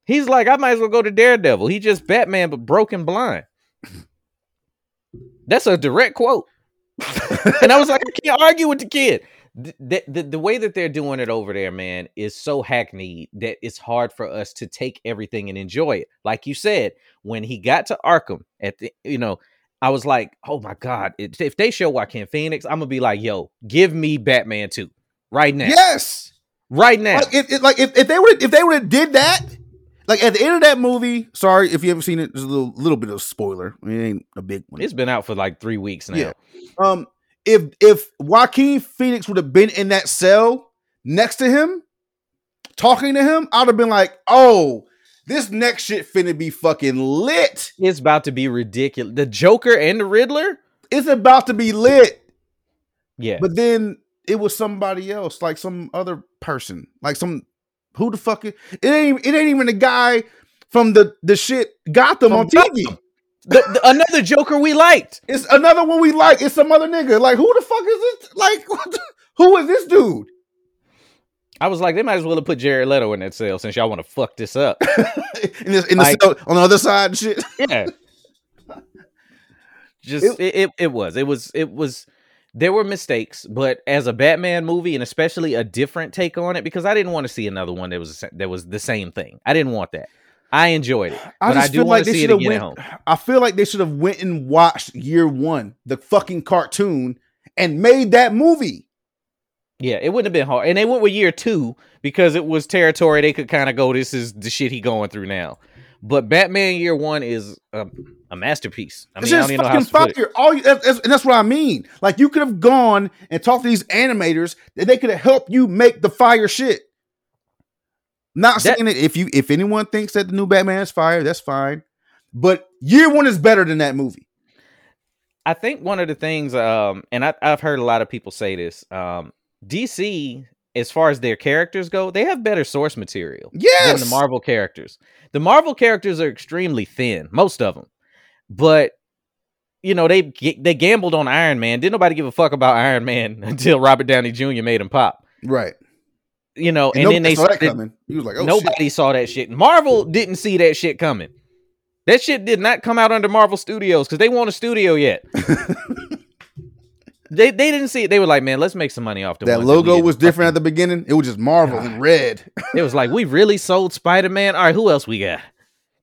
He's like, I might as well go to Daredevil. He just Batman, but broken blind. *laughs* That's a direct quote. *laughs* and I was like, I can't argue with the kid. The, the, the, way that they're doing it over there, man, is so hackneyed that it's hard for us to take everything and enjoy it. Like you said, when he got to Arkham at the, you know, I was like, oh my God, if they show Joaquin Phoenix, I'm gonna be like, yo, give me Batman 2 right now. Yes. Right now. Like if, if like if, if they would if they would have did that, like at the end of that movie. Sorry if you haven't seen it. There's a little little bit of spoiler. I mean, it ain't a big one. It's been out for like three weeks now. Yeah. Um, if if Joaquin Phoenix would have been in that cell next to him, talking to him, I'd have been like, oh, this next shit finna be fucking lit. It's about to be ridiculous. The Joker and the Riddler? It's about to be lit. Yeah. But then it was somebody else, like some other person, like some who the fuck it, it ain't it ain't even the guy from the the shit Gotham From on TV. Gotham. The, the- another Joker we liked. It's another one we like. It's some other nigga. Like who the fuck is this? Like *laughs* what the- who is this dude? I was like, they might as well have put Jared Leto in that cell since y'all want to fuck this up. *laughs* in this, in the cell, on the other side and shit. *laughs* yeah. Just it, it, it was. It was it was there were mistakes, but as a Batman movie and especially a different take on it, because I didn't want to see another one that was that was the same thing. I didn't want that. I enjoyed it. I do want to see it should have went. I feel like they should have went and watched year one, the fucking cartoon, and made that movie. Yeah, it wouldn't have been hard. And they went with year two because it was territory they could kind of go, this is the shit he going through now. But Batman year one is a, a masterpiece. I mean, I don't even know how to put it. fire. All you, that's- and that's what I mean. Like you could have gone and talked to these animators and they could have helped you make the fire shit. Not That- saying that if you if anyone thinks that the new Batman is fire, that's fine. But year one is better than that movie. I think one of the things, um, and I, I've heard a lot of people say this, um, DC, as far as their characters go, they have better source material Yes. than the Marvel characters. The Marvel characters are extremely thin, most of them, but you know they they gambled on Iron Man. Didn't nobody give a fuck about Iron Man *laughs* until Robert Downey Jr. made him pop. Right. You know, and, And, then they saw that coming. He was like, oh nobody shit. saw that shit. Marvel didn't see that shit coming. That shit did not come out under Marvel Studios because they want a studio yet. *laughs* they they didn't see it. They were like, man, let's make some money off the That logo didn't was different at the beginning. It was just Marvel in red. It was like we really sold Spider Man. All right, who else we got?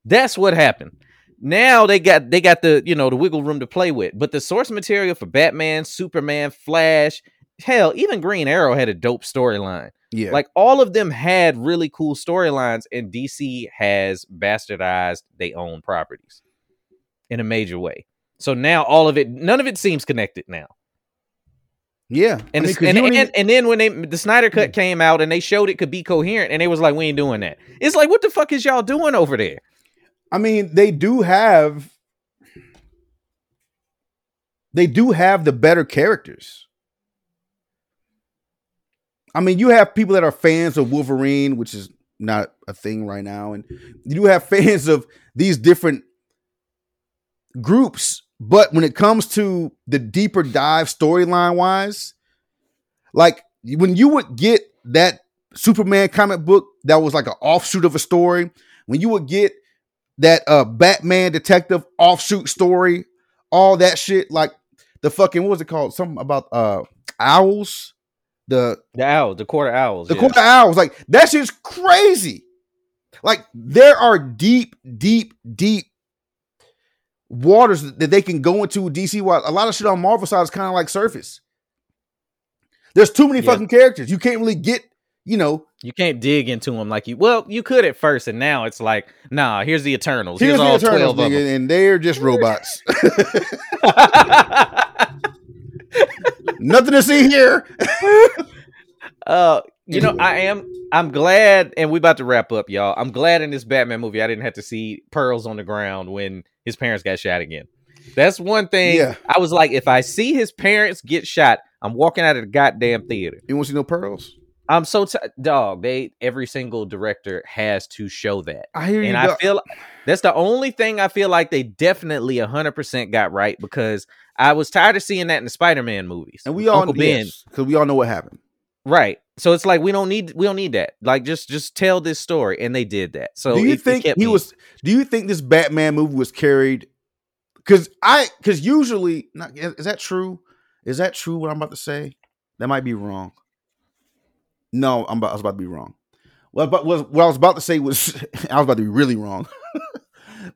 That's what happened. Now they got they got the you know the wiggle room to play with, but the source material for Batman, Superman, Flash, hell, even Green Arrow had a dope storyline. Yeah. Like all of them had really cool storylines, and DC has bastardized their own properties in a major way. So now all of it, none of it seems connected now. yeah. And I mean, and, and, even- and then when they the Snyder cut mm. came out and they showed it could be coherent, and they was like, "We ain't doing that." It's like, what the fuck is y'all doing over there? I mean, they do have they do have the better characters. I mean, you have people that are fans of Wolverine, which is not a thing right now, and you do have *laughs* fans of these different groups. But when it comes to the deeper dive storyline wise, like when you would get that Superman comic book that was like an offshoot of a story, when you would get that uh Batman detective offshoot story, all that shit, like the fucking what was it called? Something about uh owls. The The owls, the Court of Owls. the yeah. Court of Owls, like that shit's crazy. Like there are deep, deep, deep waters that they can go into DC. While a lot of shit on Marvel side is kind of like surface. There's too many Yeah. fucking characters. You can't really get, you know, You can't dig into them like you. Well, you could at first, and now it's like, nah. Here's the Eternals. Here's, here's the all Eternals, twelve of nigga, and they're just *laughs* robots. *laughs* *laughs* Nothing to see here. *laughs* uh, you know, I am. I'm glad, and we about to wrap up, y'all. I'm glad in this Batman movie I didn't have to see pearls on the ground when his parents got shot again. That's one thing. Yeah. I was like, if I see his parents get shot, I'm walking out of the goddamn theater. You want to see no pearls? I'm so t- dog. They every single director has to show that. I hear you. and I feel that's the only thing I feel like they definitely 100% got right because I was tired of seeing that in the Spider-Man movies. and we all Uncle Ben, because we all know what happened. right? So it's like we don't need we don't need that. Like just just tell this story, and they did that. So do you it- it think kept he me- was? Do you think this Batman movie was carried? Because I, because usually, not, is that true? Is that true? What I'm about to say? That might be wrong. No, I'm about, I was about to be wrong. What, but was what I was about to say was *laughs* I was about to be really wrong. *laughs*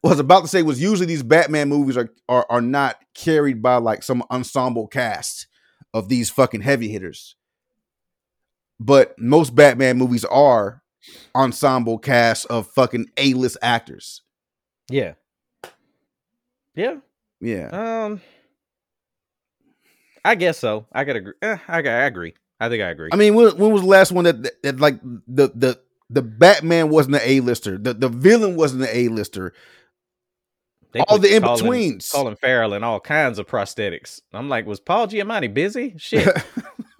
what I was about to say was usually these Batman movies are, are are not carried by like some ensemble cast of these fucking heavy hitters. But most Batman movies are ensemble cast of fucking A-list actors. yeah, yeah. Yeah. Um, I guess so. I gotta agree. Eh, I, got- I agree. I think I agree. I mean, when, when was the last one that, that, that, like the the the Batman wasn't an A-lister. The the villain wasn't an A-lister. They all the Colin- in-betweens. Colin Farrell and all kinds of prosthetics. I'm like, was Paul Giamatti busy? Shit.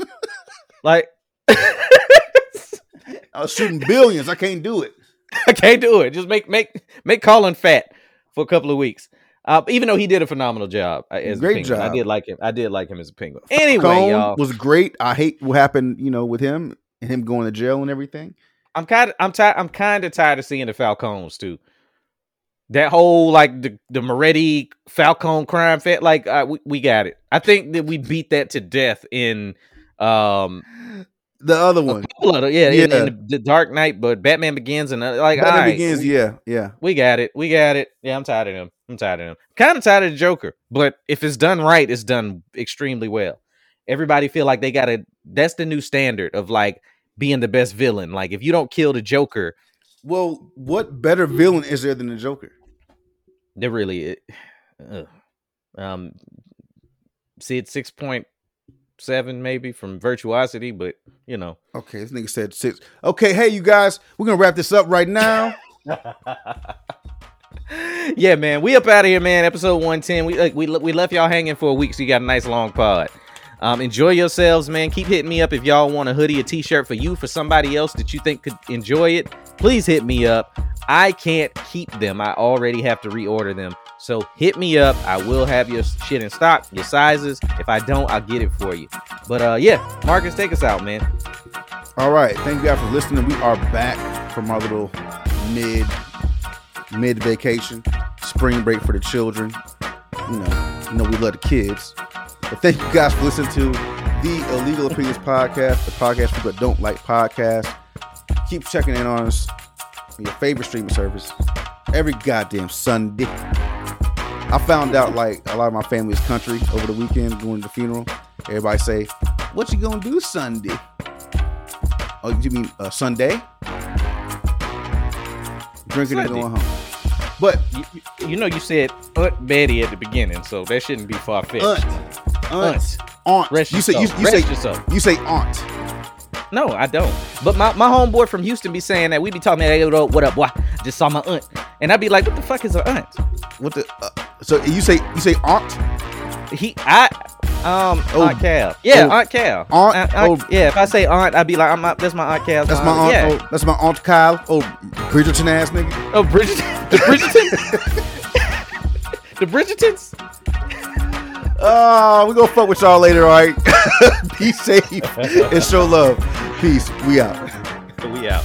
*laughs* like, I was shooting Billions. I can't do it. *laughs* I can't do it. Just make make make Colin fat for a couple of weeks. Uh, even though he did a phenomenal job uh, as a Great penguin. I did like him. I did like him as a penguin. Anyway, Cone y'all, was great. I hate what happened, you know, with him and him going to jail and everything. I'm kind of I'm tired. I'm kind of tired of seeing the Falcones too. That whole like the the Moretti Falcon crime fit. Like uh, we we got it. I think that we beat that to death in um The other one, of the- yeah, in, Yeah. in the, Dark Knight, but Batman Begins and uh, like Batman right, Begins. we, Yeah, yeah. we got it, we got it. Yeah, I'm tired of him. I'm tired of him. Kind of tired of the Joker, but if it's done right, it's done extremely well. Everybody feel like they got to. That's the new standard of like being the best villain. Like if you don't kill the Joker, Well, what better villain is there than the Joker? they really, it, um, see it's six point seven maybe from Virtuosity, but you know. Okay, this nigga said six. Okay, hey, you guys, we're gonna wrap this up right now. *laughs* yeah, man, we up out of here, man. Episode one ten. We like we we left y'all hanging for a week, so you got a nice long pod. Um, enjoy yourselves, man. Keep hitting me up if y'all want a hoodie, a t-shirt for you, for somebody else that you think could enjoy it. Please hit me up. I can't keep them. I already have to reorder them. So hit me up. I will have your shit in stock, your sizes. If I don't, I'll get it for you. But uh, yeah, Marcus, take us out, man. All right, thank you guys for listening. We are back from our little mid mid vacation, spring break for the children. You know, you know we love the kids. But thank you guys for listening to the Illegal Opinions podcast, the podcast people that don't like podcasts. Keep checking in on us on your favorite streaming service every goddamn Sunday. I found out like a lot of my family's country over the weekend going to the funeral. Everybody say, "What you gonna do Sunday?" Oh, you mean uh, Sunday? Drinking and Sunday. going home. But You, you- know you said Aunt Betty at the beginning, so that shouldn't be far fetched. aunt, aunt, Aunt. aunt. Rest You say you, yourself. you Rest say yourself. you say aunt. No, I don't. But my, my homeboy from Houston be saying that we be talking, hey, what up, what up, boy? Just saw my aunt, and I'd be like, what the fuck is her aunt? What the? Uh, so you say you say aunt? He, I, Um, Oh, Aunt Cal. Yeah, oh, Aunt Cal. Aunt- Aunt- Aunt- oh. yeah, if I say aunt, I'd be like, I'm not, that's my Aunt Cal. That's my aunt. Yeah. Oh, that's my aunt Kyle. Oh, Bridgerton ass nigga. Oh, Bridget, the Bridgertons. *laughs* the Bridgertons. Oh, we gonna fuck with y'all later. All right. *laughs* Be safe and show love. Peace. We out. We out.